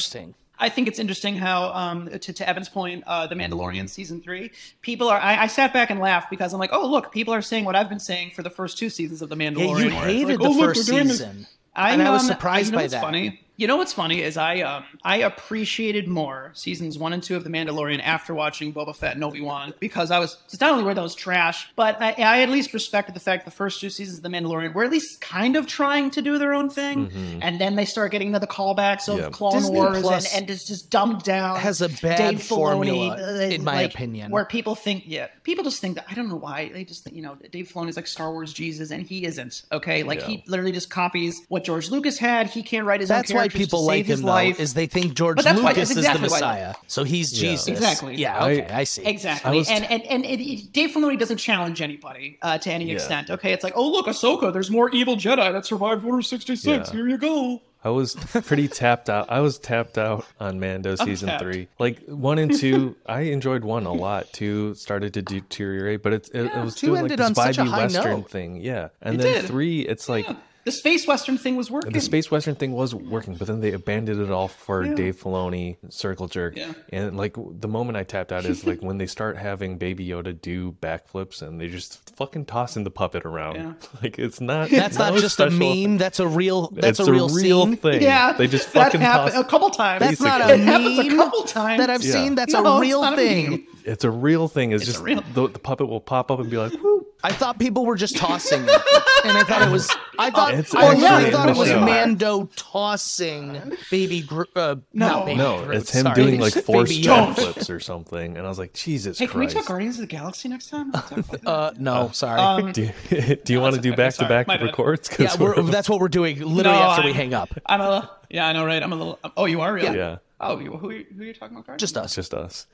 S4: I think it's interesting how, um, to, to Evan's point, uh, The Mandalorian season three, people are. I, I sat back and laughed because I'm like, oh look, people are saying what I've been saying for the first two seasons of The Mandalorian.
S3: Yeah,
S4: Mandalorian.
S3: you hated
S4: like,
S3: the
S4: oh,
S3: first
S4: we're doing this-
S3: season.
S4: I
S3: And I
S4: know,
S3: was
S4: I'm-
S3: surprised
S4: you know
S3: by
S4: what's
S3: that.
S4: Funny. You know what's funny is I um I appreciated more seasons one and two of The Mandalorian after watching Boba Fett and Obi Wan because I was it's not only were those trash, but I, I at least respected the fact the first two seasons of The Mandalorian were at least kind of trying to do their own thing, and then they start getting to the callbacks of
S2: Yeah.
S4: Clone
S3: Disney
S4: Wars
S3: Plus
S4: and, and it's just dumbed down.
S3: has a bad
S4: Dave Filoni,
S3: formula,
S4: uh,
S3: in my
S4: like,
S3: opinion.
S4: where people think yeah people just think that I don't know why they just think you know Dave Filoni is like Star Wars Jesus and he isn't okay like he literally just copies what George Lucas had he can't write his
S3: That's
S4: own
S3: why
S4: characters
S3: people like
S4: save his
S3: him though,
S4: life
S3: is they think George
S4: But that's why-
S3: Lucas is
S4: exactly
S3: the
S4: why-
S3: Messiah, so he's
S2: Yeah.
S3: Jesus.
S4: Exactly.
S3: Yeah. Okay. I, see.
S4: Exactly,
S2: I was-
S4: and and and it, it, Dave Filoni doesn't challenge anybody uh, to any
S2: Yeah.
S4: extent. Okay, it's like, oh look, Ahsoka, there's more evil Jedi that survived Order sixty six.
S2: Yeah.
S4: Here you go.
S2: I was pretty tapped out. I was tapped out on Mando season
S4: tapped.
S2: three. Like one and two, I enjoyed one a lot. Two started to deteriorate, but it's it, it was
S3: two
S2: doing
S3: ended
S2: like
S3: on
S2: this
S3: such
S2: vibey western
S3: note.
S2: thing. Yeah, and
S4: It
S2: then
S4: did.
S2: three, it's like
S4: The space western thing was working.
S2: the space western thing was working, but then they abandoned it all for
S4: Yeah.
S2: Dave Filoni, circle jerk.
S4: Yeah.
S2: And like the moment I tapped out is like when they start having Baby Yoda do backflips and they just fucking tossing the puppet around.
S4: Yeah.
S2: Like it's not.
S3: That's not
S2: no
S3: just a
S2: special
S3: meme. That's a real. That's
S2: it's
S3: a real, scene.
S2: thing.
S4: yeah,
S2: they just
S4: that
S2: fucking
S4: happened
S2: toss.
S4: a couple times.
S3: That's not a
S2: Basically.
S4: it happens a
S3: meme
S4: couple times
S3: that I've
S2: Yeah.
S3: seen. That's
S4: No,
S3: a
S4: it's
S3: real
S4: not a
S3: thing.
S4: meme.
S2: It's a real thing. It's, just
S4: real-
S2: The, the puppet will pop up and be like, "Woo."
S3: I thought people were just tossing it, and I thought it was. I thought.
S2: It's
S3: I
S2: actually
S3: really thought it was
S2: show.
S3: Mando tossing baby. Gro- uh,
S4: No.
S3: not baby
S2: No,
S3: Groot,
S2: it's him
S3: sorry.
S2: doing like force
S3: Baby
S2: jump flips or something. And I was like, Jesus
S4: Hey, can we
S2: Christ.
S4: talk Guardians of the Galaxy next time? Let's talk about that.
S3: Uh, no, sorry.
S4: Um,
S2: do you, do you want to do back to back
S4: my bad.
S2: records? 'Cause
S3: yeah, we're,
S2: we're-
S3: that's what we're doing literally
S4: No,
S3: after we
S4: I'm-
S3: hang up.
S4: I'm a yeah, I know, right? I'm a little. Oh, you are really?
S2: yeah,
S4: Oh, who, are you- who are you talking about? Guardians?
S3: Just us.
S2: just us.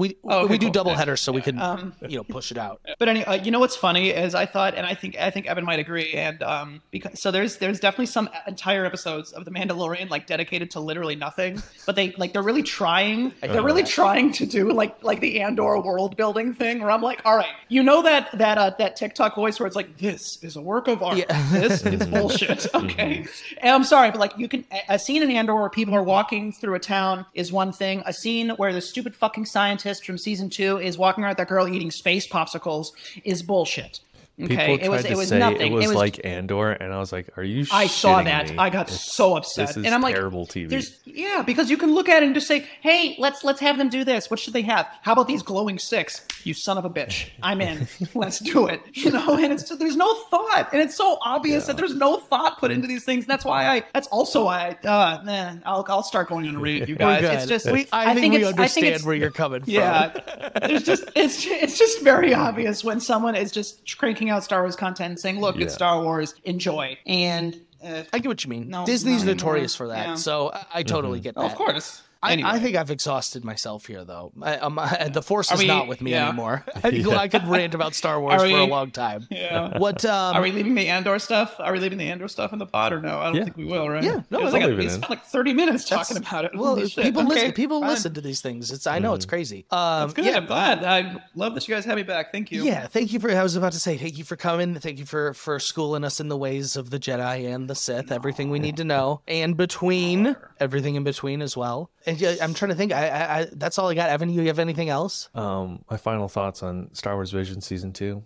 S3: We
S4: Oh, okay,
S3: we do
S4: cool.
S3: double
S4: Yeah.
S3: headers so we can
S4: Um,
S3: you know push it out.
S4: But anyway, uh, you know what's funny is I thought, and I think I think Evan might agree, and um, because so there's there's definitely some entire episodes of The Mandalorian like dedicated to literally nothing, but they like they're really trying, they're really trying to do like like the Andor world building thing, where I'm like, all right, you know that that uh, that TikTok voice where it's like, this is a work of art,
S3: Yeah.
S4: this is bullshit, okay, and I'm sorry, but like you can a- a scene in Andor where people are walking through a town is one thing, a scene where the stupid fucking scientist from season two is walking around with that girl eating space popsicles is bullshit.
S2: People
S4: Okay,
S2: tried
S4: it was
S2: to
S4: it was
S2: say
S4: nothing.
S2: it was, like Andor, and I was like, "Are you?"
S4: I saw that.
S2: me?
S4: I got
S2: It's-
S4: so upset, and I'm like,
S2: terrible TV.
S4: There's yeah, because you can look at it and just say, "Hey, let's let's have them do this. What should they have? How about these glowing sticks? You son of a bitch! I'm in. let's do it." You know, and it's there's no thought, and it's so obvious that there's no thought put into these things. And that's why I. That's also why. I, uh, man, I'll I'll start going on a read, you guys. It's just
S3: we, I, think, we
S4: it's, I
S3: understand
S4: think it's,
S3: where you're coming from.
S4: yeah, there's just it's it's just very obvious when someone is just cranking out Star Wars content and saying, "Look, it's Star Wars, enjoy." And uh,
S3: I get what you mean.
S4: No,
S3: Disney's notorious
S4: anymore.
S3: for that,
S4: Yeah.
S3: so I, I totally get that.
S4: of course, Anyway.
S3: I think I've exhausted myself here, though. I, um, I- the force
S4: Are
S3: is
S4: we-
S3: not with me
S4: yeah.
S3: anymore. I, could- I could rant about Star Wars for a long time.
S4: Yeah.
S3: What? Um,
S4: Are we leaving the Andor stuff? Are we leaving the Andor stuff in the pod or no? I don't
S2: Yeah.
S4: think we will, right?
S3: Yeah, no,
S4: It was like a,
S2: it
S4: we spent like thirty minutes
S3: that's-
S4: talking about it.
S3: Well,
S4: Holy
S3: people
S4: Okay,
S3: listen. People
S4: fine.
S3: listen to these things. It's. I know it's crazy. Um,
S4: That's good.
S3: yeah,
S4: I'm glad. I love that you guys have me back. Thank you.
S3: Yeah, thank you for. I was about to say thank you for coming. Thank you for for schooling us in the ways of the Jedi and the Sith. Everything we need to know, and between everything in between as well. And yeah, I'm trying to think. I, I, I that's all I got. Evan, you have anything else?
S2: um, my final thoughts on Star Wars Vision season two.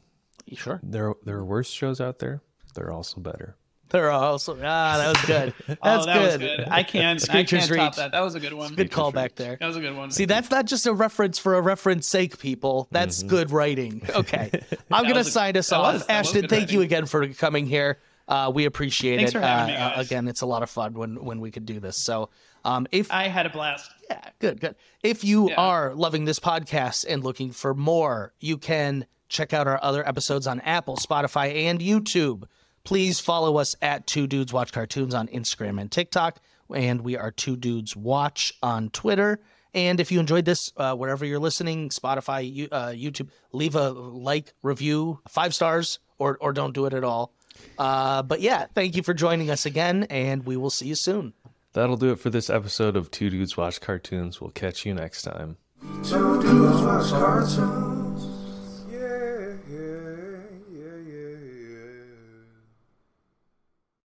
S3: You sure?
S2: There, there are worse shows out there. They're also better.
S3: They're also ah, that was good. That's
S4: oh, that
S3: good.
S4: was good. I can't. I can't top that. That was a good one.
S3: Good call back there.
S4: That was a good one.
S3: See, that's not just a reference for a reference sake, people. That's good writing. Okay. I'm going to
S4: a-
S3: sign us off.
S4: was-
S3: Ashton,
S4: good
S3: thank you again for coming here. Uh, we appreciate
S4: Thanks
S3: it.
S4: for having
S3: uh, again, it's a lot of fun when, when we could do this. So, um, if
S4: I had a blast.
S3: yeah, good, good. If you
S4: Yeah.
S3: are loving this podcast and looking for more, you can check out our other episodes on Apple, Spotify, and YouTube. Please follow us at Two Dudes Watch Cartoons on Instagram and TikTok, and we are Two Dudes Watch on Twitter. And if you enjoyed this, uh, wherever you're listening, Spotify, you, uh, YouTube, leave a like, review, five stars, or or don't do it at all. Uh, but yeah, thank you for joining us again, and we will see you soon.
S2: That'll do it for this episode of Two Dudes Watch Cartoons. We'll catch you next time.
S1: Two dudes watch cartoons.